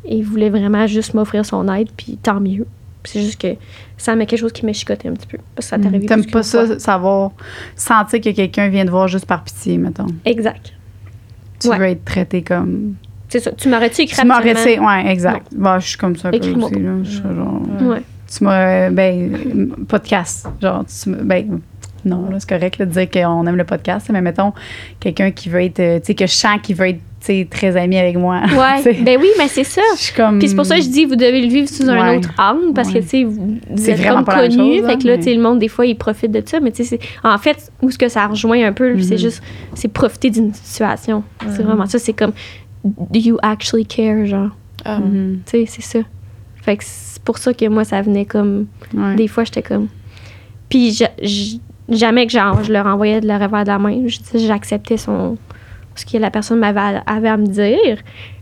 Speaker 3: et voulait vraiment juste m'offrir son aide, puis tant mieux. C'est juste que ça met quelque chose qui m'a chicoté un petit peu. Parce que ça t'est arrivé
Speaker 1: Mhm. T'aimes pas
Speaker 3: qu'une fois.
Speaker 1: ça, savoir, sentir que quelqu'un vient te voir juste par pitié, mettons.
Speaker 3: Exact.
Speaker 1: Tu
Speaker 3: Ouais.
Speaker 1: veux être traité comme.
Speaker 3: C'est ça. Tu m'aurais-tu écrit
Speaker 1: Tu m'aurais, tu sais,
Speaker 3: absolument?
Speaker 1: ouais, exact. Bah, je suis comme ça un peu
Speaker 3: Écris-moi
Speaker 1: aussi, là. Je suis genre.
Speaker 3: Ouais.
Speaker 1: Tu m'as. Ben, podcast. Genre, tu m'as- Ben, non, là, c'est correct là, de dire qu'on aime le podcast, mais mettons, quelqu'un qui veut être. Tu sais, que je sens qu'il veut être, tu sais, très ami avec moi. [laughs]
Speaker 3: Ouais. ben oui, mais c'est ça.
Speaker 1: je suis comme.
Speaker 3: Puis c'est pour ça que je dis, vous devez le vivre sous un autre angle, parce que,
Speaker 1: Ouais.
Speaker 3: tu sais, vous, vous
Speaker 1: C'est
Speaker 3: êtes
Speaker 1: vraiment
Speaker 3: comme
Speaker 1: pas la même
Speaker 3: connu.
Speaker 1: chose,
Speaker 3: fait
Speaker 1: hein,
Speaker 3: que là,
Speaker 1: mais-
Speaker 3: tu sais, le monde, des fois, il profite de ça. Mais tu sais, c'est- en fait, où ce que ça rejoint un peu, c'est
Speaker 1: Mhm.
Speaker 3: juste, c'est profiter d'une situation. C'est vraiment ça. C'est comme, do you actually care, genre?
Speaker 1: Mhm.
Speaker 3: Tu sais, c'est ça. Fait que c'est pour ça que moi, ça venait comme.
Speaker 1: Ouais.
Speaker 3: Des fois, j'étais comme. Puis jamais que genre, je leur envoyais de le revers de la main. J'acceptais son. ce que la personne m'avait à- avait à me dire.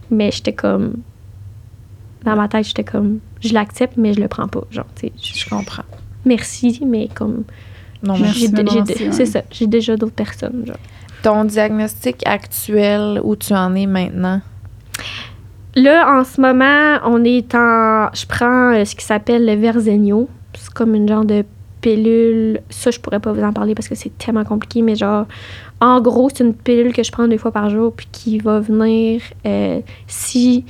Speaker 3: Mais j'étais comme. Dans ma tête, j'étais comme. Je l'accepte, mais je le prends pas. Genre, tu sais. je-
Speaker 2: comprends.
Speaker 3: Merci, mais comme.
Speaker 2: Non,
Speaker 1: Merci, ouais.
Speaker 3: C'est ça. J'ai déjà d'autres personnes. Genre.
Speaker 2: Ton diagnostic actuel, où tu en es maintenant?
Speaker 3: Là, en ce moment, on est en. Je prends euh, ce qui s'appelle le Verzenio. C'est comme une genre de pilule. Ça, je pourrais pas vous en parler parce que c'est tellement compliqué, mais genre, en gros, c'est une pilule que je prends deux fois par jour puis qui va venir euh, si.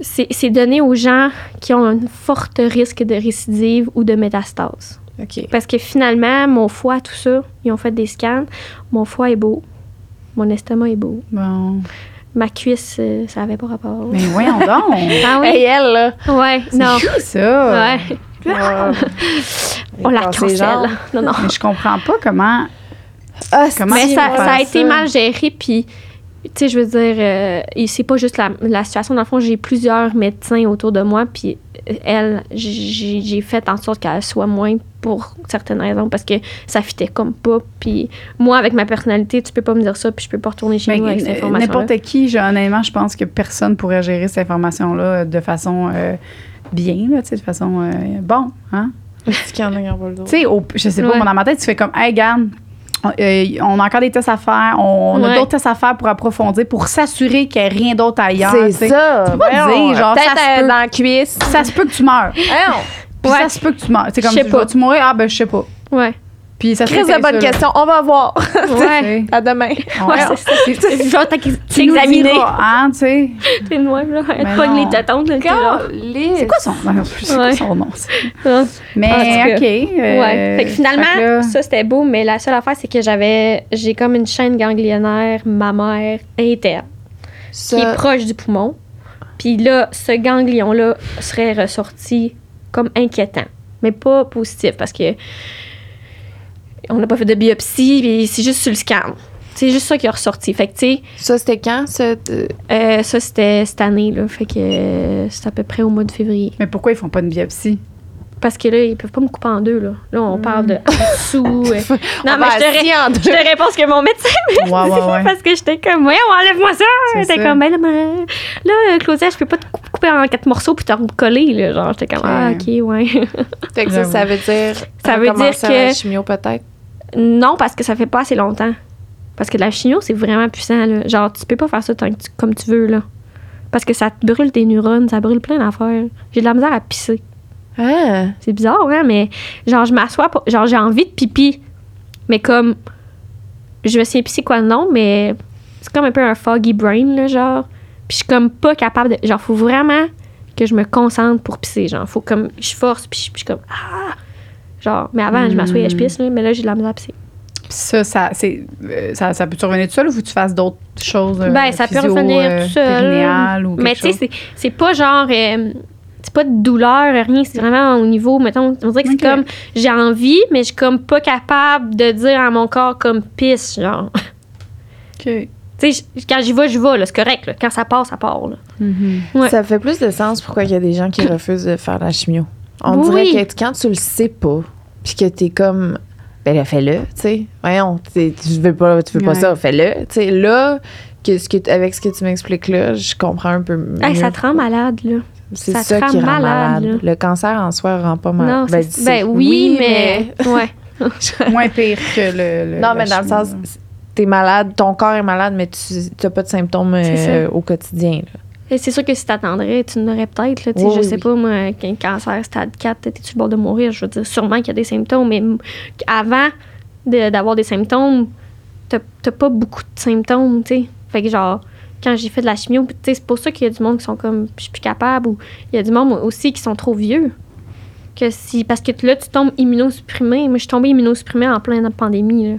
Speaker 3: C'est c'est donné aux gens qui ont un fort risque de récidive ou de métastase.
Speaker 2: OK.
Speaker 3: Parce que finalement, mon foie, tout ça, ils ont fait des scans. Mon foie est beau. Mon estomac est beau.
Speaker 1: Bon.
Speaker 3: Ma cuisse, euh, ça avait pas rapport.
Speaker 1: Mais voyons donc. [laughs]
Speaker 3: Ah
Speaker 2: Hey,
Speaker 3: oui?
Speaker 2: elle, là.
Speaker 3: Ouais, non.
Speaker 1: C'est fou, ça.
Speaker 3: Ouais.
Speaker 2: Ah.
Speaker 3: On la cancelle.
Speaker 2: genre-
Speaker 3: Non, non.
Speaker 1: Mais je comprends pas comment.
Speaker 2: Ah,
Speaker 1: Comment
Speaker 3: Mais ça, ça a été mal géré, puis, tu sais, je veux dire, euh, et c'est pas juste la, la situation. Dans le fond, j'ai plusieurs médecins autour de moi, puis euh, elle, j'ai j'ai fait en sorte qu'elle soit moins pour certaines raisons, parce que ça fitait comme pas. Puis moi, avec ma personnalité, tu peux pas me dire ça, puis je peux pas retourner chez
Speaker 1: Ben,
Speaker 3: nous avec cette
Speaker 1: euh,
Speaker 3: information
Speaker 1: N'importe qui, je- honnêtement, je pense que personne pourrait gérer cette information-là de façon euh, bien, là, tu sais, de façon euh, bon. Hein? [laughs] Tu sais, au- je sais pas,
Speaker 3: Ouais.
Speaker 1: moi, dans ma tête, tu fais comme, hey, on, euh, on a encore des tests à faire, on, a d'autres tests à faire pour approfondir, pour s'assurer qu'il n'y a rien d'autre ailleurs. tu
Speaker 2: C'est ça.
Speaker 1: peux pas
Speaker 2: Voyons,
Speaker 1: dire, genre, ça se
Speaker 2: euh,
Speaker 1: peut.
Speaker 2: dans la cuisse.
Speaker 1: Ça se peut que tu meurs. [laughs]
Speaker 3: Ouais.
Speaker 1: ça se peut que tu meurs. C'est comme, tu vas-tu mourir? Ah, ben, je sais pas.
Speaker 3: Ouais.
Speaker 1: Puis ça peut
Speaker 2: de bonne question. On va voir. [laughs]
Speaker 3: Ouais.
Speaker 1: là.
Speaker 2: À demain.
Speaker 3: Ouais, c'est [laughs] Genre,
Speaker 1: diras, hein, tu sais.
Speaker 3: T'es une là. Elle
Speaker 1: Mais
Speaker 3: pogne
Speaker 1: non.
Speaker 3: les tétons, là. là.
Speaker 1: C'est quoi son nom? C'est quoi son nom? ça? [laughs]
Speaker 3: Ah.
Speaker 1: Mais. OK. euh,
Speaker 3: Ouais. Fait que finalement,
Speaker 1: là-
Speaker 3: ça c'était beau, mais la seule affaire, c'est que j'avais. J'ai comme une chaîne ganglionnaire mammaire interne qui est proche du poumon. Puis là, ce ganglion-là serait ressorti comme inquiétant, mais pas positif parce que on n'a pas fait de biopsie, puis c'est juste sur le scan. C'est juste ça qui est ressorti. Fait que, tu sais,
Speaker 2: ça c'était quand? Ça, euh,
Speaker 3: ça, c'était cette année, là. Fait que euh, c'est à peu près au mois de février.
Speaker 1: Mais pourquoi ils font pas une biopsie?
Speaker 3: Parce que là, ils peuvent pas me couper en deux, là. Là, on parle de en dessous. [laughs] euh. Non,
Speaker 2: on
Speaker 3: mais je te,
Speaker 2: en deux.
Speaker 3: je te réponds ce que mon médecin
Speaker 1: ouais,
Speaker 3: dit.
Speaker 1: ouais.
Speaker 3: Parce que j'étais comme, ouais, enlève-moi ça. J'étais comme, ben là, ben, là, euh, Claudia, je peux pas te cou- couper en quatre morceaux puis te recoller, là. Genre, j'étais comme, ah, ok, ouais.
Speaker 2: Fait que ça, ça veut dire.
Speaker 3: Ça veut dire que-
Speaker 2: la chimio peut-être?
Speaker 3: Non, parce que ça fait pas assez longtemps. Parce que la chimio, c'est vraiment puissant, là. Genre, tu peux pas faire ça tant que tu- comme tu veux, là. Parce que ça te brûle tes neurones, ça brûle plein d'affaires. J'ai de la misère à pisser.
Speaker 2: Ah.
Speaker 3: C'est bizarre, hein, mais genre, je m'assois, pour- genre, j'ai envie de pipi. Mais comme, je me sais plus c'est quoi le nom, mais c'est comme un peu un foggy brain, là, genre. Puis je suis comme pas capable de. Genre, faut vraiment que je me concentre pour pisser. Genre, faut comme, je force, puis je suis comme, ah! Genre, mais avant, je m'assoyais, je pisse, là, mais là, j'ai de la misère à pisser.
Speaker 1: Ça, ça, c'est, euh, ça, ça peut-tu revenir tout seul ou faut que tu fasses d'autres choses? euh,
Speaker 3: Ben, ça peut revenir
Speaker 1: euh,
Speaker 3: tout seul.
Speaker 1: ou
Speaker 3: Mais tu sais, c'est- c'est pas genre. euh, c'est pas de douleur, rien. C'est vraiment au niveau, mettons, on dirait que c'est comme j'ai envie, mais je suis comme pas capable de dire à mon corps comme pisse, genre.
Speaker 1: OK.
Speaker 3: Tu sais, quand j'y vais, je vais, là, c'est correct. Là. Quand ça part, ça part. Là.
Speaker 1: Mhm.
Speaker 3: Ouais.
Speaker 2: Ça fait plus de sens pourquoi il y a des gens qui refusent de faire la chimio. On
Speaker 3: Oui.
Speaker 2: dirait que quand tu le sais pas, puis que t'es comme, ben là, fais-le, tu sais. Voyons, tu veux pas, tu veux pas ça, fais-le. Tu sais, là, que ce que, avec ce que tu m'expliques là, je comprends un peu mieux.
Speaker 3: Hey, ça te rend malade, là.
Speaker 2: C'est
Speaker 3: ça
Speaker 2: ça,
Speaker 3: te
Speaker 2: qui
Speaker 3: rend
Speaker 2: rend malade.
Speaker 3: malade,
Speaker 2: Le cancer en soi rend pas mal.
Speaker 3: non,
Speaker 2: ben,
Speaker 3: ben oui, mais. [laughs] Ouais. [laughs]
Speaker 1: Moins pire que le. le-
Speaker 2: non, mais dans le sens, t'es malade, ton corps est malade, mais tu n'as pas de symptômes euh, au quotidien. là.
Speaker 3: C'est sûr que si t'attendrais, tu n'aurais peut-être.
Speaker 2: Oui,
Speaker 3: je sais
Speaker 2: oui.
Speaker 3: pas, moi, qu'un cancer stade 4, t'es sur le bord de mourir? Je veux dire, sûrement qu'il y a des symptômes, mais avant de- d'avoir des symptômes, t'as t'as pas beaucoup de symptômes, tu sais. Fait que genre, quand j'ai fait de la chimio, c'est pour ça qu'il y a du monde qui sont comme, je suis plus capable, ou il y a du monde aussi qui sont trop vieux. Que si, parce que là, tu tombes immunosupprimé. Moi, je suis tombée immunosupprimée en pleine pandémie, là.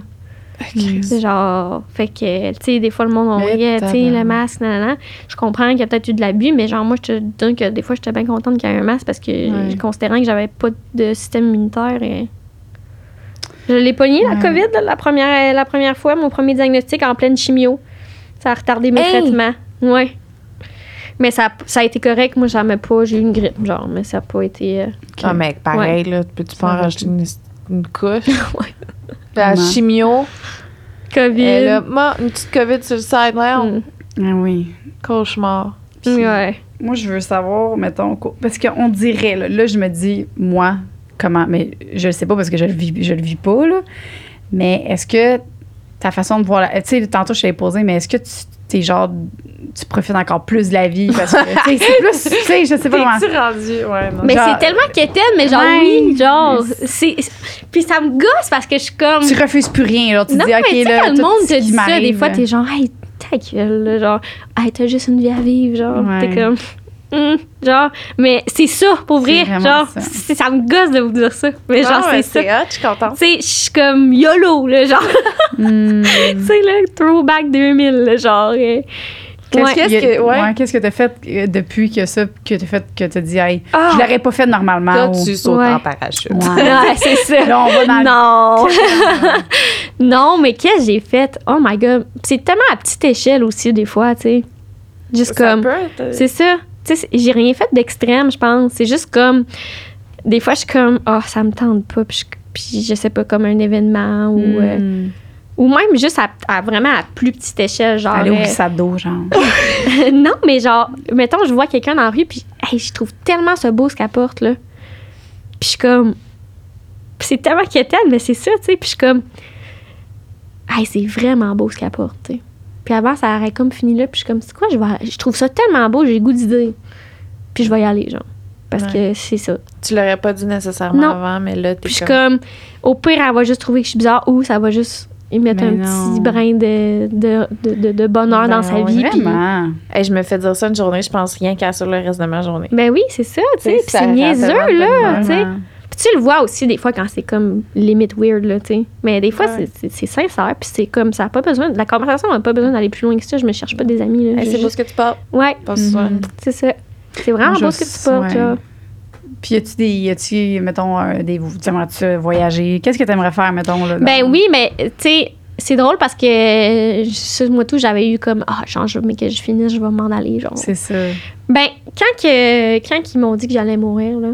Speaker 3: C'est genre, fait que, tu sais, des fois, le monde, on riait, tu sais, le masque, nanana. Je comprends qu'il y a peut-être eu de l'abus, mais genre, moi, je te dis que des fois, j'étais bien contente qu'il y ait un masque parce que
Speaker 1: Ouais.
Speaker 3: je considérais que j'avais pas de système immunitaire. Et... Je l'ai pogné, la
Speaker 1: Ouais.
Speaker 3: COVID, là, la, première, la première fois, mon premier diagnostic en pleine chimio. Ça a retardé mes
Speaker 2: Hey!
Speaker 3: traitements. Ouais. Mais ça, ça a été correct. Moi, jamais pas. J'ai eu une grippe, genre, mais ça a pas été. euh,
Speaker 2: Ah, mec, pareil, là, peux-tu pas en rajouter une, une couche? [laughs]
Speaker 3: Ouais.
Speaker 2: La
Speaker 1: Vraiment.
Speaker 2: chimio,
Speaker 3: COVID.
Speaker 2: elle a moi, une petite COVID sur le side,
Speaker 3: Mm.
Speaker 1: Ah oui.
Speaker 2: cauchemar.
Speaker 3: Ouais.
Speaker 1: Moi, je veux savoir, mettons, parce qu'on dirait, là, là, je me dis, moi, comment, mais je le sais pas parce que je le vis, je le vis pas, là. Mais est-ce que ta façon de voir la. Tu sais, tantôt, je t'avais posé, mais est-ce que tu t'es genre. tu profites encore plus de la vie parce que, c'est plus, tu sais, je sais pas comment.
Speaker 2: Rendu? Ouais, non.
Speaker 3: Mais c'est tellement quétaine, mais genre,
Speaker 1: Ouais.
Speaker 3: oui, genre, c'est. Puis ça me gosse parce que je suis comme.
Speaker 1: Tu refuses plus rien, genre, tu te
Speaker 3: non,
Speaker 1: dis,
Speaker 3: mais
Speaker 1: OK, là.
Speaker 3: quand le
Speaker 1: tout
Speaker 3: monde
Speaker 1: ce
Speaker 3: te
Speaker 1: qui
Speaker 3: dit ça, des fois, t'es genre, hey, ta gueule, là, genre, hey, t'as juste une vie à vivre, genre.
Speaker 1: Ouais.
Speaker 3: T'es comme. Hum, genre, mais c'est ça, pour vrai. Genre,
Speaker 1: ça.
Speaker 3: me gosse de vous dire ça. Mais genre,
Speaker 2: Ah, ouais,
Speaker 3: c'est ça.
Speaker 2: je suis contente.
Speaker 3: Tu sais, je suis comme YOLO, là, genre,
Speaker 1: Hmm.
Speaker 3: tu sais, là, throwback 2000, là, genre. euh,
Speaker 1: Qu'est-ce
Speaker 3: ouais.
Speaker 2: Que- ouais.
Speaker 1: Qu'est-ce que t'as fait euh, depuis que ça, que t'as fait, que t'as dit, hey,
Speaker 2: Ah!
Speaker 1: je l'aurais pas fait normalement.
Speaker 2: Là,
Speaker 1: ou-
Speaker 2: tu sautes
Speaker 3: Ouais.
Speaker 2: en parachute.
Speaker 1: Ouais. [laughs]
Speaker 3: Ouais, c'est ça.
Speaker 1: Là, on va dans le-
Speaker 3: Non. [laughs] [laughs] non, mais qu'est-ce que j'ai fait? Oh my god. C'est tellement à petite échelle aussi, des fois, tu sais. Juste
Speaker 2: Ça
Speaker 3: comme.
Speaker 2: peut être- euh,
Speaker 3: C'est ça. Tu sais, j'ai rien fait d'extrême, je pense. C'est juste comme. Des fois, je suis comme, oh, ça me tente pas. Puis je, puis je sais pas, comme un événement ou. euh,
Speaker 1: Hmm.
Speaker 3: ou même juste à, à vraiment à plus petite échelle, genre.
Speaker 1: Aller au
Speaker 3: euh,
Speaker 1: glissade [laughs] d'eau, genre. [laughs]
Speaker 3: non, mais genre, mettons, je vois quelqu'un dans la rue, puis hey, je trouve tellement ce beau ce qu'elle porte, là. Puis je suis comme. c'est tellement quétaine, mais c'est ça, tu sais. Puis je suis comme. Hey, c'est vraiment beau ce qu'elle porte, tu sais. Puis avant, ça aurait comme fini là, puis je suis comme, c'est quoi, je, vais, je trouve ça tellement beau, j'ai le goût d'idée. Puis je vais y aller, genre. Parce
Speaker 2: Ouais.
Speaker 3: que c'est ça.
Speaker 2: Tu l'aurais pas dit nécessairement
Speaker 3: Non.
Speaker 2: avant, mais là, t'es
Speaker 3: Puis je suis
Speaker 2: comme...
Speaker 3: comme, au pire, elle va juste trouver que je suis bizarre ou ça va juste y mettre
Speaker 1: Mais
Speaker 3: un
Speaker 1: non.
Speaker 3: petit brin de, de, de, de- bonheur
Speaker 2: Ben
Speaker 3: dans sa
Speaker 2: oui,
Speaker 3: vie.
Speaker 1: Vraiment.
Speaker 2: Hey, je me fais dire ça une journée, je pense rien qu'à ça le reste de ma journée.
Speaker 3: Ben oui, c'est ça, tu sais. Puis c'est niaiseux, là, tu sais. Tu le vois aussi des fois quand c'est comme limite weird, là, tu sais. Mais des fois,
Speaker 2: Ouais.
Speaker 3: c'est- c'est c'est sincère, puis c'est comme ça n'a pas besoin. La conversation n'a pas besoin d'aller plus loin que ça. Je me cherche pas des amis, là.
Speaker 2: Hey,
Speaker 3: Je-
Speaker 2: c'est beau ce que tu parles.
Speaker 3: Ouais.
Speaker 1: Mhm.
Speaker 3: c'est ça. C'est vraiment beau ce que tu portes,
Speaker 1: ouais.
Speaker 3: là.
Speaker 1: Puis, y a-tu des, y a-tu, mettons, euh, des, t'aimerais-tu voyager? Qu'est-ce que t'aimerais faire, mettons, là?
Speaker 3: Ben oui, mais tu sais, c'est drôle parce que euh, moi tout, j'avais eu comme ah, genre, je- mais que je finisse, je vais m'en aller, genre.
Speaker 1: C'est ça.
Speaker 3: Ben, quand, que, quand ils m'ont dit que j'allais mourir, là,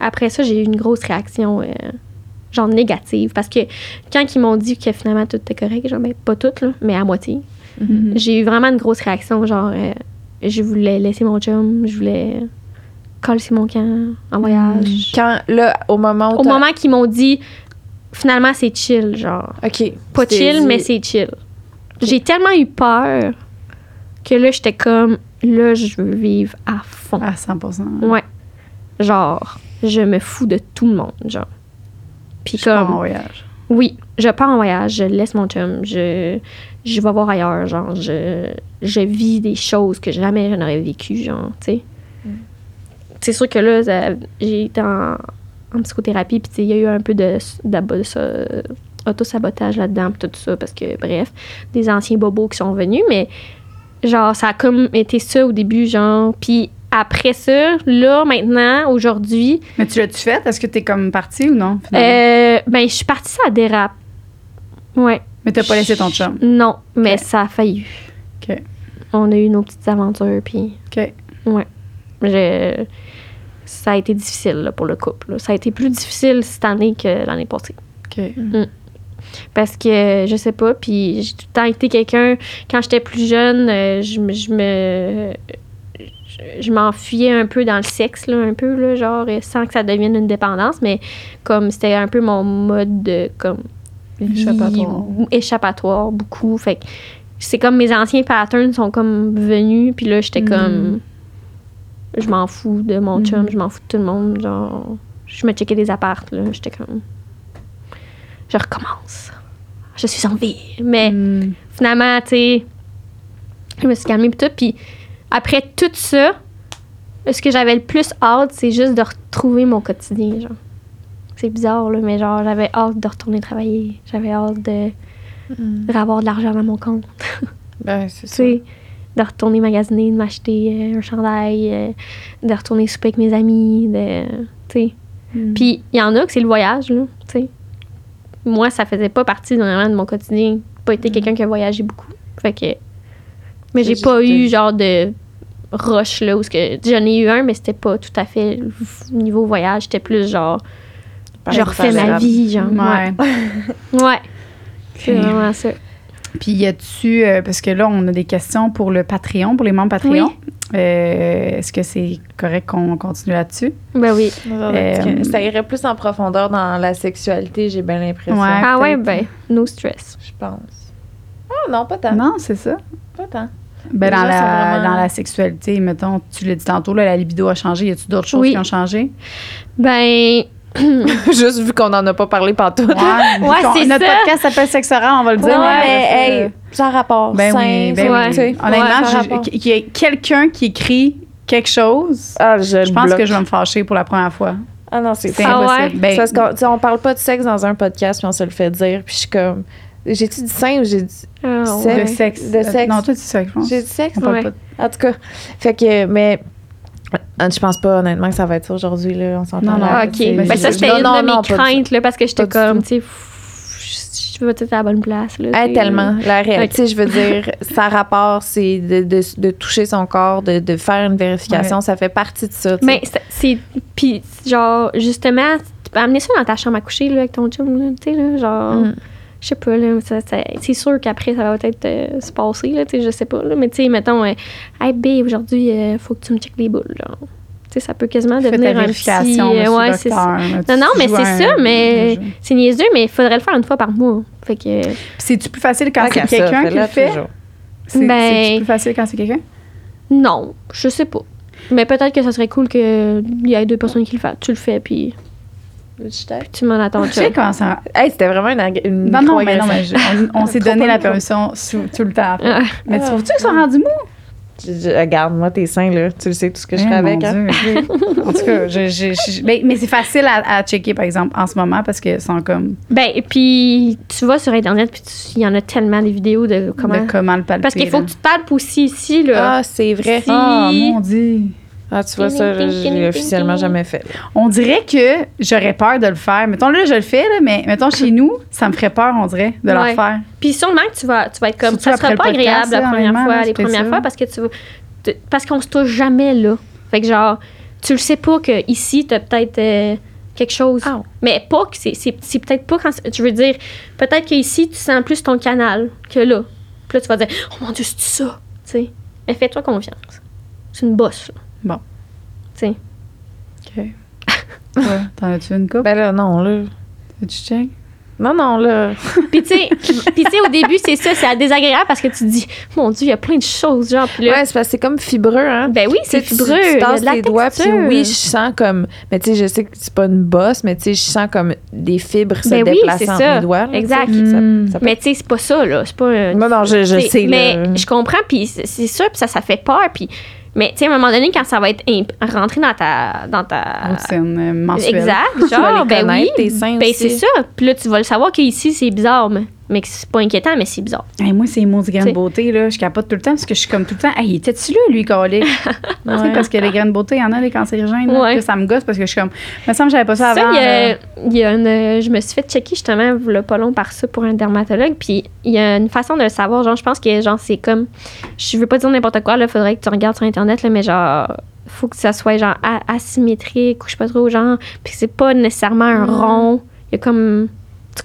Speaker 3: après ça, j'ai eu une grosse réaction, euh, genre négative. Parce que quand ils m'ont dit que finalement tout était correct, genre, ben, pas tout, là, mais à moitié,
Speaker 1: Mhm.
Speaker 3: j'ai eu vraiment une grosse réaction. Genre, euh, je voulais laisser mon chum, je voulais coller mon camp en voyage.
Speaker 2: Quand, là, au moment où
Speaker 3: Au moment qu'ils m'ont dit, finalement, c'est chill, genre.
Speaker 2: OK.
Speaker 3: Pas chill,
Speaker 2: dit-
Speaker 3: mais c'est chill. J'ai tellement eu peur que là, j'étais comme, là, je veux vivre à fond.
Speaker 1: À 100%
Speaker 3: Ouais. Genre, je me fous de tout le monde, genre. Puis
Speaker 1: Je pars en voyage.
Speaker 3: oui, je pars en voyage, je laisse mon chum, je, je vais voir ailleurs, genre, je, je vis des choses que jamais je n'aurais vécues, genre, tu sais. C'est sûr que là, j'ai été en, en psychothérapie, puis il y a eu un peu de, de, ça, auto-sabotage là-dedans, tout ça, parce que, bref, des anciens bobos qui sont venus, mais genre, ça a comme été ça au début, genre, puis après ça, là, maintenant, aujourd'hui,
Speaker 1: Mais tu l'as-tu fait? Est-ce que t'es comme parti ou non?
Speaker 3: euh, ben, je suis partie ça dérape. Ouais.
Speaker 1: Mais t'as pas laissé ton chum?
Speaker 3: Non, mais ça a failli.
Speaker 1: OK.
Speaker 3: On a eu nos petites aventures, puis
Speaker 1: OK.
Speaker 3: je- ça a été difficile là, pour le couple. là. Ça a été plus difficile cette année que l'année passée.
Speaker 1: OK.
Speaker 3: Parce que, je sais pas, puis j'ai tout le temps été quelqu'un, quand j'étais plus jeune, euh, je. Je me je- m'enfuyais un peu dans le sexe, là, un peu, là, genre, euh, sans que ça devienne une dépendance, mais comme c'était un peu mon mode de, comme, vie-
Speaker 1: Échappatoire.
Speaker 3: échappatoire, beaucoup. Fait que c'est comme mes anciens patterns sont comme venus, puis là, j'étais
Speaker 1: Mm.
Speaker 3: comme, je m'en fous de mon
Speaker 1: Mm.
Speaker 3: chum, je m'en fous de tout le monde, genre, je me checkais des appartes, là, j'étais comme, je recommence. Je suis en vie. Mais
Speaker 1: Hmm.
Speaker 3: finalement, tu sais, je me suis calmée pis tout. Puis après tout ça, ce que j'avais le plus hâte, c'est juste de retrouver mon quotidien, genre. C'est bizarre, là, mais genre, j'avais hâte de retourner travailler. J'avais hâte de,
Speaker 2: Mm.
Speaker 3: de avoir de l'argent dans mon compte. [laughs]
Speaker 2: Ben, c'est ça.
Speaker 3: de retourner magasiner, de m'acheter euh, un chandail, euh, de retourner souper avec mes amis, de. Tu.
Speaker 1: Hmm.
Speaker 3: Puis il y en a que c'est le voyage, là, tu sais. Moi, ça faisait pas partie vraiment de mon quotidien. Pas été quelqu'un qui a voyagé beaucoup. Fait que. Mais j'ai pas eu genre de rush, là, où ce que. J'en ai eu un, mais c'était pas tout à fait niveau voyage. C'était plus genre. Je refais ma vie, genre.
Speaker 1: Ouais.
Speaker 3: Ouais. [laughs] Ouais. C'est vraiment ça.
Speaker 1: Puis y a-tu, euh, parce que là, on a des questions pour le Patreon, pour les membres Patreon.
Speaker 3: Oui.
Speaker 1: Euh, Est-ce que c'est correct qu'on continue là-dessus?
Speaker 3: Ben oui.
Speaker 1: Euh,
Speaker 2: ça irait plus en profondeur dans la sexualité, j'ai bien l'impression.
Speaker 1: Ouais.
Speaker 3: Ah ouais, ben, no stress.
Speaker 2: Je pense. Ah non, pas tant.
Speaker 1: Non, c'est ça.
Speaker 2: Pas tant.
Speaker 1: Ben, dans, la,
Speaker 2: vraiment-
Speaker 1: dans la sexualité, mettons, tu l'as dit tantôt, là, la libido a changé. Y a-tu d'autres choses
Speaker 3: Oui.
Speaker 1: qui ont changé?
Speaker 3: Ben, [laughs]
Speaker 2: Juste vu qu'on n'en a pas parlé partout.
Speaker 1: Ouais, [laughs]
Speaker 3: Ouais, c'est
Speaker 1: Notre
Speaker 3: ça.
Speaker 1: podcast s'appelle Sexe oral, on va le dire.
Speaker 2: Ouais,
Speaker 1: mais
Speaker 2: mais hey, sans rapport.
Speaker 1: Ben
Speaker 2: sain,
Speaker 1: oui, ben
Speaker 3: Ouais.
Speaker 1: oui. Honnêtement,
Speaker 2: Ouais,
Speaker 1: qu'il y ait quelqu'un qui écrit quelque chose,
Speaker 2: Ah, je,
Speaker 1: je pense
Speaker 2: bloque.
Speaker 1: que je vais me fâcher pour la première fois.
Speaker 2: Ah non, c'est
Speaker 1: C'est
Speaker 3: Ah
Speaker 1: impossible.
Speaker 3: ouais?
Speaker 1: Ben,
Speaker 2: C'est parce qu'on tu sais, on parle pas de sexe dans un podcast, puis on se le fait dire. Puis je suis comme. J'ai-tu dit sein ou j'ai dit.
Speaker 3: ah, ouais.
Speaker 1: de sexe.
Speaker 2: de sexe.
Speaker 1: Non, toi, tu dis sexe, je pense.
Speaker 2: J'ai dit sexe?
Speaker 1: On parle
Speaker 3: Ouais.
Speaker 1: pas de-
Speaker 2: En tout cas. Fait que. Mais. Je pense pas honnêtement que ça va être ça aujourd'hui, là. On s'entend.
Speaker 1: Non, non.
Speaker 2: là.
Speaker 3: Ah, ok.
Speaker 1: c'est-
Speaker 3: Ben, ça, c'était
Speaker 2: non,
Speaker 3: une
Speaker 2: non,
Speaker 3: de mes
Speaker 2: non,
Speaker 3: craintes, là, parce que j'étais comme, tu sais, je veux être à la bonne place, là.
Speaker 2: Hey, tellement. La réalité,
Speaker 3: Ok.
Speaker 2: tu sais, je veux dire, [laughs] ça rapport, c'est de, de, de toucher son corps, de, de faire une vérification. Ça fait partie de ça.
Speaker 3: Mais c'est-. Puis, genre, justement, tu peux amener ça dans ta chambre à coucher, là, avec ton chum, là, tu sais, là, genre.
Speaker 2: Mm.
Speaker 3: Je sais pas, là, ça- ça- c'est sûr qu'après, ça va peut-être euh, se passer, là, tu sais, je sais pas, là. Mais, tu sais, mettons, euh, hey, B, aujourd'hui, euh, faut que tu me checkes les boules, genre. Tu sais, ça peut quasiment
Speaker 1: Fais
Speaker 3: devenir un petit...
Speaker 1: vérification,
Speaker 3: euh, ouais, c'est ça.
Speaker 1: là.
Speaker 3: Non, non, mais c'est ça, mais c'est niaiseux, mais il faudrait le faire une fois par mois. Fait que...
Speaker 1: C'est-tu plus facile quand c'est quelqu'un qui le fait? C'est
Speaker 3: Ben-
Speaker 1: c'est-tu plus facile quand c'est quelqu'un?
Speaker 3: Non, je sais pas. Mais peut-être que ça serait cool qu'il y ait deux personnes qui le fassent. Tu le fais, puis tu m'en attends.
Speaker 1: Tu sais comment ça...
Speaker 2: Hey, c'était vraiment une,
Speaker 1: Non, non, mais non, mais je- on, on [laughs] s'est donné la permission sous- tout le temps. Mais tu
Speaker 2: Ah.
Speaker 1: trouves-tu qu'ils sont rendus mous?
Speaker 2: Je- je- Regarde, moi, tes seins, là. Tu le sais, tout ce que je
Speaker 1: Eh,
Speaker 2: fais avec. hein.
Speaker 1: Dieu. [laughs] en tout cas, je, je- je- mais, mais c'est facile à, à checker, par exemple, en ce moment, parce que sont comme
Speaker 3: Ben, et puis tu vas sur Internet, puis il y en a tellement des vidéos de comment.
Speaker 1: de comment le palper.
Speaker 3: Parce qu'il faut
Speaker 1: là.
Speaker 3: que tu te palpes aussi ici, là.
Speaker 2: Ah, c'est vrai.
Speaker 3: Si-
Speaker 1: Ah, mon Dieu.
Speaker 2: Ah, tu vois, ça, je l'ai officiellement jamais fait.
Speaker 1: On dirait que j'aurais peur de le faire. Mettons, là, je le fais, là, mais mettons, chez nous, ça me ferait peur, on dirait, de
Speaker 3: Ouais.
Speaker 1: le faire.
Speaker 3: Puis sûrement que tu vas, tu vas être comme.
Speaker 1: Surtout
Speaker 3: ça sera pas
Speaker 1: podcast,
Speaker 3: agréable la première fois,
Speaker 1: là,
Speaker 3: les premières
Speaker 1: ça.
Speaker 3: fois, parce que tu Parce qu'on se touche jamais là. Fait que genre, tu le sais pas que ici, t'as peut-être euh, quelque chose.
Speaker 2: Ah.
Speaker 3: Mais pas que c'est. C'est c'est peut-être pas quand. Je veux dire, peut-être qu'ici, tu sens plus ton canal que là. Puis là, tu vas dire, oh mon Dieu, c'est ça. Tu sais. Mais fais-toi confiance. C'est une bosse, là.
Speaker 1: Bon.
Speaker 3: Tu sais.
Speaker 1: OK. Ouais. [laughs] T'en as-tu une coupe?
Speaker 2: Ben là, non, là.
Speaker 1: Tu check?
Speaker 2: Non, non, là. [laughs]
Speaker 3: Puis tu sais, tu au début, c'est ça, c'est désagréable parce que tu te dis, mon Dieu, il y a plein de choses, genre. Puis là,
Speaker 2: Ouais, c'est parce que c'est comme fibreux, hein.
Speaker 3: ben oui,
Speaker 2: Tu
Speaker 3: c'est
Speaker 2: tu-
Speaker 3: fibreux.
Speaker 2: Tu,
Speaker 3: a
Speaker 2: tasses les doigts, puis oui, je sens comme. Mais tu sais, je sais que c'est pas une bosse, mais tu sais, je sens comme des fibres se
Speaker 3: Ben oui,
Speaker 2: entre
Speaker 3: ça.
Speaker 2: mes doigts. là,
Speaker 3: Exact.
Speaker 2: tu ça-
Speaker 1: Mm.
Speaker 2: ça peut-
Speaker 3: Mais tu sais, c'est pas ça, là. C'est pas. un-
Speaker 2: Non, non, je, je sais,
Speaker 3: mais je comprends, puis c'est c'est ça, puis ça, ça fait peur, puis. Mais tu sais, à un moment donné, quand ça va être imp- rentré dans ta. Dans ta
Speaker 1: Routine euh, mensuelle.
Speaker 3: Exact,
Speaker 2: vas
Speaker 3: genre,
Speaker 2: les
Speaker 3: ben oui.
Speaker 2: tes seins
Speaker 3: ben
Speaker 2: aussi.
Speaker 3: c'est ça. Puis là, tu vas le savoir qu'ici, c'est bizarre, mais, mais que c'est pas inquiétant, mais c'est bizarre.
Speaker 1: Hey, moi, c'est les mots de graines beauté, là. Je capote tout le temps parce que je suis comme tout le temps. Hey, était-tu là, lui, sais, [laughs]
Speaker 2: Ouais.
Speaker 1: Parce que les graines beauté, il y en a des cancérigènes. là.
Speaker 3: Ouais.
Speaker 1: Là, ça me gosse parce que je suis comme. Il me semble que j'avais pas ça
Speaker 3: Ça,
Speaker 1: avant.
Speaker 3: il y a,
Speaker 1: là.
Speaker 3: il y a une, euh, je me suis fait checker justement le pas long par ça pour un dermatologue. Puis il y a une façon de le savoir. Genre, je pense que genre c'est comme. Je veux pas dire n'importe quoi, là, faudrait que tu regardes sur Internet, là, mais genre, faut que ça soit genre asymétrique ou je sais pas trop, genre. Puis c'est pas nécessairement un rond. Il y a comme.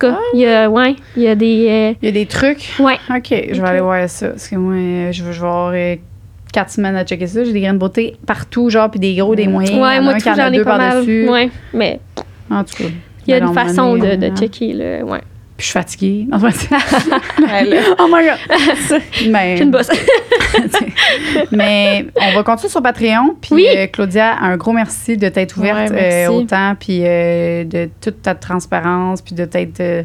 Speaker 3: En tout cas, il y a. Ouais, il y a des. euh,
Speaker 1: Il y a des trucs?
Speaker 3: ouais.
Speaker 1: OK, je vais aller voir ça. Parce que moi, euh, je veux, avoir euh, quatre semaines à checker ça. J'ai des graines beauté partout, genre, puis des gros, des moyens. Il y
Speaker 3: Ouais, moi,
Speaker 1: un
Speaker 3: tout, j'en ai
Speaker 1: deux
Speaker 3: pas mal. Ouais, mais
Speaker 1: En tout cas.
Speaker 3: il y a une façon de, de
Speaker 1: hein.
Speaker 3: checker, là. Ouais.
Speaker 1: Puis je suis fatiguée. Non, [laughs] oh my God! [laughs] Mais,
Speaker 3: une bosse. [laughs]
Speaker 1: mais on va continuer sur Patreon. Puis
Speaker 3: Oui.
Speaker 1: euh, Claudia, un gros merci de t'être ouverte
Speaker 2: Ouais,
Speaker 1: euh, autant, puis euh, de toute ta transparence, puis de t'être euh,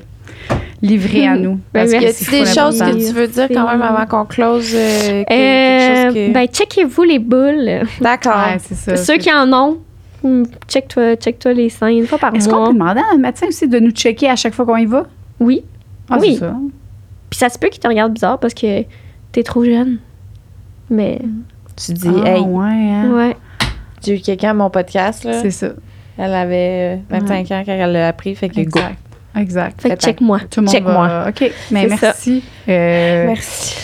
Speaker 1: livrée à nous.
Speaker 3: Ben,
Speaker 1: Parce que
Speaker 2: Y a-t-il des choses que tu veux dire quand même avant qu'on close? euh, que-
Speaker 3: Euh,
Speaker 2: quelque chose que...
Speaker 3: Ben, checkez-vous les boules.
Speaker 2: D'accord.
Speaker 1: Ouais, c'est ça.
Speaker 3: Ceux qui en ont, hmm, check-toi check-toi les seins une fois par
Speaker 1: Est-ce qu'on
Speaker 3: mois.
Speaker 1: peut demander à notre médecin aussi de nous checker à chaque fois qu'on y va?
Speaker 3: Oui.
Speaker 1: Ah,
Speaker 3: Oui.
Speaker 1: c'est ça.
Speaker 3: Puis ça se peut qu'ils te regardent bizarre parce que t'es trop jeune. Mais,
Speaker 2: Tu dis,
Speaker 1: Ah,
Speaker 2: hey,
Speaker 1: ouais, hein?
Speaker 3: ouais.
Speaker 2: j'ai eu quelqu'un à mon podcast, là.
Speaker 1: C'est ça.
Speaker 2: Elle avait euh, 25 ans quand elle l'a appris, fait que go.
Speaker 1: Exact.
Speaker 3: Fait que check-moi.
Speaker 1: Tout le monde
Speaker 2: Check-moi.
Speaker 1: va- OK. Mais merci. Euh,
Speaker 2: Merci.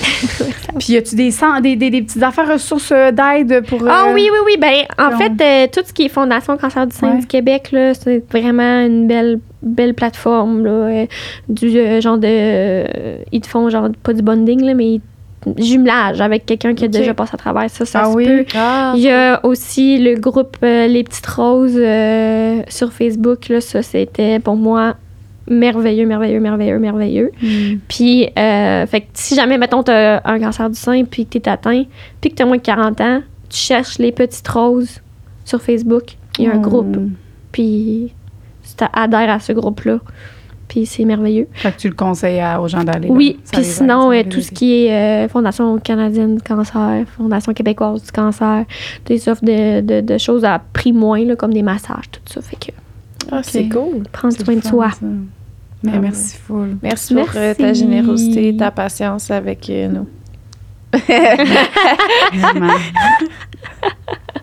Speaker 2: [laughs]
Speaker 1: Puis, y a-tu des, des, des, des petites affaires ressources euh, d'aide pour.
Speaker 3: Ah
Speaker 1: euh,
Speaker 3: oui, oui, oui. Ben, en fait, euh, tout ce qui est Fondation Cancer du sein
Speaker 1: Ouais.
Speaker 3: du Québec, là, c'est vraiment une belle, belle plateforme. Là, du genre de. ils te font, genre, pas du bonding, là, mais ils- jumelage avec quelqu'un qui a déjà passé à travers ça. Ça
Speaker 1: Ah
Speaker 3: se
Speaker 1: oui?
Speaker 3: peut.
Speaker 2: Ah,
Speaker 3: Il y a aussi le groupe euh, Les Petites Roses euh, sur Facebook. Là, ça, c'était pour moi merveilleux, merveilleux, merveilleux, merveilleux.
Speaker 1: Mm.
Speaker 3: Puis, euh, fait que si jamais, mettons, t'as un cancer du sein, puis que t'es atteint, puis que t'as moins de 40 ans, tu cherches les petites roses sur Facebook. Il y a un
Speaker 1: Mm.
Speaker 3: groupe, puis tu adhères à ce groupe-là. Puis c'est merveilleux.
Speaker 1: Fait que tu le conseilles à- aux gens d'aller.
Speaker 3: Oui, puis sinon, euh, tout ce qui est euh, Fondation canadienne du cancer, Fondation québécoise du cancer, des offres de, de, de choses à prix moins, là, comme des massages, tout ça. Fait que
Speaker 2: Ah, c'est cool.
Speaker 3: prendre
Speaker 1: C'est
Speaker 3: soin de soi.
Speaker 1: ça.
Speaker 2: Ah,
Speaker 1: merci,
Speaker 2: pour euh, ta générosité et ta patience avec euh, nous. [laughs] [laughs]